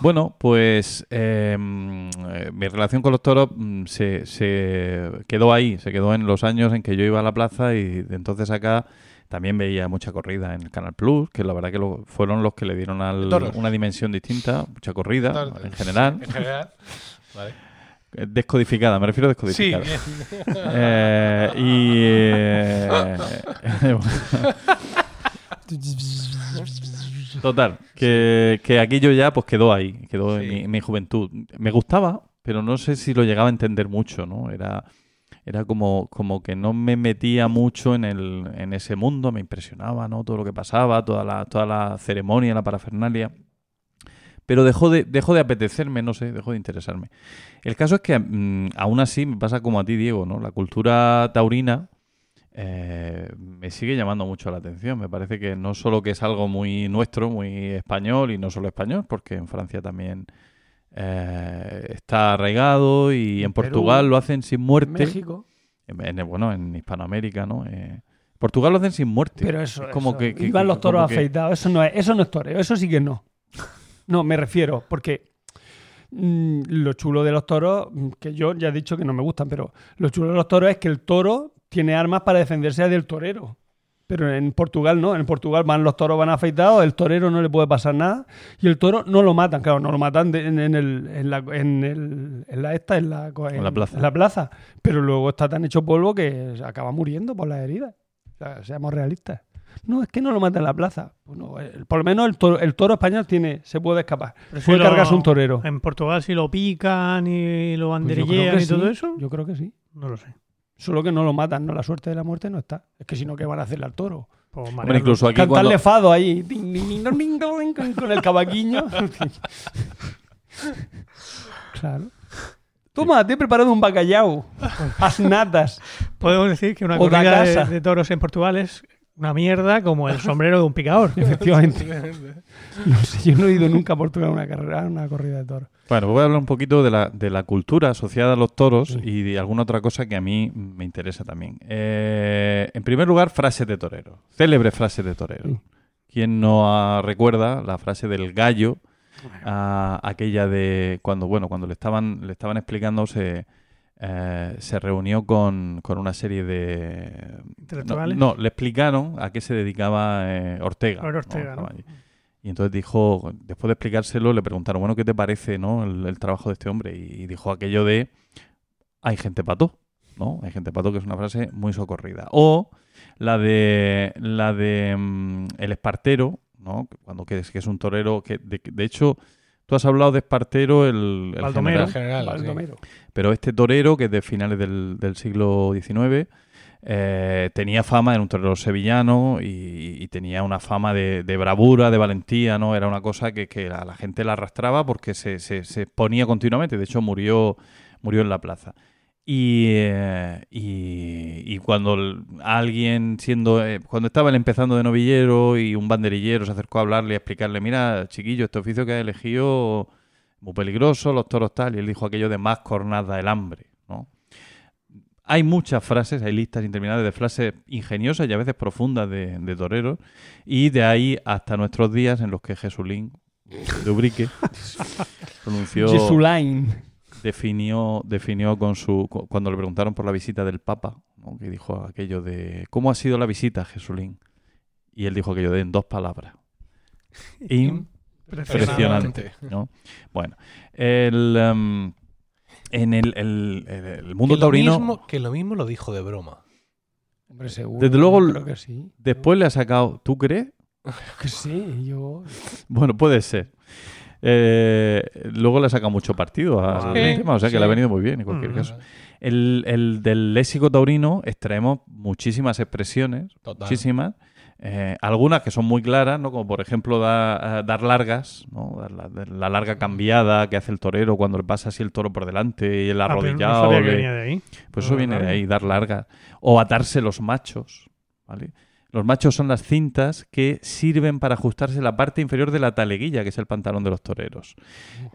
Bueno, pues eh, mm, eh, mi relación con los toros mm, se, se quedó ahí, se quedó en los años en que yo iba a la plaza y de entonces acá también veía mucha corrida en el Canal Plus, que la verdad que lo- fueron los que le dieron al- una dimensión distinta, mucha corrida en general, En general. Vale. Descodificada, me refiero a Sí, descodificada. bien. Eh, y eh, total, que, que aquello ya pues quedó ahí, quedó Sí. en, mi, en mi juventud. Me gustaba, pero no sé si lo llegaba a entender mucho, ¿no? Era, era como, como que no me metía mucho en, el, en ese mundo, me impresionaba, ¿no? Todo lo que pasaba, toda la, toda la ceremonia, la parafernalia. Pero dejó de, dejó de apetecerme, no sé, dejó de interesarme. El caso es que mm, aún así me pasa como a ti, Diego, ¿no? La cultura taurina eh, me sigue llamando mucho la atención. Me parece que no solo que es algo muy nuestro, muy español, y no solo español, porque en Francia también eh, está arraigado y en, En Perú, Portugal lo hacen sin muerte. México. En, en- bueno, en Hispanoamérica, ¿no? Eh, Portugal lo hacen sin muerte. Pero eso es como eso. que, que- Iban los toros afeitados. Eso no, es, eso no es toreo. Eso sí que no. No, me refiero. Porque mm, lo chulo de los toros, mm, que yo ya he dicho que no me gustan, pero lo chulo de los toros es que el toro tiene armas para defenderse del torero. Pero en Portugal no, en Portugal van los toros van afeitados, el torero no le puede pasar nada y el toro no lo matan, claro, no lo matan de- en, en el, en, la, en, el- en la esta, en la, en la plaza. en la plaza, pero luego está tan hecho polvo que acaba muriendo por las heridas. O sea, seamos realistas. No, es que no lo mata en la plaza. Bueno, el- por lo menos el toro, el toro español tiene, se puede escapar. Pero si Puede lo- cargarse un torero. En Portugal si lo pican y lo Pues banderillean y todo eso, Yo creo que sí. no lo sé. Solo que no lo matan, no la suerte de la muerte no está. Es que si no, ¿qué van a hacerle al toro? Pues Hombre, incluso aquí Cantarle cuando, fado ahí, ding, ding, ding, dong, ding, dong, ding, con, el cavaquiño. claro. Toma, te he preparado un bacalao. Haz natas. Podemos decir que una O da corrida de, de toros en Portugal es una mierda como el sombrero de un picador. Efectivamente. No sé, yo no he ido nunca a Portugal a una, carrera, a una corrida de toros. Bueno, voy a hablar un poquito de la, de la cultura asociada a los toros y de alguna otra cosa que a mí me interesa también. Eh, en primer lugar, frases de torero. Célebre frases de torero. Sí. ¿Quién no ah, recuerda la frase del gallo? ah, aquella de cuando, bueno, cuando le estaban, le estaban explicando, se, eh, se reunió con, con una serie de... Intelectuales. no, le explicaron a qué se dedicaba eh, Ortega. Ahora Ortega, Estaba ¿no? allí. Y entonces dijo, después de explicárselo, le preguntaron, bueno, ¿qué te parece no, el, el trabajo de este hombre? Y dijo aquello de, hay gente pato, ¿no? Hay gente pato, que es una frase muy socorrida. O la de, la de mm, el espartero, ¿no? Cuando que es, que es un torero, que de, de hecho, tú has hablado de espartero, el, el Baldomero. general, sí. Pero este torero, que es de finales del, del siglo XIX, eh, tenía fama, era un torero sevillano y, y tenía una fama de, de bravura, de valentía, ¿no? Era una cosa que, la gente la arrastraba porque se, se, se exponía continuamente. De hecho, murió, murió en la plaza. Y, eh, y, y cuando alguien siendo eh, cuando estaba él empezando de novillero y un banderillero se acercó a hablarle y a explicarle mira chiquillo este oficio que has elegido muy peligroso los toros tal y él dijo aquello de más cornada el hambre ¿no? hay muchas frases hay listas interminables de frases ingeniosas y a veces profundas de, de toreros y de ahí hasta nuestros días en los que Jesulín de Ubrique pronunció Jesulain. Definió, definió con su. cu- Cuando le preguntaron por la visita del Papa, ¿no? que dijo aquello de. ¿Cómo ha sido la visita, Jesulín? Y él dijo aquello de en dos palabras. Impresionante. ¿no? Bueno, el, em, en el, el- el- el mundo Que taurino. mismo, que lo mismo lo dijo de broma. Hombre, seguro. Desde luego, creo que sí. Después le ha sacado. ¿Tú crees? Que sí, yo. Bueno, puede ser. Eh, luego le ha sacado mucho partido al Sí, tema, o sea que sí. le ha venido muy bien en cualquier Mm. caso. El, el del léxico taurino extraemos muchísimas expresiones, Total. muchísimas, eh, algunas que son muy claras, ¿no? como por ejemplo da- eh, dar largas, ¿no? Dar la, la larga cambiada que hace el torero cuando le pasa así el toro por delante y el Ah, pero no arrodillado. sabía que le- venía de ahí. pues eso Ah, viene de vale. ahí, dar largas. O atarse los machos, ¿vale? Los machos son las cintas que sirven para ajustarse la parte inferior de la taleguilla, que es el pantalón de los toreros.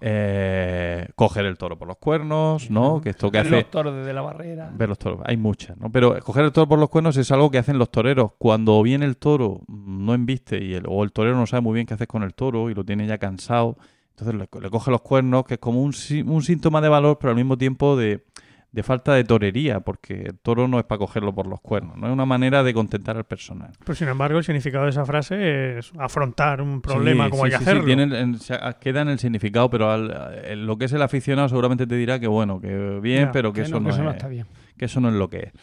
Eh, coger el toro por los cuernos, ¿no? Que esto que Ver hace... Los toros desde la barrera. Ver los toros, hay muchas, ¿no? Pero coger el toro por los cuernos es algo que hacen los toreros. Cuando viene el toro, mm, no embiste, y el, o el torero no sabe muy bien qué hacer con el toro y lo tiene ya cansado, entonces le, le coge los cuernos, que es como un, un síntoma de valor, pero al mismo tiempo de, de falta de torería, porque el toro no es para cogerlo por los cuernos, no es una manera de contentar al personal. Pero sin embargo, el significado de esa frase es afrontar un problema Sí, como sí, hay que sí, hacerlo. tiene el- en- se- queda en el significado, pero al- lo que es el aficionado seguramente te dirá que bueno, que bien, Ya, pero que, Que eso, no, no, que eso no es- está bien. que eso no es lo que es.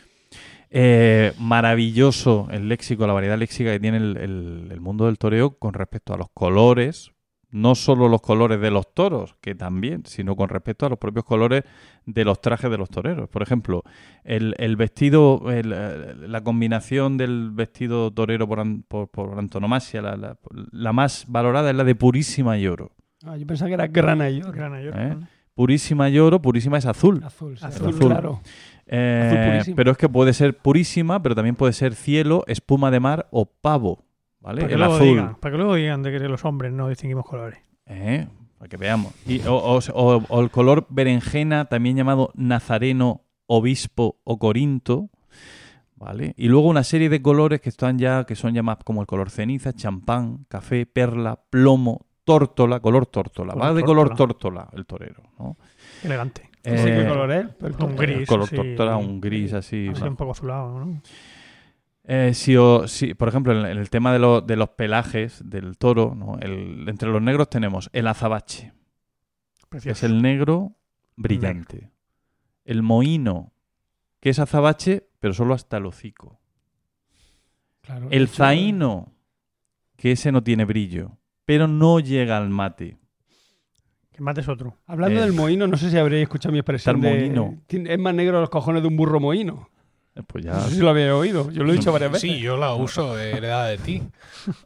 Eh, maravilloso el léxico, la variedad léxica que tiene el, el- el mundo del toreo con respecto a los colores, no solo los colores de los toros, que también, sino con respecto a los propios colores de los trajes de los toreros. Por ejemplo, el, el vestido, el, eh, la combinación del vestido torero por, an- por, por antonomasia, la, la- la más valorada es la de purísima y oro. Ah, yo pensaba que era grana y oro. ¿Eh? ¿no? Purísima y oro, purísima es azul. Azul, sí, Azul, claro. Eh, Azul pero es que puede ser purísima, pero también puede ser cielo, espuma de mar o pavo. ¿Vale? Para que, El luego azul. digan, para que luego digan de que los hombres no distinguimos colores. Eh, para que veamos. Y, o, o- o- o el color berenjena, también llamado nazareno, obispo o corinto. ¿Vale? Y luego una serie de colores que están ya, que son ya más como el color ceniza, champán, café, perla, plomo, tórtola, color tórtola. Color Va de color tórtola. el torero, ¿no? Elegante. Eh, qué color es. un gris. el color tórtola, un gris así. un poco azulado, ¿no? Eh, si, o- si, por ejemplo, en, en el tema de, lo- de los pelajes del toro, ¿no? El- entre los negros tenemos el azabache, que es el negro brillante. El mohino, que es azabache, pero solo hasta el hocico. Claro, El zaino, que ese no tiene brillo, pero no llega al mate. Que mates otro. Hablando Eh. del mohino, no sé si habréis escuchado mi expresión de... Es más negro los cojones de un burro mohino. Eh, Pues ya. No sé si lo habéis oído. Yo lo he dicho varias veces. Sí, yo la uso eh, heredada de ti.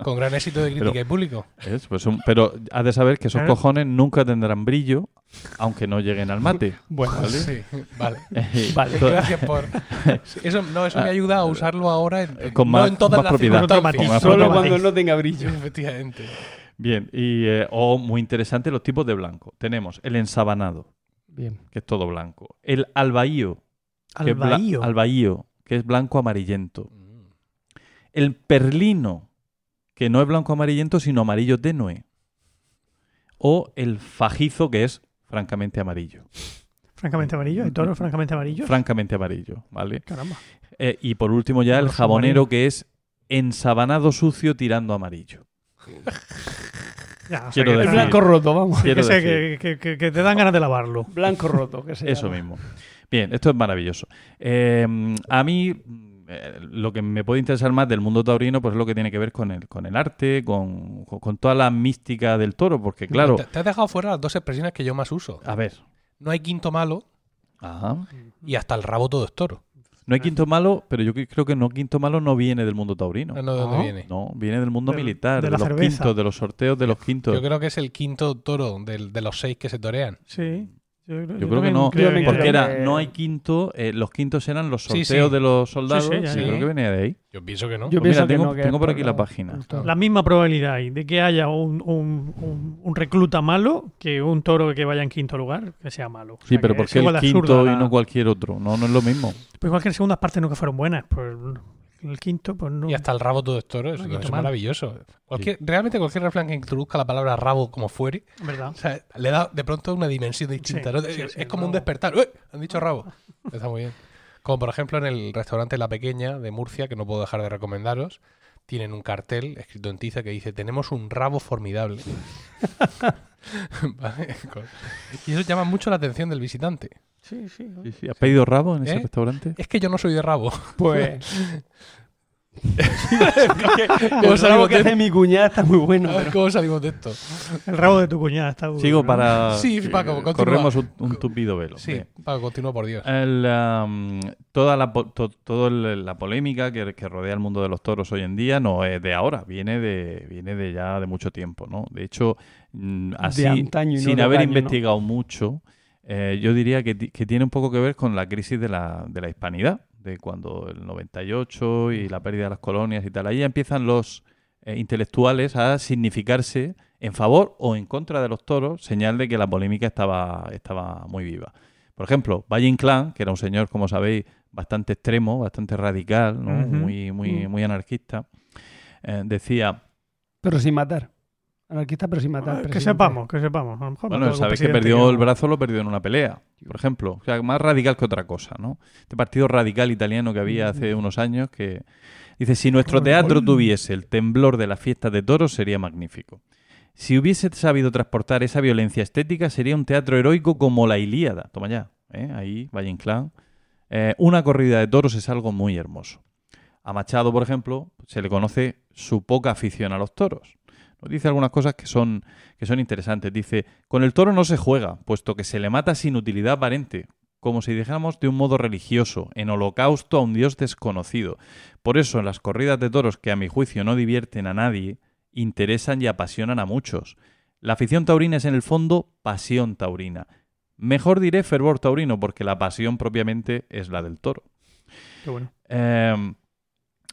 Con gran éxito de crítica Pero- y público. es, pues un- pero has de saber que esos cojones nunca tendrán brillo, aunque no lleguen al mate. Bueno, Sí, vale. Eh, Vale. to- Gracias por. Eso, no, eso me ayuda a usarlo ahora en, en- Con no más- en todas más las propiedad. circunstancias. Con más solo propiedad. cuando no tenga brillo. Efectivamente. Bien, y, eh, o muy interesante los tipos de blanco. Tenemos el ensabanado, Bien. que es todo blanco. El albaío, que, es bla- Albaío. albaío, que es blanco amarillento. El perlino, que no es blanco amarillento, sino amarillo tenue. O el fajizo, que es francamente amarillo. Francamente amarillo. ¿Hay toros francamente amarillos? Francamente amarillo, ¿vale? Caramba. Eh, y por último ya el jabonero, que es ensabanado sucio tirando amarillo. Ya, o sea, Quiero que El decir- blanco roto, vamos. Sí, Quiero que, sé decir- que, que- que- que te dan ganas de lavarlo. Blanco roto, que se Eso llama. mismo. Bien, esto es maravilloso. Eh, a mí eh, lo que me puede interesar más del mundo taurino pues es lo que tiene que ver con el, con el arte, con, con- toda la mística del toro, porque claro, Te, te has dejado fuera las dos expresiones que yo más uso. a ver, No hay quinto malo ajá. y hasta el rabo todo es toro. no hay quinto malo, pero yo creo que no quinto malo no viene del mundo taurino. No, ¿De dónde viene? No, viene del mundo militar, de de, los cerveza. quintos, de los sorteos de los quintos. Yo creo que es el quinto toro del- de los seis que se torean. Sí. Yo, creo- Yo yo creo que no, creo que porque era, que- no hay quinto, eh, los quintos eran los sorteos sí. de los soldados, Sí, sí, ya, sí, ya. creo que venía de ahí. Yo pienso que no. Yo Pues pienso mira, que tengo- no, que tengo por aquí la la- página. La misma probabilidad hay de que haya un, un- un- un recluta malo que un toro que vaya en quinto lugar que sea malo. O Sí, pero ¿por qué el quinto y no cualquier otro? No, no es lo mismo. Pues igual que en segundas partes nunca fueron buenas. Pues el quinto, pues no. Y hasta el rabo todo es toro. Eso, No es maravilloso. Cualquier, Realmente cualquier refrán que introduzca la palabra rabo como fuere, ¿Verdad? o sea, le da de pronto una dimensión distinta. Sí, ¿no? sí, es como un despertar. ¡Uy! Han dicho rabo. Está muy bien. Como por ejemplo en el restaurante La Pequeña de Murcia, que no puedo dejar de recomendaros, tienen un cartel escrito en tiza que dice: Tenemos un rabo formidable. Vale, y eso llama mucho la atención del visitante. Sí, sí. Sí, sí. ¿Has pedido rabo en ese ¿Eh? restaurante? Es que yo no soy de rabo. Pues. ¿Cómo el salimos rabo que de- hace mi cuñada está muy bueno. Pero- cómo salimos de esto. El rabo de tu cuñada está duro, Sigo para... Sí, Paco, continúa. Corremos un, un tupido velo. Sí, Bien. Paco, continúa por Dios. El, am, toda la, po- to- todo el- la polémica que, que rodea el mundo de los toros hoy en día no es de ahora, viene de, viene de ya de mucho tiempo, ¿no? De hecho, mm, así, antaño y no sin de haber investigado mucho, eh, yo diría que, ti- que tiene un poco que ver con la crisis de la, de la hispanidad, de cuando el 98 y la pérdida de las colonias y tal. Ahí empiezan los eh, intelectuales a significarse en favor o en contra de los toros, señal de que la polémica estaba, estaba muy viva. Por ejemplo, Valle Inclán, que era un señor, como sabéis, bastante extremo, bastante radical, muy, muy, muy anarquista, eh, decía, Pero sin matar. Anarquista, pero sin matar. Que presidente. sepamos, que sepamos. A lo mejor bueno, sabes que perdió el brazo, lo perdió en una pelea, por ejemplo. O sea, más radical que otra cosa, ¿no? Este partido radical italiano que había hace unos años que... Dice, si nuestro teatro tuviese el temblor de las fiestas de toros sería magnífico. Si hubiese sabido transportar esa violencia estética sería un teatro heroico como la Ilíada. Toma ya, ¿eh? ahí, Valle Inclán. Eh, una corrida de toros es algo muy hermoso. A Machado, por ejemplo, se le conoce su poca afición a los toros. Nos dice algunas cosas que son, que son interesantes. Dice, con el toro no se juega, puesto que se le mata sin utilidad aparente, como si dijéramos de un modo religioso, en holocausto a un dios desconocido. Por eso, en las corridas de toros que a mi juicio no divierten a nadie, interesan y apasionan a muchos. La afición taurina es en el fondo pasión taurina. Mejor diré fervor taurino, porque la pasión propiamente es la del toro. Qué bueno. Eh,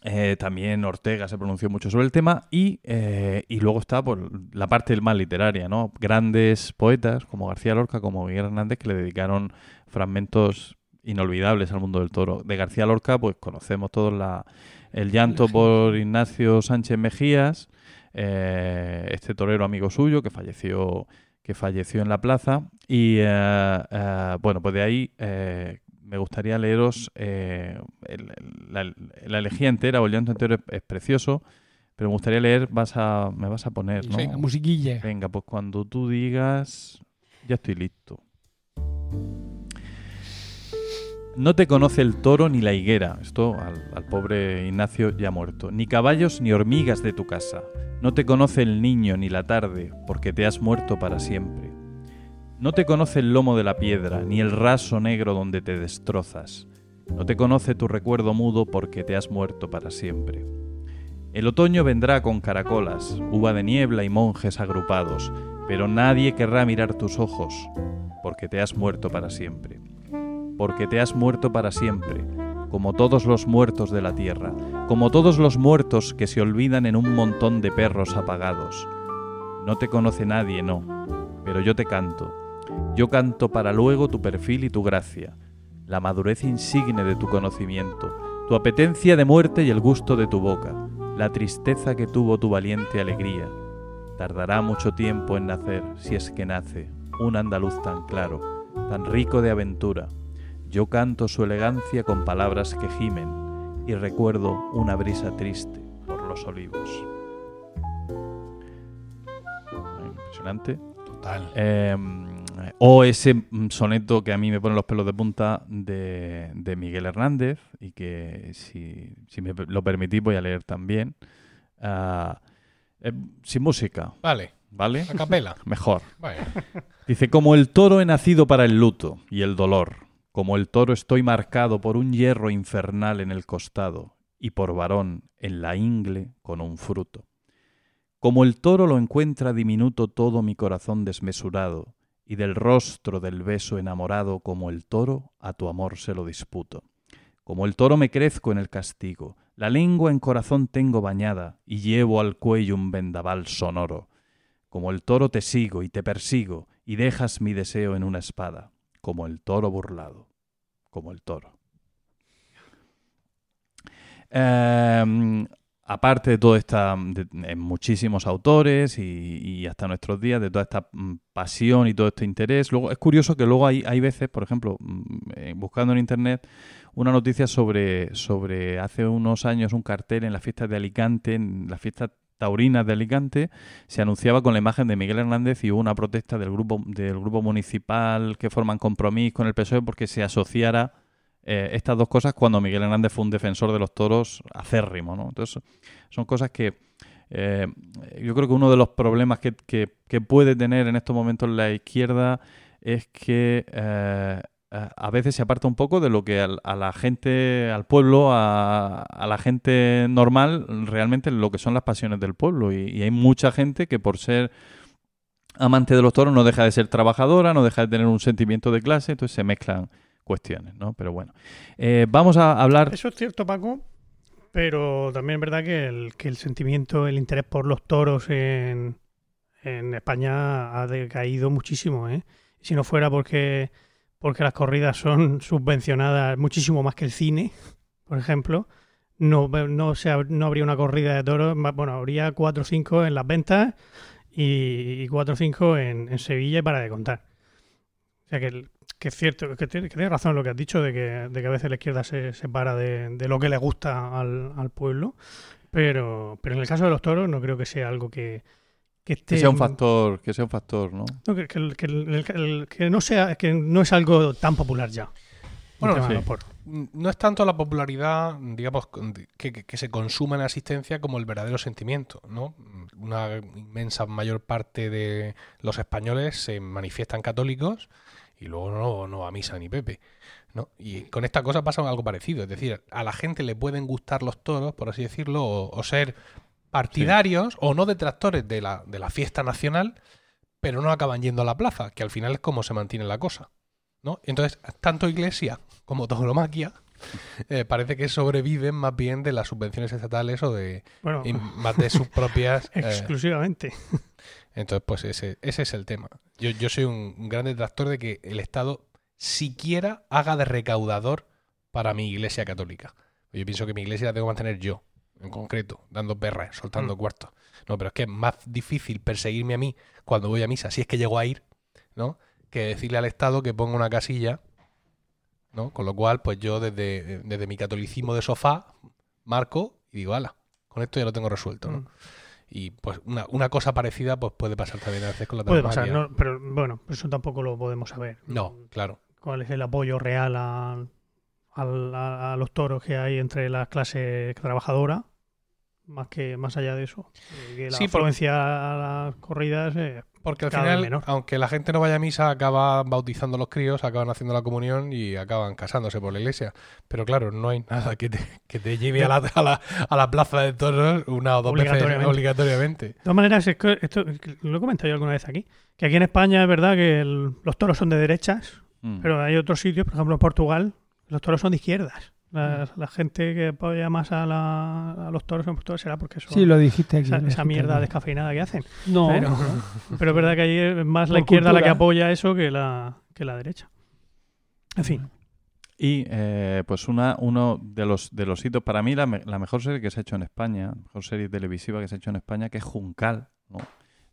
Eh, también Ortega se pronunció mucho sobre el tema y, eh, y luego está pues, la parte más literaria, ¿no? Grandes poetas como García Lorca, como Miguel Hernández, que le dedicaron fragmentos inolvidables al mundo del toro. De García Lorca, pues conocemos todos la, el llanto por Ignacio Sánchez Mejías, eh, este torero amigo suyo que falleció, que falleció en la plaza. Y bueno, pues de ahí me gustaría leeros eh, el- la, la elegía entera o el llanto entero es, es precioso, pero me gustaría leer, vas a, me vas a poner, ¿no? Venga, musiquilla. Venga, pues cuando tú digas, ya estoy listo. No te conoce el toro ni la higuera, esto al, al pobre Ignacio ya muerto, ni caballos ni hormigas de tu casa. No te conoce el niño ni la tarde, porque te has muerto para siempre. No te conoce el lomo de la piedra, ni el raso negro donde te destrozas. No te conoce tu recuerdo mudo, porque te has muerto para siempre. El otoño vendrá con caracolas, uva de niebla y monjes agrupados, pero nadie querrá mirar tus ojos, porque te has muerto para siempre. Porque te has muerto para siempre, como todos los muertos de la tierra, como todos los muertos que se olvidan en un montón de perros apagados. No te conoce nadie, no, pero yo te canto. Yo canto para luego tu perfil y tu gracia, la madurez insigne de tu conocimiento, tu apetencia de muerte y el gusto de tu boca, la tristeza que tuvo tu valiente alegría. Tardará mucho tiempo en nacer, si es que nace, un andaluz tan claro, tan rico de aventura. Yo canto su elegancia con palabras que gimen y recuerdo una brisa triste por los olivos. Impresionante. Total. Eh, o ese mm, soneto que a mí me pone los pelos de punta de, de Miguel Hernández y que si, si me lo permitís voy a leer también. Eh, sin música, Vale, ¿vale? a capela. Mejor. Vale. Dice, como el toro he nacido para el luto y el dolor, como el toro estoy marcado por un hierro infernal en el costado y por varón en la ingle con un fruto. Como el toro lo encuentra diminuto todo mi corazón desmesurado, y del rostro del beso enamorado como el toro a tu amor se lo disputo. Como el toro me crezco en el castigo, la lengua en corazón tengo bañada, y llevo al cuello un vendaval sonoro. Como el toro te sigo y te persigo, y dejas mi deseo en una espada, como el toro burlado, como el toro. Eh, aparte de toda esta, de- muchísimos autores y, y hasta nuestros días, de toda esta mm, pasión y todo este interés, luego es curioso que luego hay, hay veces, por ejemplo, mm, eh, buscando en internet, una noticia sobre, sobre hace unos años un cartel en las fiestas de Alicante, en las fiestas taurinas de Alicante, se anunciaba con la imagen de Miguel Hernández y hubo una protesta del grupo, del grupo municipal que forman compromiso con el PSOE porque se asociara eh, estas dos cosas cuando Miguel Hernández fue un defensor de los toros acérrimo, ¿no? Entonces, son cosas que eh, yo creo que uno de los problemas que, que- que puede tener en estos momentos la izquierda es que eh, a veces se aparta un poco de lo que a la gente, al pueblo, a, a la gente normal, realmente lo que son las pasiones del pueblo. Y, y hay mucha gente que por ser amante de los toros no deja de ser trabajadora, no deja de tener un sentimiento de clase, entonces se mezclan cuestiones, ¿no? Pero bueno, Eh, vamos a hablar... Eso es cierto, Paco, pero también es verdad que el, que el sentimiento, el interés por los toros en, en España ha decaído muchísimo, ¿eh? Si no fuera porque, porque las corridas son subvencionadas muchísimo más que el cine, por ejemplo, no, no, se, no habría una corrida de toros, bueno, habría cuatro o cinco en las ventas y, cuatro o cinco en, en Sevilla y para de contar. O sea que, el- que es cierto, que tiene- que tienes razón en lo que has dicho de que, de que a veces la izquierda se separa de, de lo que le gusta al, al pueblo, pero, pero en el caso de los toros no creo que sea algo que, que esté... Que sea un factor, que sea un factor, ¿no? No, que, que el- que el- que el- que no sea, que no es algo tan popular ya. Bueno, sí. Mm, No es tanto la popularidad, digamos, con- que, que- que se consuma en asistencia como el verdadero sentimiento, ¿no? Una inmensa mayor parte de los españoles se manifiestan católicos y luego no, no va a misa ni Pepe, ¿no? Y con esta cosa pasa algo parecido, es decir, a la gente le pueden gustar los toros, por así decirlo, o, o ser partidarios o no detractores de la, de la fiesta nacional, pero no acaban yendo a la plaza, que al final es como se mantiene la cosa, ¿no? Entonces, tanto Iglesia como tauromaquia eh, parece que sobreviven más bien de las subvenciones estatales o de Bueno, más de sus propias. eh, exclusivamente. Entonces, pues ese, ese es el tema. Yo, yo soy un, gran detractor de que el Estado siquiera haga de recaudador para mi iglesia católica. Yo pienso que mi iglesia la tengo que mantener yo, en concreto, dando perras, soltando Mm. cuartos. No, pero es que es más difícil perseguirme a mí cuando voy a misa, si es que llego a ir, ¿no? Que decirle al Estado que ponga una casilla, ¿no? Con lo cual, pues yo desde, desde mi catolicismo de sofá marco y digo, ala, con esto ya lo tengo resuelto, ¿no? Mm. Y pues una, una cosa parecida pues puede pasar también a veces con la Puede pasar, pero bueno, eso tampoco lo podemos saber. No, claro. ¿Cuál es el apoyo real a, a- a los toros que hay entre las clases trabajadoras? Más que más allá de eso. Eh, que la Sí, por- afluencia a las corridas eh, Porque al Cada vez final, menor. aunque la gente no vaya a misa, acaban bautizando a los críos, acaban haciendo la comunión y acaban casándose por la iglesia. Pero claro, no hay nada que te, que te lleve a la, a, la, a la plaza de toros una o dos veces Obligatoriamente. obligatoriamente. De todas maneras, es que esto lo he comentado yo alguna vez aquí, que aquí en España es verdad que el- los toros son de derechas, Mm. pero hay otros sitios, por ejemplo en Portugal, los toros son de izquierdas. La, la gente que apoya más a, la- a los toros en Portugal será porque son Sí, lo dijiste aquí. esa, lo esa dijiste mierda aquí. descafeinada que hacen. No, pero, pero es verdad que ahí es más la izquierda la que apoya eso que la, que la derecha. En fin, Y eh, pues una, uno de los, de los hitos, para mí la, me- la mejor serie que se ha hecho en España, la mejor serie televisiva que se ha hecho en España, que es Juncal, ¿no?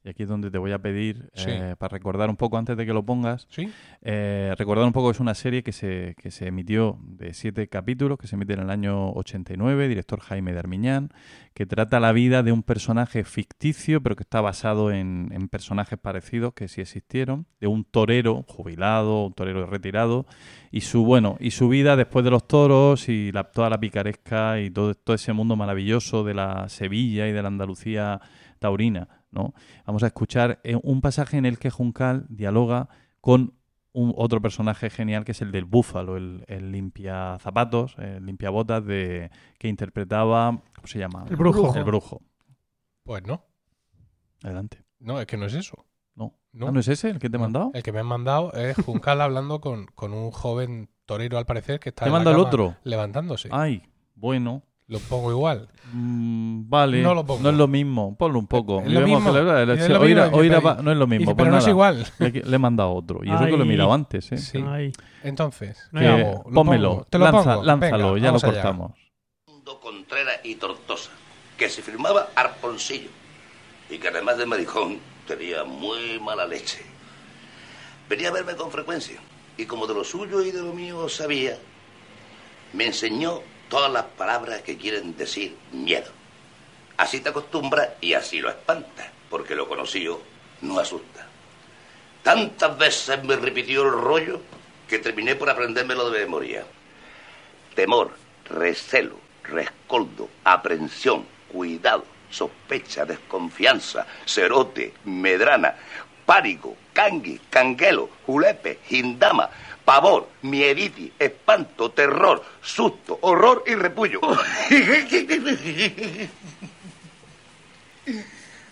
Y aquí es donde te voy a pedir, Sí. eh, para recordar un poco antes de que lo pongas, ¿Sí? eh, recordar un poco que es una serie que se, que se emitió de siete capítulos, que se emite en el año 89, director Jaime de Armiñán, que trata la vida de un personaje ficticio, pero que está basado en, en personajes parecidos que sí existieron, de un torero jubilado, un torero retirado, y su bueno, y su vida después de los toros y la, toda la picaresca y todo, todo ese mundo maravilloso de la Sevilla y de la Andalucía taurina, ¿no? Vamos a escuchar eh, un pasaje en el que Juncal dialoga con un otro personaje genial que es el del búfalo, el, el limpia zapatos, el limpia botas de que interpretaba, ¿cómo se llama? El brujo. El brujo. Pues no. Adelante. No, es que no es eso. No. No. Ah, ¿no es ese el que te he No. mandado? El que me han mandado es Juncal hablando con, con un joven torero, al parecer, que está ¿Te en la manda el otro? levantándose. Ay, bueno. Lo pongo igual. Mm, vale. No lo pongo. No es lo mismo. Ponlo un poco. Es lo mismo. Es lo mismo no es lo mismo. Dice, pues pero no es igual. Le, le he mandado otro. Y eso que lo he mirado antes, ¿eh? Sí. Entonces, No ¿qué hago? ¿Lo pónmelo. pongo? ¿Te lo Lanza- pongo? lánzalo, Venga, ya lo cortamos. Contreras y Tortosa, que se firmaba Arponcillo y que además de maricón tenía muy mala leche. Venía a verme con frecuencia y como de lo suyo y de lo mío sabía, me enseñó todas las palabras que quieren decir miedo. Así te acostumbras y así lo espantas, porque lo conocido no asusta. Tantas veces me repitió el rollo que terminé por aprendérmelo de memoria. Temor, recelo, rescoldo, aprensión, cuidado, sospecha, desconfianza, cerote, medrana, pánico, cangui, canguelo, julepe, gindama, pavor, miediti, espanto, terror, susto, horror y repullo.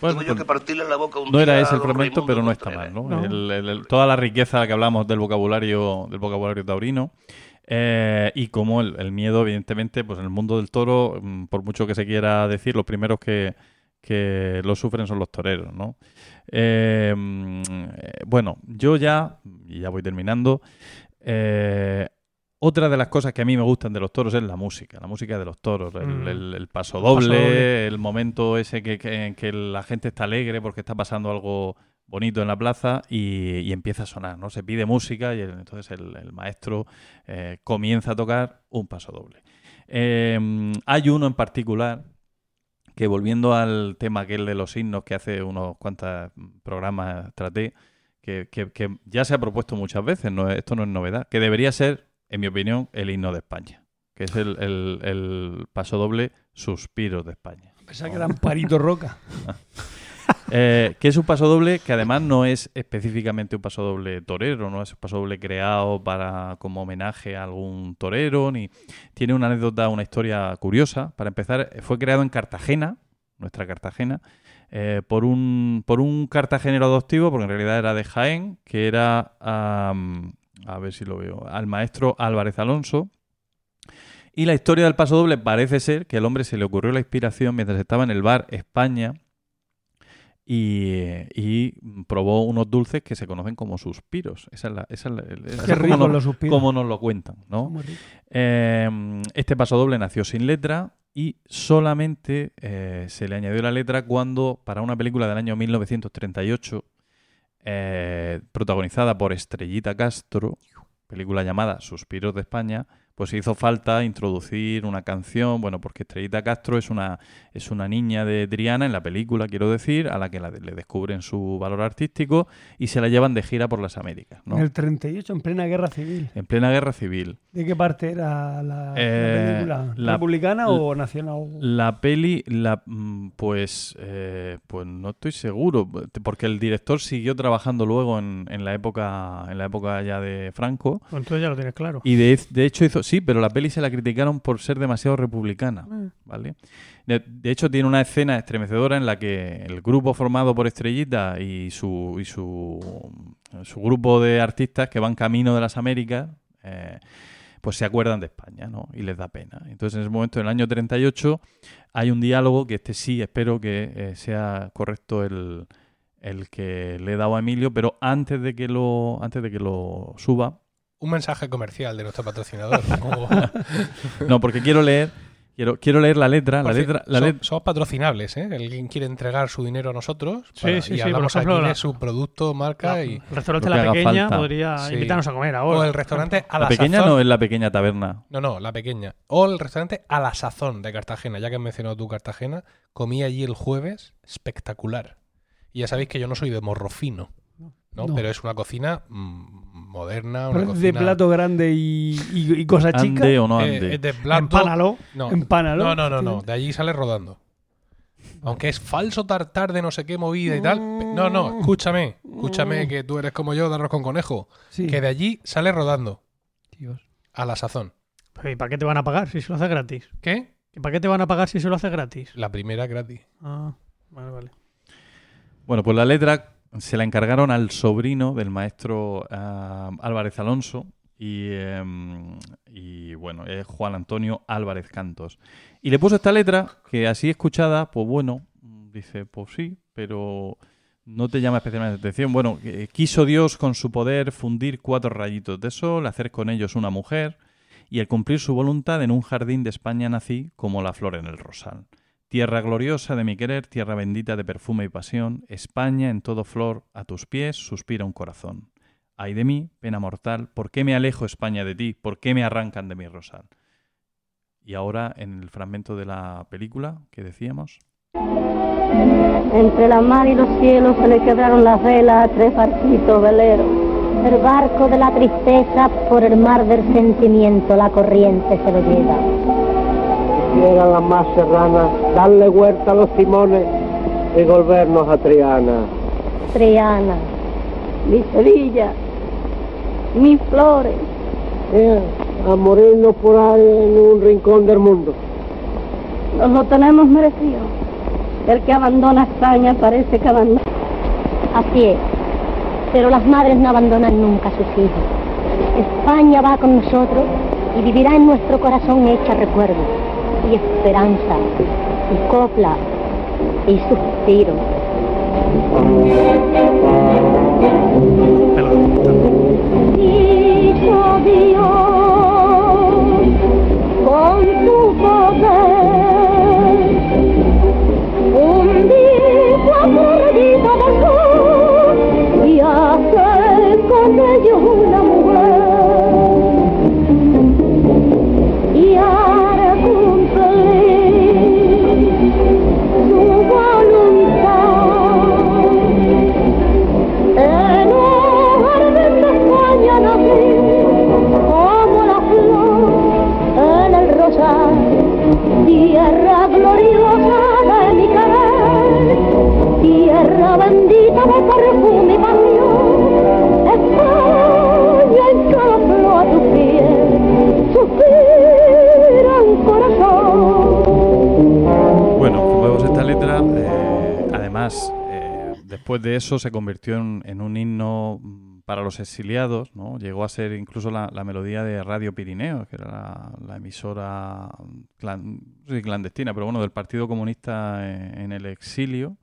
Bueno, Tuve yo que partirle la boca un No era ese el fragmento, pero no está mal, ¿no? No. El- el- el- toda la riqueza que hablamos del vocabulario, del vocabulario taurino. eh, y como el, el miedo, evidentemente, pues en el mundo del toro, mm, por mucho que se quiera decir, los primeros que, que lo sufren son los toreros, ¿no? Eh, mm, eh, bueno, yo ya, y ya voy terminando, eh, otra de las cosas que a mí me gustan de los toros es la música, la música de los toros, el, Mm. el- el paso paso doble, el momento ese que, que- en que la gente está alegre porque está pasando algo bonito en la plaza y, y empieza a sonar, ¿no? Se pide música y el- entonces el, el maestro eh, comienza a tocar un paso doble. Eh, hay uno en particular que volviendo al tema aquel de los himnos que hace unos cuantos programas traté, que, que- que ya se ha propuesto muchas veces, no, esto no es novedad, que debería ser, en mi opinión, el himno de España, que es el, el- el paso doble Suspiros de España. Pensaba que era Amparito Roca. Eh, que es un paso doble que además no es específicamente un paso doble torero, no es un paso doble creado para como homenaje a algún torero, ni tiene una anécdota, una historia curiosa. Para empezar, fue creado en Cartagena, nuestra Cartagena, eh, por un por un cartagenero adoptivo, porque en realidad era de Jaén, que era a ver si lo veo, al maestro Álvarez Alonso, Y la historia del paso doble parece ser que al hombre se le ocurrió la inspiración mientras estaba en el bar España y, y probó unos dulces que se conocen como suspiros. Esa es la, esa es la- esa Qué es como rico nos- los suspiros. como nos lo cuentan, ¿no? Eh, este paso doble nació sin letra y solamente eh, se le añadió la letra cuando, para una película del año 1938, eh, protagonizada por Estrellita Castro, película llamada Suspiros de España, pues hizo falta introducir una canción, bueno, porque Estrellita Castro es una, es una niña de Triana en la película, quiero decir, a la que la- le descubren su valor artístico y se la llevan de gira por las Américas, ¿no? En el 38, en plena guerra civil. En plena guerra civil. ¿De qué parte era la, la Eh, película? la- ¿Republicana o nacional? La peli, la, mm, pues, eh, pues no estoy seguro, porque el director siguió trabajando luego en, en la época, en la época ya de Franco, Pues entonces ya lo tienes claro. y de, de hecho hizo, sí, pero la peli se la criticaron por ser demasiado republicana, Eh. ¿vale? De, de hecho tiene una escena estremecedora en la que el grupo formado por Estrellita y su y su, su grupo de artistas que van camino de las Américas, eh, pues se acuerdan de España, ¿no? Y les da pena. Entonces, en ese momento, en el año 38, hay un diálogo que este sí espero que eh, sea correcto el, el que le he dado a Emilio, pero antes de que lo, antes de que lo suba, Un mensaje comercial de nuestro patrocinador. no, porque quiero leer, quiero, quiero leer la letra, la Por letra, la letra. somos patrocinables, ¿eh? Alguien quiere entregar su dinero a nosotros Sí, para- sí, y sí, hablamos por ejemplo, aquí la- de su producto, marca La- y... el restaurante La Pequeña falta. podría Sí. invitarnos a comer ahora. O el restaurante a La la, pequeña sazón. no es la pequeña taberna. No, no, la pequeña. O el restaurante a la sazón de Cartagena. Ya que has mencionado tú Cartagena, comí allí el jueves espectacular. Y ya sabéis que yo no soy de morro fino, ¿no? No. Pero es una cocina mm, moderna, una cocina... de plato grande y, y, y cosa chica. Ande o no eh, ande. de plato... Empánalo. No, Empánalo. no, no, no, no. De allí sale rodando. Aunque es falso tartar de no sé qué movida y tal. No, no, escúchame. Escúchame que tú eres como yo de arroz con conejo. Sí. Que de allí sale rodando. Dios. A la sazón. Pero, ¿Y para qué te van a pagar si se lo haces gratis? ¿Qué? ¿Y para qué te van a pagar si se lo haces gratis? La primera gratis. Ah, vale, vale. Bueno, pues la letra se la encargaron al sobrino del maestro ah, Álvarez Alonso y, em, y, bueno, es Juan Antonio Álvarez Cantos. Y le puso esta letra que así escuchada, pues bueno, dice, pues sí, pero no te llama especialmente la atención. Bueno, eh, quiso Dios con su poder fundir cuatro rayitos de sol, hacer con ellos una mujer y al cumplir su voluntad en un jardín de España nací como la flor en el rosal. Tierra gloriosa de mi querer, tierra bendita de perfume y pasión, España en todo flor, a tus pies suspira un corazón. Ay de mí, pena mortal, ¿por qué me alejo España de ti? ¿Por qué me arrancan de mi rosal? Y ahora en el fragmento de la película que decíamos. Entre la mar y los cielos se le quebraron las velas a tres barquitos veleros. El barco de la tristeza por el mar del sentimiento la corriente se lo lleva. Quisiera la más serrana darle vuelta a los timones y volvernos a Triana. Triana, mi Sevilla, mis flores. Eh, a morirnos por ahí en un rincón del mundo. Nos lo tenemos merecido. El que abandona España parece que abandona. Así es. Pero las madres no abandonan nunca a sus hijos. España va con nosotros y vivirá en nuestro corazón hecha recuerdo y esperanza y copla y suspiro. Hijo Dios, letra, eh, además, eh, después de eso se convirtió en, un himno mm, para los exiliados, ¿no? Llegó a ser incluso la, melodía de Radio Pirineo, que era la, emisora si clandestina, pero bueno, del Partido Comunista en, el exilio,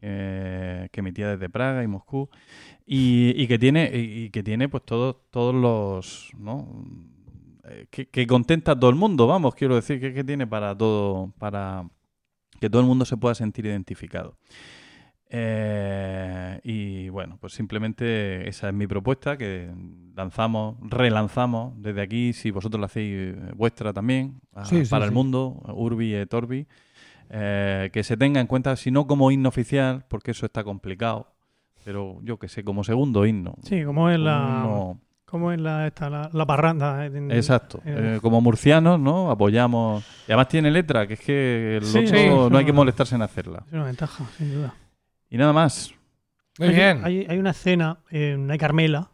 eh, que emitía desde Praga y Moscú, y, que tiene, que tiene pues todos, todos los, que contenta a todo el mundo, vamos, quiero decir, que, que tiene para todo, para que todo el mundo se pueda sentir identificado. Eh, y bueno, pues simplemente esa es mi propuesta que lanzamos, relanzamos desde aquí, si vosotros la hacéis eh, vuestra también, a- Sí, sí, para el mundo, Urbi et Orbi, eh, que se tenga en cuenta, si no como himno oficial, porque eso está complicado, pero yo que sé, como segundo himno. Sí, como es la, Uno- como es la, esta, la, la parranda. en- Exacto. en- Eh, como murcianos, ¿no? Apoyamos. Y además tiene letra, que es que el Sí, otro sí. no hay que molestarse en hacerla. es una ventaja, sin duda. Y nada más. Muy hay, bien. Hay, hay una escena en Hay Carmela,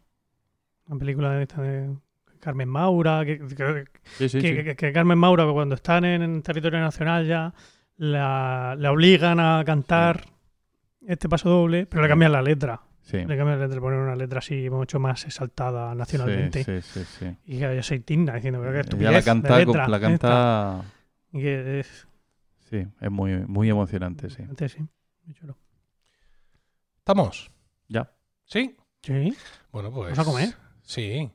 una película de, esta de Carmen Maura, que, que- Sí, sí, que, sí. que- que Carmen Maura, cuando están en territorio nacional ya, la, la obligan a cantar este paso doble, pero le cambian la letra. Sí. Le cambian la letra, le ponen una letra así mucho más exaltada nacionalmente. Sí, sí, sí, sí. Y ya, se indigna diciendo, pero qué estupidez Ya la canta, con- letra la esta". canta. Y que es... Sí, es muy, muy emocionante, sí. antes sí, muy chulo. ¿Estamos? Ya. ¿Sí? Sí. Bueno, pues. ¿Vamos a comer? Sí.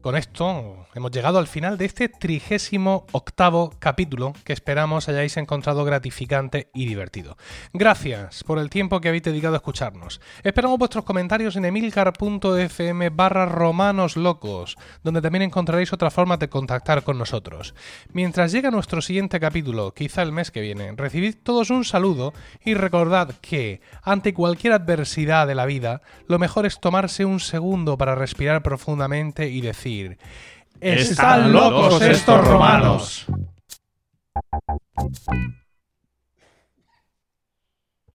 Con esto hemos llegado al final de este trigésimo octavo capítulo que esperamos hayáis encontrado gratificante y divertido. Gracias por el tiempo que habéis dedicado a escucharnos. Esperamos vuestros comentarios en emilcar.fm barra romanos locos, donde también encontraréis otra forma de contactar con nosotros. Mientras llega nuestro siguiente capítulo, quizá el mes que viene, recibid todos un saludo y recordad que, ante cualquier adversidad de la vida, lo mejor es tomarse un segundo para respirar profundamente y decir, ¡Están locos estos romanos!